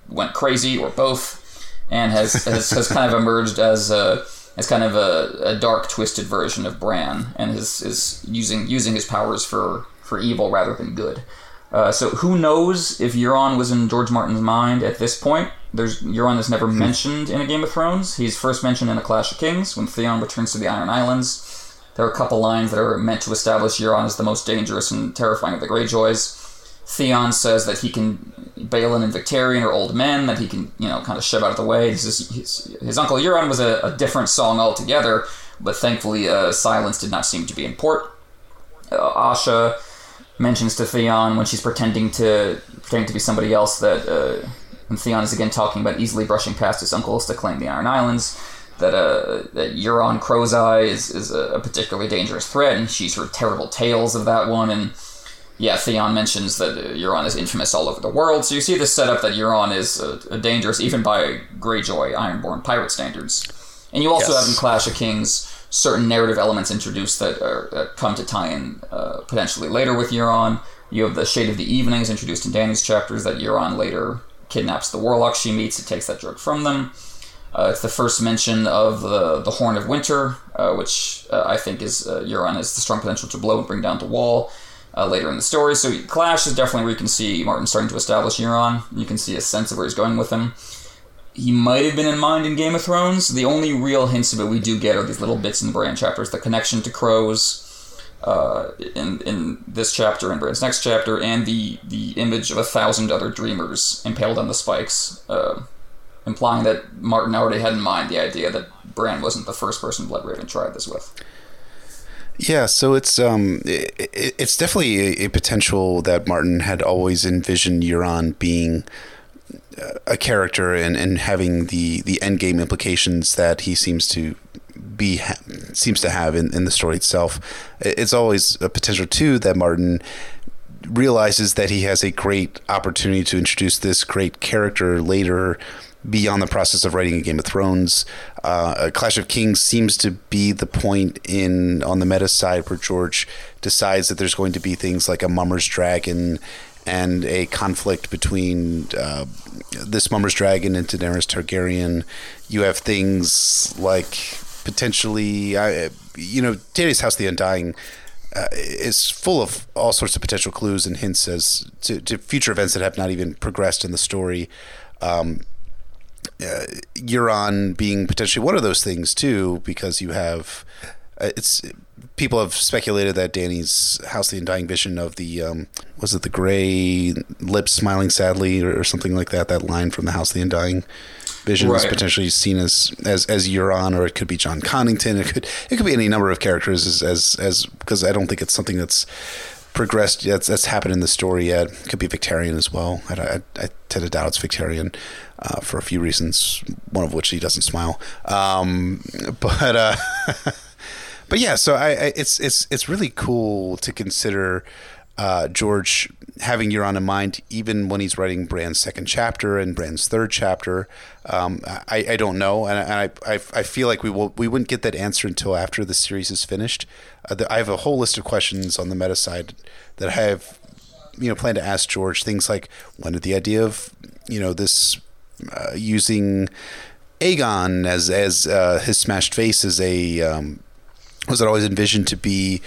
B: went crazy or both, and has has, has kind of emerged as a as kind of a, a dark, twisted version of Bran, and is is using using his powers for for evil rather than good. Uh, so who knows if Euron was in George Martin's mind at this point? There's Euron is never hmm. mentioned in a Game of Thrones. He's first mentioned in A Clash of Kings when Theon returns to the Iron Islands. There are a couple lines that are meant to establish Euron as the most dangerous and terrifying of the Greyjoys. Theon says that he can Balon and Victarion are old men that he can you know kind of shove out of the way. His, his, his uncle Euron was a, a, different song altogether, but thankfully uh, silence did not seem to be in port. Uh, Asha mentions to Theon when she's pretending to pretending to be somebody else that uh, and Theon is again talking about easily brushing past his uncles to claim the Iron Islands. That uh, that Euron Crow's Eye is, is a particularly dangerous threat, and she's heard terrible tales of that one. And yeah, Theon mentions that uh, Euron is infamous all over the world. So you see this setup that Euron is uh, dangerous even by Greyjoy Ironborn pirate standards. And you also yes. have in Clash of Kings certain narrative elements introduced that, are, that come to tie in uh, potentially later with Euron. You have the Shade of the Evenings introduced in Dany's chapters that Euron later kidnaps the warlock she meets. It takes that drug from them. Uh, it's the first mention of the the Horn of Winter, uh, which uh, I think is uh, Euron has the strong potential to blow and bring down the wall uh, later in the story. So Clash is definitely where you can see Martin starting to establish Euron. You can see a sense of where he's going with him. He might have been in mind in Game of Thrones. The only real hints of it we do get are these little bits in the Bran chapters, the connection to crows uh, in in this chapter and Bran's next chapter, and the the image of a thousand other dreamers impaled on the spikes, uh, implying that Martin already had in mind the idea that Bran wasn't the first person Bloodraven tried this with.
A: Yeah, so it's um, it, it's definitely a, a, potential that Martin had always envisioned Euron being a character and, and having the the end game implications that he seems to be ha- seems to have in, in the story itself. It's always a potential too that Martin realizes that he has a great opportunity to introduce this great character later beyond the process of writing a Game of Thrones. Uh, Clash of Kings seems to be the point in on the meta side where George decides that there's going to be things like a Mummer's Dragon and a conflict between uh, this Mummer's Dragon and Daenerys Targaryen. You have things like potentially, you know, Dany's House the Undying. Uh, is full of all sorts of potential clues and hints as to, to future events that have not even progressed in the story. Um, uh, Euron being potentially one of those things too, because you have uh, it's people have speculated that Dany's House the Undying vision of the um, was it the gray lips smiling sadly or, or, something like that that line from the House the Undying vision right. is potentially seen as as as Euron or it could be Jon Connington it could it could be any number of characters as as as because I don't think it's something that's progressed yet. That's happened in the story yet. It could be Victarion as well. I, I, I tend to doubt it's Victarion uh, for a few reasons, one of which he doesn't smile. Um, but uh, but yeah, so I, I, it's it's it's really cool to consider uh, George having Euron in mind, even when he's writing Bran's second chapter and Bran's third chapter. Um, I, I don't know, and I, I, I feel like we will we wouldn't get that answer until after the series is finished. Uh, the, I have a whole list of questions on the meta side that I have you know plan to ask George things like when did the idea of you know this uh, using Aegon as as uh, his smashed face as a um, was it always envisioned to be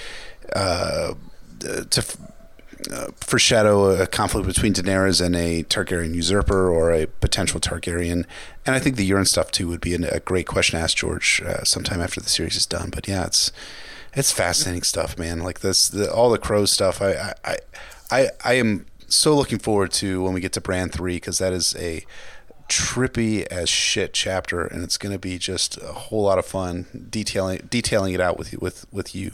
A: uh, to uh, foreshadow a conflict between Daenerys and a Targaryen usurper or a potential Targaryen. And I think the Euron stuff too would be a great question to ask George uh, sometime after the series is done. But yeah, it's it's fascinating stuff, man. Like this, the, all the crow stuff. I, I, I, I am so looking forward to when we get to Bran three because that is a trippy as shit chapter, and it's going to be just a whole lot of fun detailing detailing it out with you with with you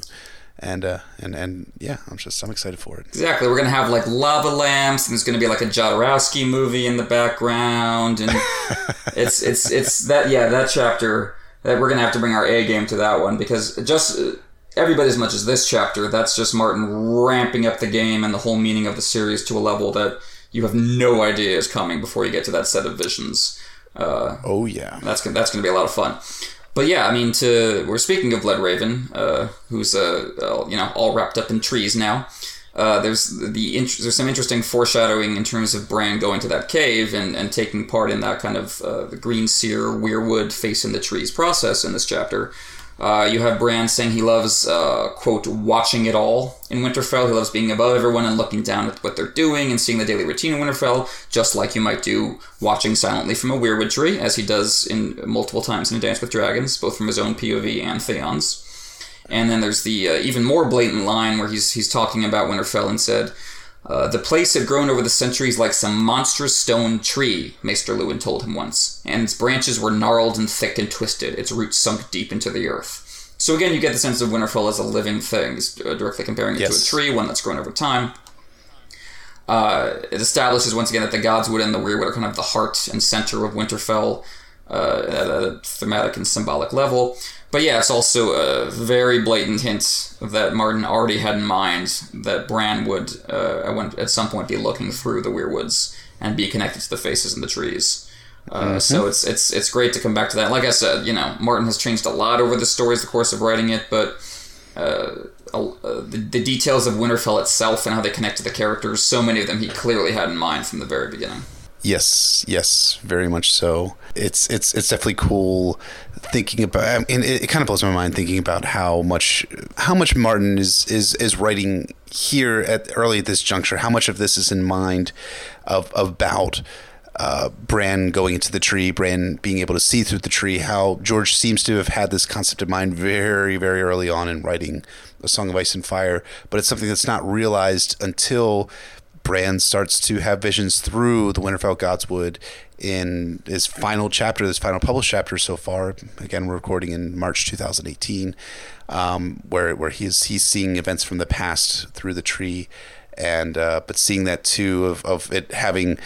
A: and uh, and and yeah, I'm just I'm excited for it.
B: Exactly, we're gonna have like lava lamps, and there's gonna be like a Jodorowsky movie in the background, and it's it's it's that yeah that chapter that we're gonna have to bring our A game to that one because just uh, everybody as much as this chapter, that's just Martin ramping up the game and the whole meaning of the series to a level that you have no idea is coming before you get to that set of visions. Uh,
A: oh yeah,
B: that's gonna, that's gonna be a lot of fun but yeah, I mean, to we're speaking of Bloodraven, uh, who's uh, you know all wrapped up in trees now. Uh, there's the there's some interesting foreshadowing in terms of Bran going to that cave and, and taking part in that kind of uh, the green seer weirwood face in the trees process in this chapter. Uh, you have Bran saying he loves, uh, quote, watching it all in Winterfell. He loves being above everyone and looking down at what they're doing and seeing the daily routine in Winterfell, just like you might do watching silently from a weirwood tree, as he does in multiple times in A Dance with Dragons, both from his own POV and Theon's. And then there's the uh, even more blatant line where he's he's talking about Winterfell and said, uh, the place had grown over the centuries like some monstrous stone tree, Maester Luwin told him once, and its branches were gnarled and thick and twisted, its roots sunk deep into the earth. So again, you get the sense of Winterfell as a living thing, uh, directly comparing it yes. to a tree, one that's grown over time. Uh, it establishes once again that the Godswood and the Weirwood are kind of the heart and center of Winterfell uh, at a thematic and symbolic level. But yeah, it's also a very blatant hint that Martin already had in mind that Bran would, uh, at some point, be looking through the Weirwoods and be connected to the faces in the trees. Uh, mm-hmm. So it's it's it's great to come back to that. Like I said, you know, Martin has changed a lot over the stories, the course of writing it, but uh, uh, the, the details of Winterfell itself and how they connect to the characters, so many of them he clearly had in mind from the very beginning.
A: Yes, yes, very much so. It's it's it's definitely cool thinking about and it, it, kind of blows my mind thinking about how much how much Martin is is is writing here at early at this juncture how much of this is in mind of about uh, Bran going into the tree, Bran being able to see through the tree, how George seems to have had this concept in mind very, very early on in writing A Song of Ice and Fire, but it's something that's not realized until Bran starts to have visions through the Winterfell Godswood in his final chapter, this final published chapter so far. Again, we're recording in March 2018, um, where where he's he's seeing events from the past through the tree, and uh, but seeing that too of, of it having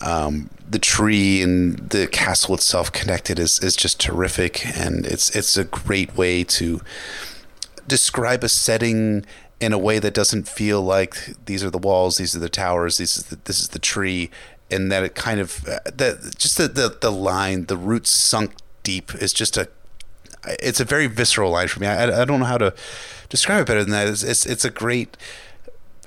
A: um, the tree and the castle itself connected is is just terrific, and it's it's a great way to describe a setting in a way that doesn't feel like these are the walls, these are the towers, these is the, this is the tree, and that it kind of uh, that just the, the the line, the roots sunk deep is just a it's a very visceral line for me. I, I don't know how to describe it better than that. It's, it's, it's a great.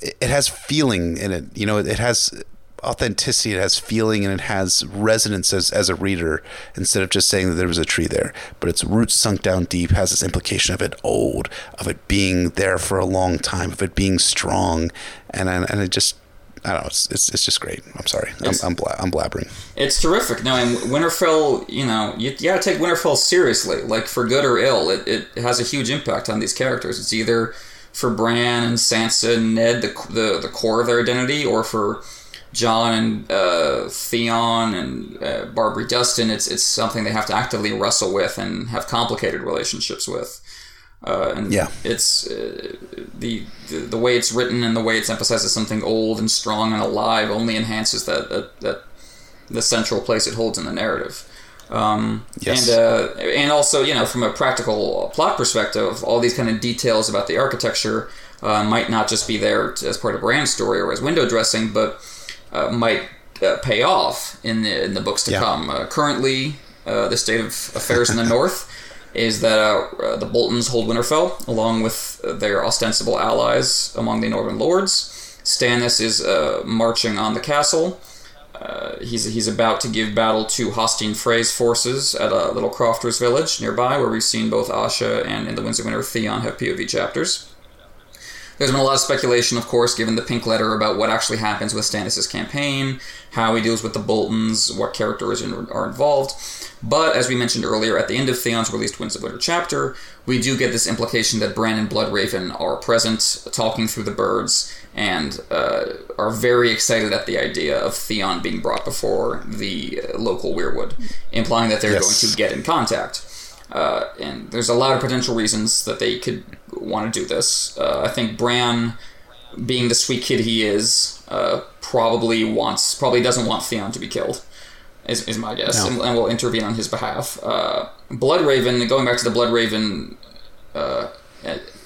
A: It has feeling in it. You know, it has authenticity, it has feeling, and it has resonance as, as a reader instead of just saying that there was a tree there. But its roots sunk down deep has this implication of it old, of it being there for a long time, of it being strong, and and and it just. I don't know. It's, it's, it's just great. I'm sorry. I'm I'm, bla- I'm, blabbering.
B: It's terrific. No, and Winterfell, you know, you, you got to take Winterfell seriously, like for good or ill. It, it has a huge impact on these characters. It's either for Bran and Sansa and Ned, the, the, the core of their identity, or for Jon and uh, Theon and uh, Barbrey Dustin, it's it's something they have to actively wrestle with and have complicated relationships with. Uh, and
A: yeah,
B: it's uh, the, the, the way it's written and the way it's emphasizes something old and strong and alive only enhances that that, that the central place it holds in the narrative. Um, yes. and uh, and also you know from a practical plot perspective, all these kind of details about the architecture uh, might not just be there as part of Bran story or as window dressing, but uh, might uh, pay off in the in the books to yeah. come. Uh, currently, uh, the state of affairs in the north is that uh, the Boltons hold Winterfell along with their ostensible allies among the Northern lords. Stannis is marching on the castle. he's he's about to give battle to Hosteen Frey's forces at a little crofters village nearby, where we've seen both Asha and in the Winds of Winter Theon have POV chapters. There's been a lot of speculation, of course, given the pink letter about what actually happens with Stannis' campaign, how he deals with the Boltons, what characters are involved. But as we mentioned earlier, at the end of Theon's released Winds of Winter chapter, we do get this implication that Bran and Bloodraven are present, talking through the birds, and uh, are very excited at the idea of Theon being brought before the uh, local weirwood, implying that they're yes. going to get in contact. Uh, and there's a lot of potential reasons that they could want to do this. Uh, I think Bran, being the sweet kid he is, uh, probably wants, probably doesn't want Theon to be killed. Is, is my guess, no. and, and, will intervene on his behalf. Uh, Bloodraven, going back to the Bloodraven, uh,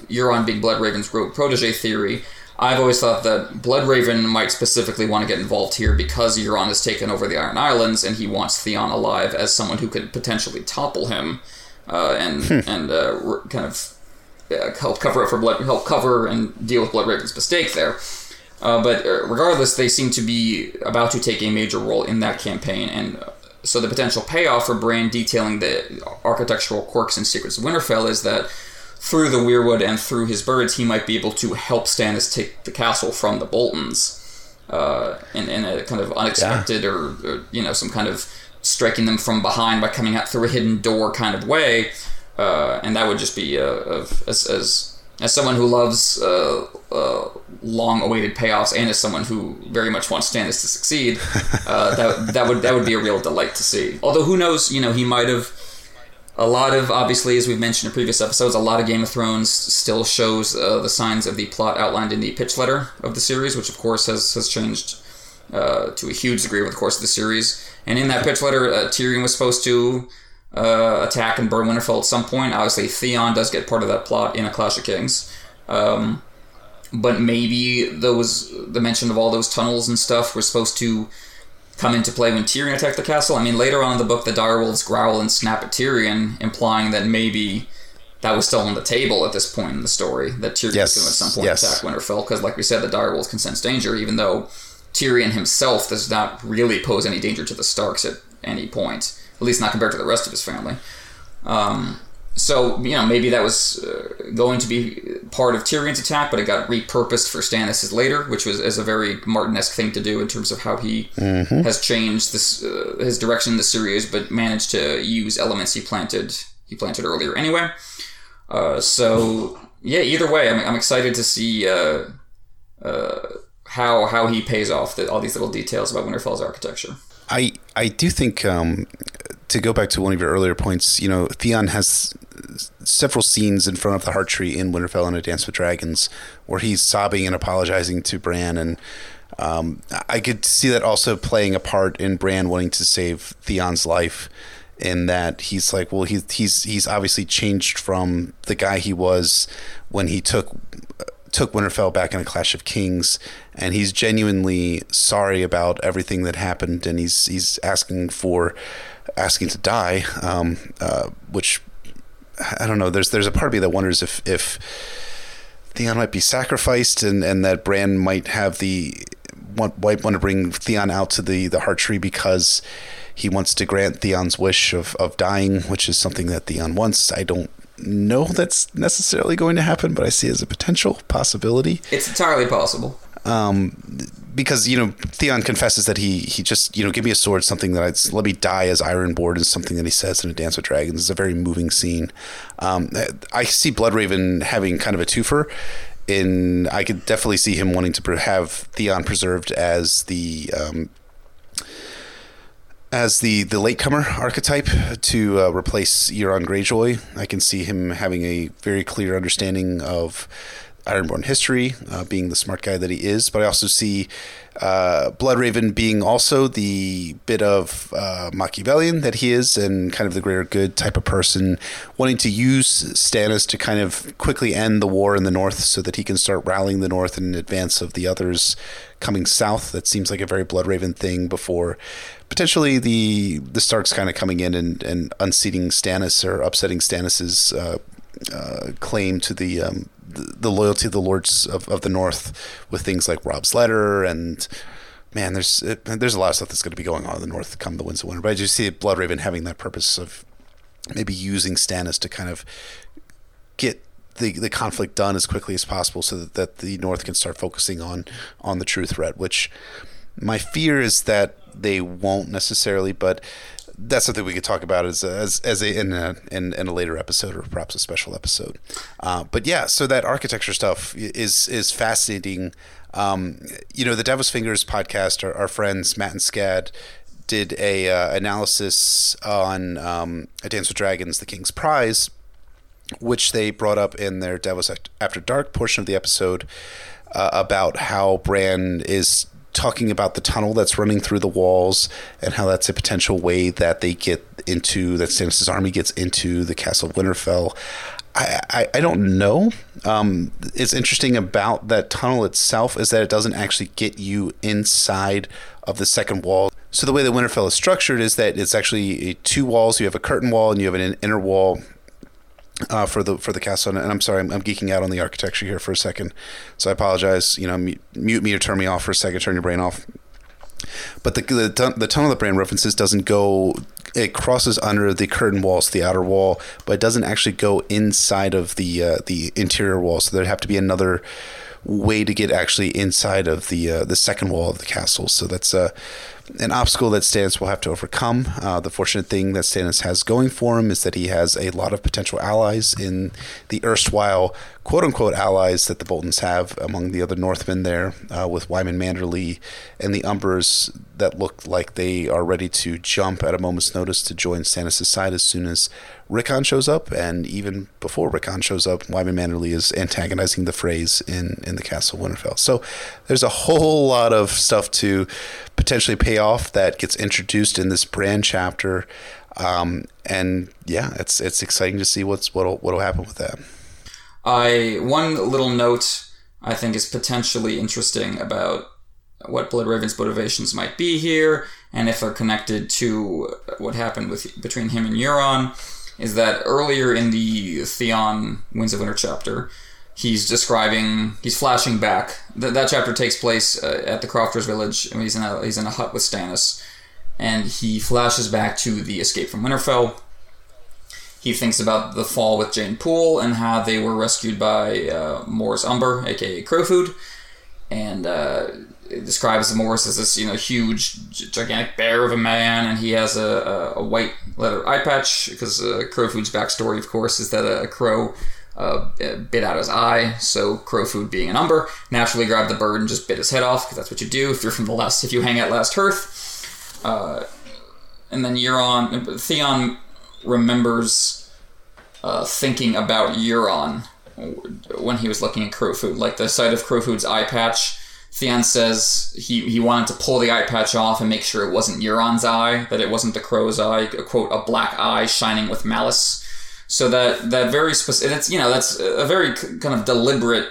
B: Euron being Bloodraven's protege theory. I've always thought that Bloodraven might specifically want to get involved here because Euron has taken over the Iron Islands and he wants Theon alive as someone who could potentially topple him uh, and hmm. and uh, kind of uh, help cover up for blood, help cover and deal with Bloodraven's mistake there. Uh, but uh, regardless, they seem to be about to take a major role in that campaign, and so the potential payoff for Bran detailing the architectural quirks and secrets of Winterfell is that through the Weirwood and through his birds, he might be able to help Stannis take the castle from the Boltons uh, in, in a kind of unexpected yeah. or, or, you know, some kind of striking them from behind by coming out through a hidden door kind of way. Uh, and that would just be uh, as, as as someone who loves uh, uh, long-awaited payoffs, and as someone who very much wants Stannis to succeed, uh, that that would that would be a real delight to see. Although who knows, you know, he might have a lot of obviously, as we've mentioned in previous episodes, a lot of Game of Thrones still shows uh, the signs of the plot outlined in the pitch letter of the series, which of course has has changed uh, to a huge degree over the course of the series. And in that pitch letter, uh, Tyrion was supposed to uh, attack and burn Winterfell at some point. Obviously, Theon does get part of that plot in A Clash of Kings. Um, but maybe those the mention of all those tunnels and stuff were supposed to come into play when Tyrion attacked the castle. I mean, later on in the book, the direwolves growl and snap at Tyrion, implying that maybe that was still on the table at this point in the story that Tyrion yes. was going to at some point yes. attack Winterfell because, like we said, the direwolves can sense danger, even though Tyrion himself does not really pose any danger to the Starks at any point, at least not compared to the rest of his family. Um, so you know maybe that was uh, going to be part of Tyrion's attack, but it got repurposed for Stannis' later, which was as a very Martin-esque thing to do in terms of how he mm-hmm. has changed this uh, his direction in the series, but managed to use elements he planted he planted earlier anyway. Uh, so yeah, either way, I'm, I'm excited to see uh, uh, how how he pays off the, all these little details about Winterfell's architecture.
A: I I do think um, to go back to one of your earlier points, you know, Theon has several scenes in front of the heart tree in Winterfell and A Dance with Dragons where he's sobbing and apologizing to Bran and um, I could see that also playing a part in Bran wanting to save Theon's life in that he's like, well, he's he's he's obviously changed from the guy he was when he took took Winterfell back in a Clash of Kings, and he's genuinely sorry about everything that happened, and he's he's asking for asking to die, um, uh, which I don't know. There's there's a part of me that wonders if if Theon might be sacrificed, and and that Bran might have the want might want to bring Theon out to the the heart tree because he wants to grant Theon's wish of of dying, which is something that Theon wants. I don't know that's necessarily going to happen, but I see as a potential possibility.
B: It's entirely possible.
A: Um, because you know Theon confesses that he he just you know give me a sword, something that I'd let me die as Ironborn is something that he says in a Dance with Dragons. It's a very moving scene. Um, I see Bloodraven having kind of a twofer. In I could definitely see him wanting to have Theon preserved as the um, as the the latecomer archetype to uh, replace Euron Greyjoy. I can see him having a very clear understanding of Ironborn history, uh, being the smart guy that he is. But I also see uh, Bloodraven being also the bit of uh, Machiavellian that he is, and kind of the greater good type of person, wanting to use Stannis to kind of quickly end the war in the north, so that he can start rallying the north in advance of the others coming south. That seems like a very Bloodraven thing before potentially the the Starks kind of coming in and, and unseating Stannis or upsetting Stannis's uh, uh, claim to the um, the loyalty of the lords of, of the north with things like Robb's letter and man, there's it, there's a lot of stuff that's going to be going on in the north come the winds of winter. But I just see Bloodraven having that purpose of maybe using Stannis to kind of get the, the conflict done as quickly as possible so that, that the North can start focusing on on the true threat. Which my fear is that they won't necessarily, but that's something we could talk about as as, as a, in a in, in a later episode or perhaps a special episode. Uh, but yeah, so that architecture stuff is is fascinating. Um, you know, the Devil's Fingers podcast, our, our friends Matt and Scad did a uh, analysis on um, A Dance with Dragons, The King's Prize, which they brought up in their Davos After Dark portion of the episode uh, about how Bran is talking about the tunnel that's running through the walls and how that's a potential way that they get into that Stannis' army gets into the castle of Winterfell. I, I, I don't know. Um, it's interesting about that tunnel itself is that it doesn't actually get you inside of the second wall. So the way that Winterfell is structured is that it's actually two walls. You have a curtain wall and you have an inner wall uh, for the for the castle. And I'm sorry, I'm, I'm, geeking out on the architecture here for a second, so I apologize. You know, mute, me or turn me off for a second. Turn your brain off. But the the, the tunnel that Bran references doesn't go. It crosses under the curtain walls, the outer wall, but it doesn't actually go inside of the uh, the interior wall. So there'd have to be another way to get actually inside of the uh, the second wall of the castle. So that's uh, an obstacle that Stannis will have to overcome. Uh, the fortunate thing that Stannis has going for him is that he has a lot of potential allies in the erstwhile quote unquote allies that the Boltons have among the other Northmen there, uh, with Wyman Manderly and the Umbers that look like they are ready to jump at a moment's notice to join Stannis' side as soon as Rickon shows up. And even before Rickon shows up, Wyman Manderly is antagonizing the Freys in, in the Castle Winterfell. So there's a whole lot of stuff to potentially pay off that gets introduced in this Bran chapter. Um, and yeah, it's it's exciting to see what's what'll what'll happen with that.
B: I one little note I think is potentially interesting about what Bloodraven's motivations might be here, and if they're connected to what happened with between him and Euron, is that earlier in the Theon Winds of Winter chapter, he's describing, he's flashing back. That, that chapter takes place uh, at the Crofters village, and he's in a he's in a hut with Stannis, and he flashes back to the escape from Winterfell he thinks about the fall with Jeyne Poole and how they were rescued by uh, Mors Umber, aka Crowfood, and uh, describes Morris as this you know huge, gigantic bear of a man, and he has a, a, a white leather eye patch because uh, Crowfood's backstory, of course, is that a crow. Uh, bit out his eye, so Crowfood, being an umber, naturally grabbed the bird and just bit his head off because that's what you do if you're from the last if you hang at Last Hearth. Uh, and then Euron, Theon remembers uh, thinking about Euron when he was looking at Crowfood. like the sight of Crowfood's eye patch. Theon says he, he wanted to pull the eye patch off and make sure it wasn't Euron's eye, that it wasn't the crow's eye, a, quote, a black eye shining with malice. So that, that very specific, it's, you know, that's a very kind of deliberate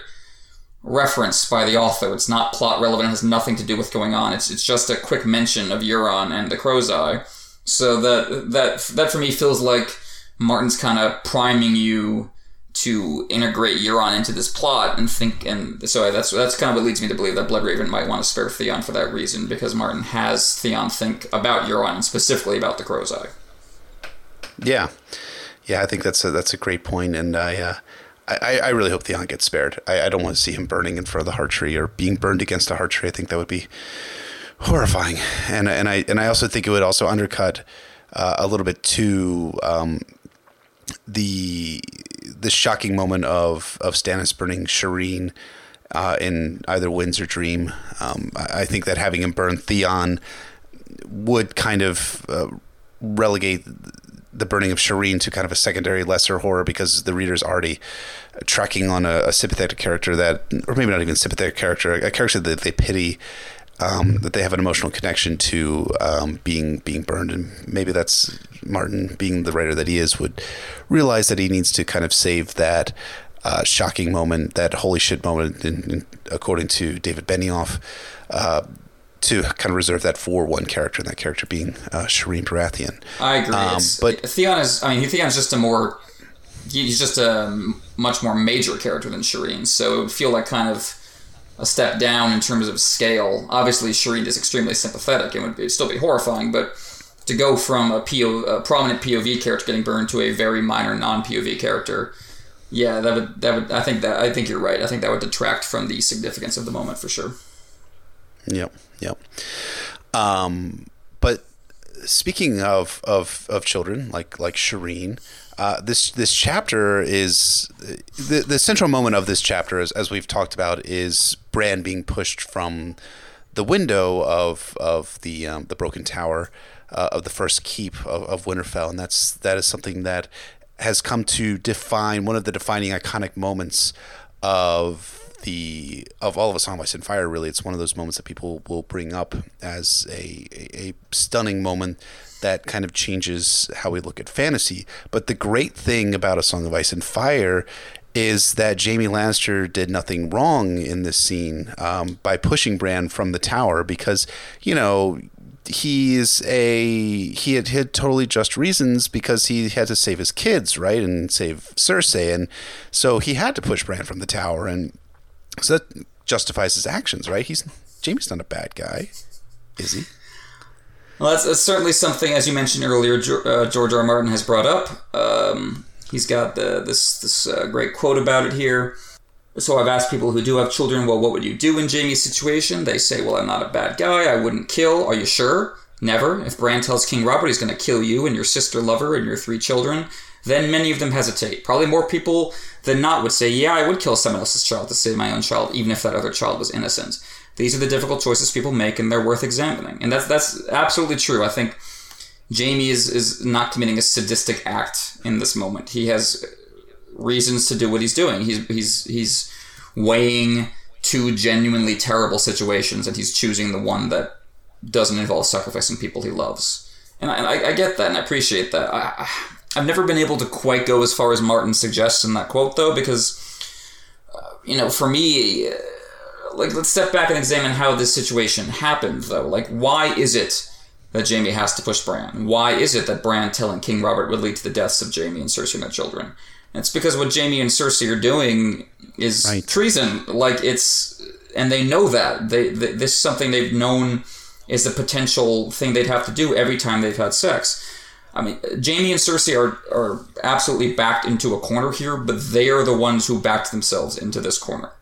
B: reference by the author. It's not plot relevant, it has nothing to do with going on. It's, it's just a quick mention of Euron and the crow's eye. So that that that for me feels like Martin's kind of priming you to integrate Euron into this plot and think and so that's that's kind of what leads me to believe that Bloodraven might want to spare Theon for that reason because Martin has Theon think about Euron and specifically about the Crow's Eye.
A: Yeah, yeah, I think that's a, that's a great point, and I. Uh, I, I really hope Theon gets spared. I, I don't want to see him burning in front of the heart tree or being burned against a heart tree. I think that would be horrifying, and and I and I also think it would also undercut uh, a little bit too um, the the shocking moment of of Stannis burning Shireen uh, in either Winds or Dream. Um, I, I, think that having him burn Theon would kind of uh, relegate the burning of Shireen to kind of a secondary lesser horror because the reader's already tracking on a, a sympathetic character that, or maybe not even sympathetic character, a character that they pity um, that they have an emotional connection to um, being being burned, and maybe that's Martin, being the writer that he is, would realize that he needs to kind of save that uh, shocking moment, that holy shit moment, in, in, according to David Benioff, uh, to kind of reserve that for one character, and that character being uh, Shireen Baratheon.
B: I agree, um, but Theon is. I mean, Theon is just a more. He's just a much more major character than Shireen, so it would feel like kind of a step down in terms of scale. Obviously, Shireen is extremely sympathetic and would be, still be horrifying, but to go from a, PO, a prominent POV character getting burned to a very minor non POV character yeah, that would that would I think that I think you're right. I think that would detract from the significance of the moment for sure.
A: Yep, yep. Um, but speaking of of of children like like Shireen, uh, this this chapter is the the central moment of this chapter, as, as we've talked about, is Bran being pushed from the window of of the um, the broken tower uh, of the first keep of, of Winterfell, and that's that is something that has come to define one of the defining iconic moments of the of all of a Song of Ice and Fire. Really, it's one of those moments that people will bring up as a, a, a stunning moment that kind of changes how we look at fantasy. But the great thing about A Song of Ice and Fire is that Jaime Lannister did nothing wrong in this scene um, by pushing Bran from the tower because, you know, he's a he had, had totally just reasons because he had to save his kids, right, and save Cersei, and so he had to push Bran from the tower, and so that justifies his actions, right? He's Jaime's not a bad guy, is he?
B: Well, that's, that's certainly something, as you mentioned earlier, uh, George R. R. Martin has brought up. Um, he's got the, this this uh, great quote about it here. So I've asked people who do have children, well, what would you do in Jaime's situation? They say, well, I'm not a bad guy. I wouldn't kill. Are you sure? Never. If Bran tells King Robert he's going to kill you and your sister lover and your three children, then many of them hesitate. Probably more people than not would say, yeah, I would kill someone else's child to save my own child, even if that other child was innocent. These are the difficult choices people make, and they're worth examining. And that's that's absolutely true. I think Jaime is is not committing a sadistic act in this moment. He has reasons to do what he's doing. He's he's he's weighing two genuinely terrible situations, and he's choosing the one that doesn't involve sacrificing people he loves. And I, and I, I get that, and I appreciate that. I, I've never been able to quite go as far as Martin suggests in that quote, though, because uh, you know, for me like let's step back and examine how this situation happened though. Like why is it that Jaime has to push Bran? Why is it that Bran telling King Robert would lead to the deaths of Jaime and Cersei and their children? And it's because what Jaime and Cersei are doing is right. treason. Like it's and they know that. They, they this is something they've known is a potential thing they'd have to do every time they've had sex. I mean, Jaime and Cersei are, are absolutely backed into a corner here, but they are the ones who backed themselves into this corner.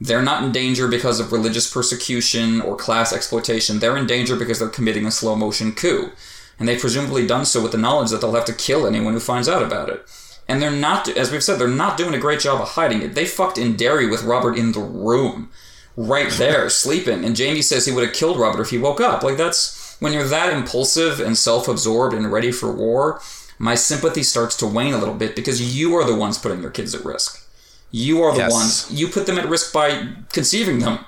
B: They're not in danger because of religious persecution or class exploitation. They're in danger because they're committing a slow motion coup. And they've presumably done so with the knowledge that they'll have to kill anyone who finds out about it. And they're not, as we've said, they're not doing a great job of hiding it. They fucked in Darry with Robert in the room, right there, sleeping. And Jaime says he would have killed Robert if he woke up. Like, that's, when you're that impulsive and self absorbed and ready for war, my sympathy starts to wane a little bit because you are the ones putting your kids at risk. You are the yes. ones. You put them at risk by conceiving them.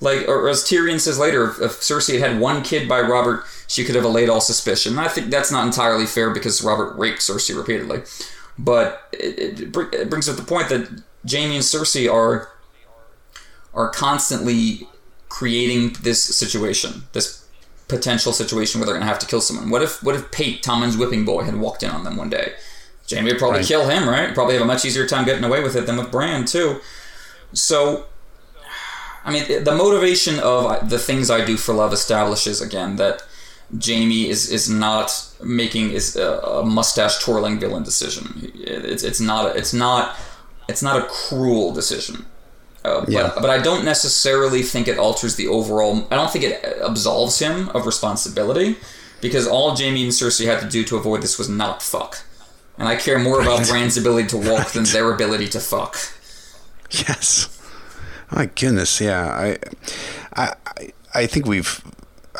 B: Like, or as Tyrion says later, if Cersei had had one kid by Robert, she could have allayed all suspicion. And I think that's not entirely fair because Robert raped Cersei repeatedly. But it, it, it brings up the point that Jaime and Cersei are are constantly creating this situation, this potential situation where they're going to have to kill someone. What if what if Pate, Tommen's whipping boy, had walked in on them one day? Jaime would probably right. kill him, right? Probably have a much easier time getting away with it than with Bran too. So, I mean, the motivation of uh, the things I do for love establishes again that Jaime is is not making is a, a mustache twirling villain decision. It's it's not a, it's not it's not a cruel decision. Uh, yeah. but, but I don't necessarily think it alters the overall. I don't think it absolves him of responsibility because all Jaime and Cersei had to do to avoid this was not fuck and I care more about Bran's ability to walk right. than their ability to fuck.
A: Yes. My goodness, yeah. I, I, I think we've.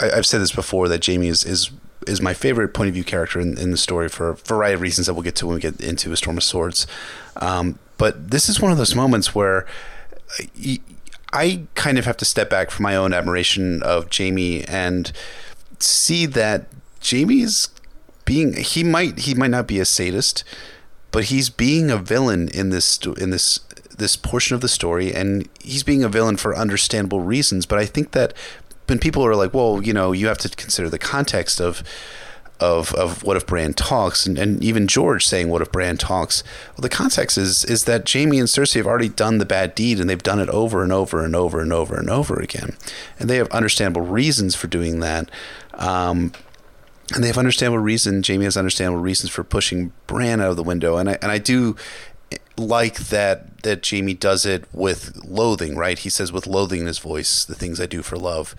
A: I, have said this before that Jaime is is is my favorite point of view character in, in the story for a variety of reasons that we'll get to when we get into a Storm of Swords. Um, but this is one of those moments where. I, kind of have to step back from my own admiration of Jaime and see that Jaime's being he might he might not be a sadist, but he's being a villain in this in this this portion of the story, and he's being a villain for understandable reasons. But I think that when people are like, well, you know, you have to consider the context of of, of what if Bran talks, and, and even George saying what if Bran talks. Well, the context is is that Jaime and Cersei have already done the bad deed, and they've done it over and over and over and over and over again, and they have understandable reasons for doing that. Um, and they have understandable reason. Jaime has understandable reasons for pushing Bran out of the window, and I and I do like that that Jaime does it with loathing, right? He says with loathing in his voice, "The things I do for love,"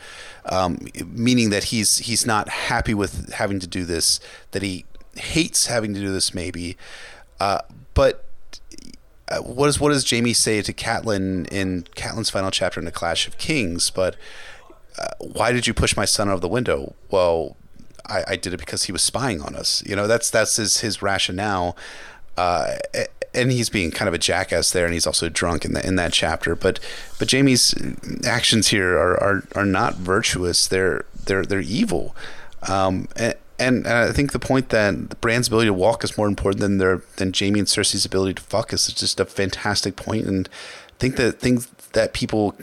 A: um, meaning that he's he's not happy with having to do this, that he hates having to do this, maybe. Uh, but uh, what does what does Jaime say to Catelyn in Catelyn's final chapter in the Clash of Kings? But uh, why did you push my son out of the window? Well, I, I, did it because he was spying on us. You know, that's that's his his rationale. Uh, and he's being kind of a jackass there, and he's also drunk in that in that chapter. But but Jaime's actions here are are, are not virtuous. They're they're they're evil. Um, and, and, I think the point that Bran's ability to walk is more important than their than Jaime and Cersei's ability to fuck is just a fantastic point, and I think that things that people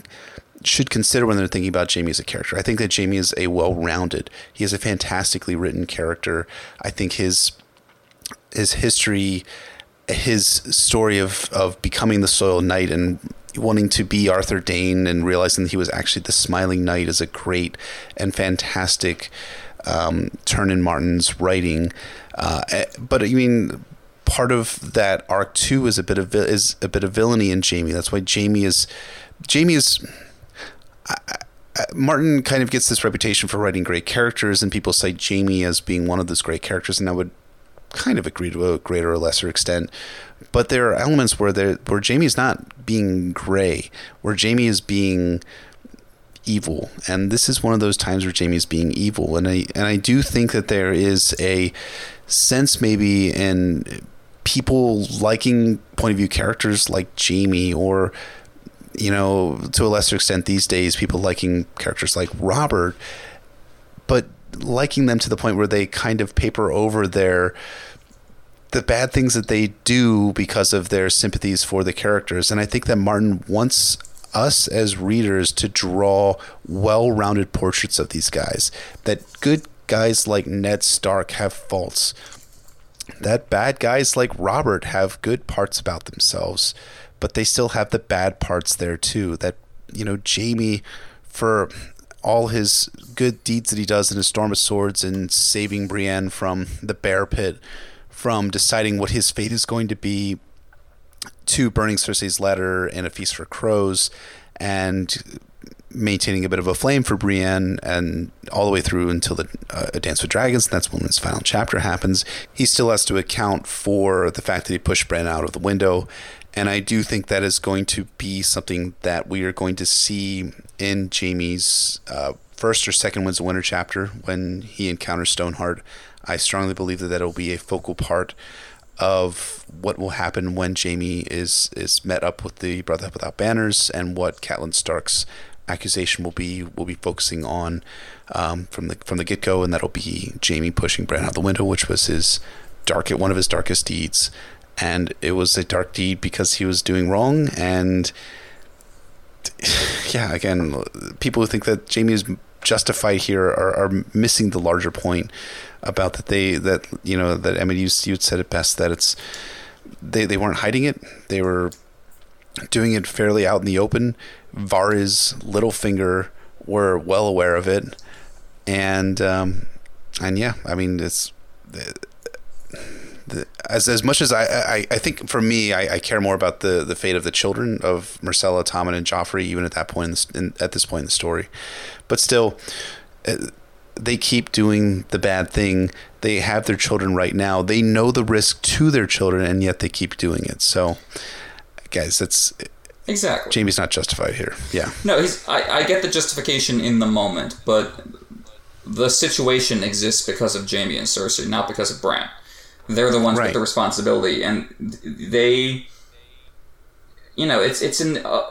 A: should consider when they're thinking about Jaime as a character. I think that Jaime is a well-rounded. He is a fantastically written character. I think his his history, his story of of becoming the Soiled Knight and wanting to be Arthur Dayne and realizing that he was actually the Smiling Knight is a great and fantastic um, turn in Martin's writing. Uh, eh, but I mean, part of that arc too is a bit of is a bit of villainy in Jaime. That's why Jaime is Jaime is. Martin kind of gets this reputation for writing great characters, and people cite Jaime as being one of those great characters, and I would kind of agree to a greater or lesser extent. But there are elements where there where Jaime is not being gray, where Jaime is being evil, and this is one of those times where Jaime is being evil, and I and I do think that there is a sense maybe in people liking point of view characters like Jaime or you know to a lesser extent these days people liking characters like Robert but liking them to the point where they kind of paper over their the bad things that they do because of their sympathies for the characters and I think that Martin wants us as readers to draw well-rounded portraits of these guys. That good guys like Ned Stark have faults. That bad guys like Robert have good parts about themselves, but they still have the bad parts there too. That you know, Jaime, for all his good deeds that he does in his Storm of Swords and saving Brienne from the bear pit, from deciding what his fate is going to be, to burning Cersei's letter and A Feast for Crows and maintaining a bit of a flame for Brienne and all the way through until the uh, A Dance with Dragons. And that's when his final chapter happens. He still has to account for the fact that he pushed Bran out of the window. And I do think that is going to be something that we are going to see in Jaime's uh, first or second Winds of Winter chapter when he encounters Stoneheart. I strongly believe that that will be a focal part of what will happen when Jaime is is met up with the Brotherhood Without Banners and what Catelyn Stark's accusation will be will be focusing on um, from the from the get go, and that'll be Jaime pushing Bran out the window, which was his dark one of his darkest deeds, and it was a dark deed because he was doing wrong, and yeah, again, people who think that Jaime is justified here are, are missing the larger point about that they that you know that Emmett you you said it best that it's they they weren't hiding it they were doing it fairly out in the open. Varys, Littlefinger were well aware of it, and um, and yeah, I mean it's. The, as as much as I, I, I think for me I, I, care more about the, the fate of the children of Myrcella, Tommen, and Joffrey even at that point in, in, at this point in the story, but still, uh, they keep doing the bad thing. They have their children right now. They know the risk to their children, and yet they keep doing it. So, guys, that's
B: exactly
A: Jaime's not justified here. Yeah.
B: No, he's. I, I get the justification in the moment, but the situation exists because of Jaime and Cersei, not because of Bran. They're the ones right. with the responsibility, and they. You know, it's it's an uh,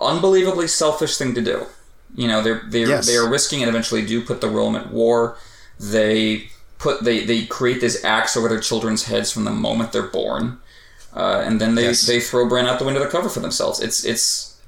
B: unbelievably selfish thing to do. You know, they're they're yes. they are risking and eventually do put the realm at war. They put they they create this axe over their children's heads from the moment they're born, uh, and then they yes. they throw Bran out the window to cover for themselves. It's it's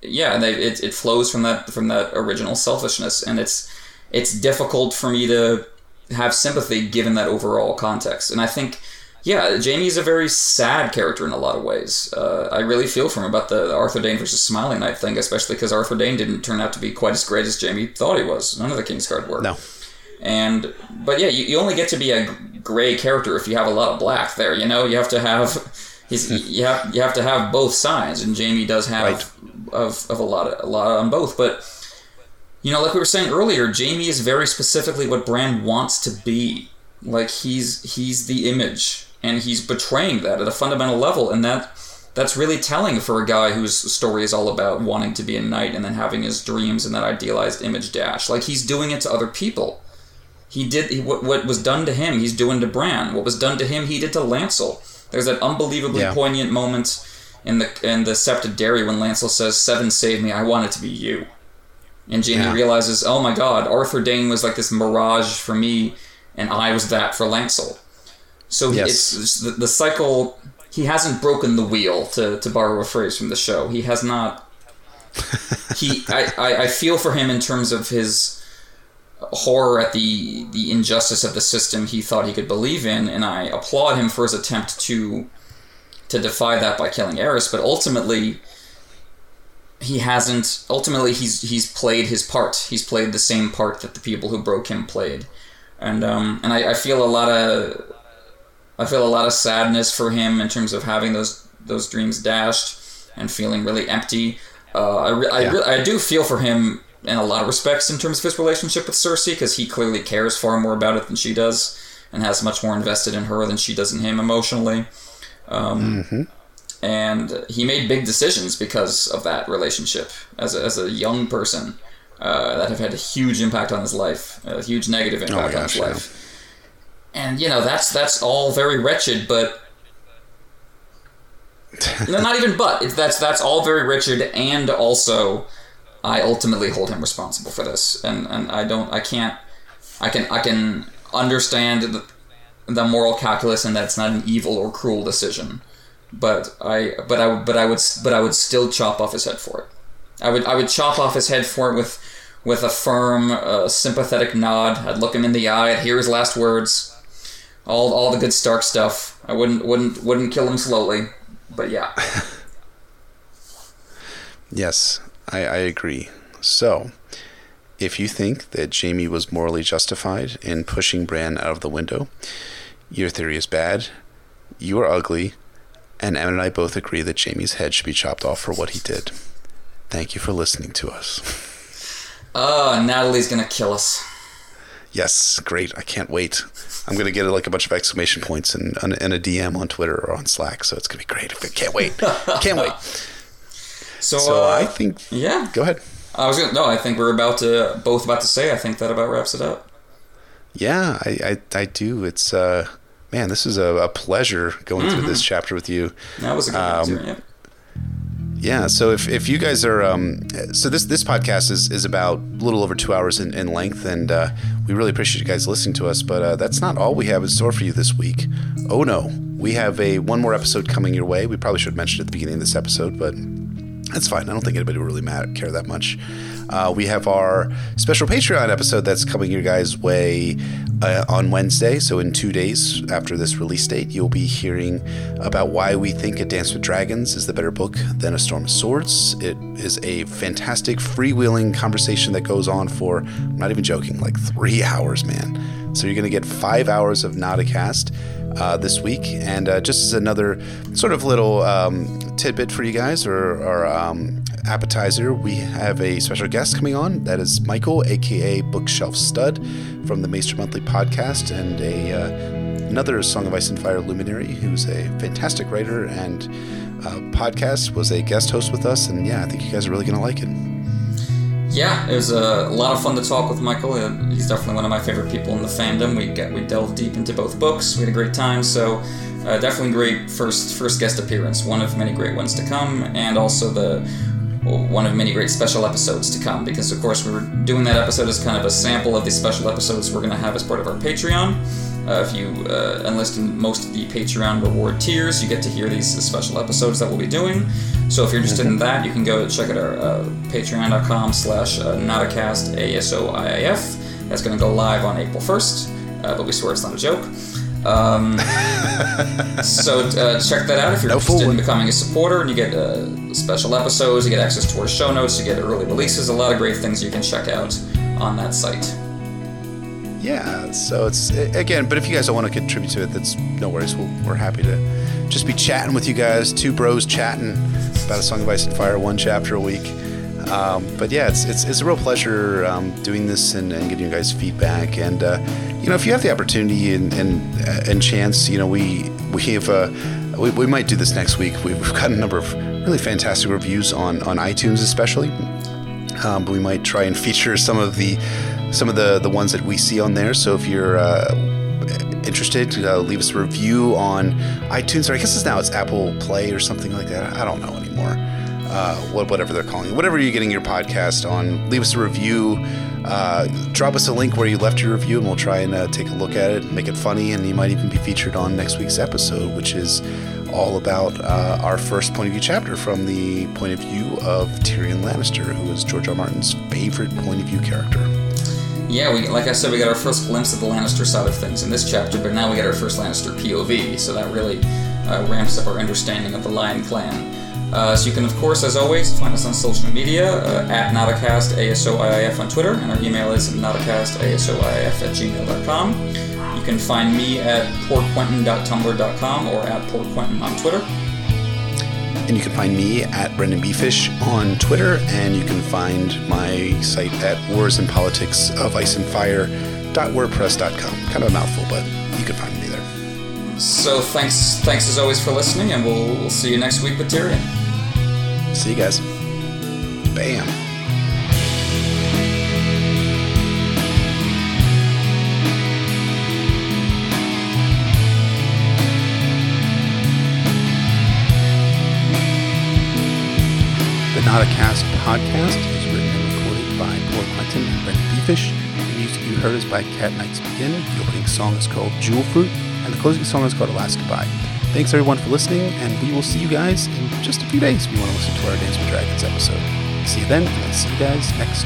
B: yeah, they, it it flows from that from that original selfishness, and it's it's difficult for me to have sympathy given that overall context. And I think yeah, Jaime's a very sad character in a lot of ways. Uh, I really feel for him about the Arthur Dayne versus Smiling Knight thing, especially because Arthur Dayne didn't turn out to be quite as great as Jaime thought he was. None of the Kingsguard were.
A: No.
B: And but yeah, you, you only get to be a gray character if you have a lot of black there. You know, you have to have he's you have you have to have both sides, and Jaime does have
A: Right.
B: of, of a lot of, a lot on both. But you know, like we were saying earlier, Jaime is very specifically what Bran wants to be. Like he's he's the image, and he's betraying that at a fundamental level, and that that's really telling for a guy whose story is all about wanting to be a knight and then having his dreams and that idealized image dash. Like he's doing it to other people. He did he, what, what was done to him. He's doing to Bran. What was done to him, he did to Lancel. There's that unbelievably
A: Yeah.
B: poignant moment in the in the Sept of Darry when Lancel says, Seven save me, I want it to be you. And Jaime
A: Yeah.
B: realizes, oh my god, Arthur Dayne was like this mirage for me, and I was that for Lancel. So
A: Yes.
B: it's, it's the, the cycle. He hasn't broken the wheel, to, to borrow a phrase from the show. He has not. he, I, I, I feel for him in terms of his horror at the the injustice of the system he thought he could believe in, and I applaud him for his attempt to to defy that by killing Aerys. But ultimately, he hasn't. Ultimately, he's he's played his part. He's played the same part that the people who broke him played, and um and I, I feel a lot of I feel a lot of sadness for him in terms of having those those dreams dashed and feeling really empty. Uh, I, re- I,
A: Yeah.
B: re- I do feel for him in a lot of respects in terms of his relationship with Cersei because he clearly cares far more about it than she does and has much more invested in her than she does in him emotionally. Um, And he made big decisions because of that relationship as a, as a young person uh, that have had a huge impact on his life, a huge negative impact on
A: gosh,
B: his
A: yeah.
B: life. And you know that's that's all very wretched, but no, not even but. It's, that's that's all very wretched, and also I ultimately hold him responsible for this, and and I don't, I can't, I can I can understand the, the moral calculus and that it's not an evil or cruel decision, but I but I but I would but I would still chop off his head for it. I would I would chop off his head for it with with a firm, uh, sympathetic nod. I'd look him in the eye. I'd hear his last words. All, all the good Stark stuff. I wouldn't wouldn't wouldn't kill him slowly, but yeah.
A: Yes, I, I agree. So, if you think that Jaime was morally justified in pushing Bran out of the window, your theory is bad, you are ugly, and Em and I both agree that Jaime's head should be chopped off for what he did. Thank you for listening to us.
B: Oh, Natalie's gonna kill us.
A: Yes, great. I can't wait. I'm going to get like a bunch of exclamation points and, a DM on Twitter or on Slack, so it's going to be great. I can't wait. Can't wait.
B: So,
A: So
B: uh,
A: I think.
B: yeah.
A: Go ahead.
B: I was gonna no. I think we're about to both about to say. I think that about wraps it up.
A: Yeah, I, I, I do. It's uh, man, this is a, a pleasure going through this chapter with you.
B: That was a good
A: Um,
B: answer. Yeah.
A: Yeah. So if, if you guys are um, so this this podcast is, is about a little over two hours in, in length, and uh, we really appreciate you guys listening to us. But uh, that's not all we have in store for you this week. Oh no, we have a one more episode coming your way. We probably should have mentioned it at the beginning of this episode, but that's fine. I don't think anybody will really matter, care that much. Uh, we have our special Patreon episode that's coming your guys' way uh, on Wednesday. So, in two days after this release date, you'll be hearing about why we think A Dance with Dragons is the better book than A Storm of Swords. It is a fantastic freewheeling conversation that goes on for, I'm not even joking, like three hours, man. So, you're going to get five hours of Nauticast uh, this week. And uh, just as another sort of little um, tidbit for you guys or, or um, appetizer, we have a special guest coming on. That is Michael, aka Bookshelf Stud, from the Maester Monthly podcast, and a uh, another Song of Ice and Fire luminary who's a fantastic writer and uh, podcast. Was a guest host with us, and yeah, I think you guys are really gonna like it.
B: Yeah, it was a lot of fun to talk with Michael. Uh, He's definitely one of my favorite people in the fandom. We get we delved deep into both books. We had a great time. So uh, definitely great first first guest appearance. One of many great ones to come, and also the one of many great special episodes to come. Because of course we were doing that episode as kind of a sample of the special episodes we're going to have as part of our Patreon. Uh, if you uh, enlist in most of the Patreon reward tiers, you get to hear these special episodes that we'll be doing. So if you're interested in that, you can go check out our uh, patreon.com slash uh, nauticast A-S-O-I-I-F. That's going to go live on April 1st, uh, but we swear it's not a joke. Um, so uh, check that out if you're
A: No
B: interested in becoming a supporter, and you get uh, special episodes, you get access to our show notes, you get early releases, a lot of great things you can check out on that site.
A: Yeah, so it's again, but if you guys don't want to contribute to it, that's no worries. we we are happy to just be chatting with you guys, two bros chatting about a Song of Ice and Fire, one chapter a week. Um, but yeah, it's, it's, it's a real pleasure um, doing this and, and, getting you guys feedback. And uh, you know, if you have the opportunity and and, uh, and chance, you know, we we have uh, we, we might do this next week. We've got a number of really fantastic reviews on on iTunes, especially. Um, but we might try and feature some of the some of the the ones that we see on there. So if you're uh, interested, uh, leave us a review on iTunes, or I guess it's now it's Apple Play or something like that. I don't know anymore. Uh, whatever they're calling it, whatever you're getting your podcast on, leave us a review. Uh, drop us a link where you left your review, and we'll try and uh, take a look at it, and make it funny, and you might even be featured on next week's episode, which is all about uh, our first point of view chapter from the point of view of Tyrion Lannister, who is George R. Martin's favorite point of view character.
B: Yeah, we like I said, we got our first glimpse of the Lannister side of things in this chapter, but now we get our first Lannister POV, so that really uh, ramps up our understanding of the Lion Clan. Uh, so you can, of course, as always, find us on social media uh, at Nauticast ASOIIF on Twitter, and our email is nauticastASOIIF at gmail.com. You can find me at portquentin.tumblr.com or at portquentin on Twitter.
A: And you can find me at Brendan Beefish on Twitter, and you can find my site at Wars and Politics of Ice and Fire. WordPress.com. Kind of a mouthful, but you can find me there.
B: So thanks, thanks as always for listening, and we'll, we'll see you next week with Tyrion.
A: See you guys. Bam. Nauticast podcast is written and recorded by Paul Clinton and Brendan Beefish. The music you heard is by Cat Nights Begin. The opening song is called Jewel Fruit, and the closing song is called Alaska Bye. Thanks everyone for listening, and we will see you guys in just a few days if you want to listen to our Dance with Dragons episode. See you then, and I'll see you guys next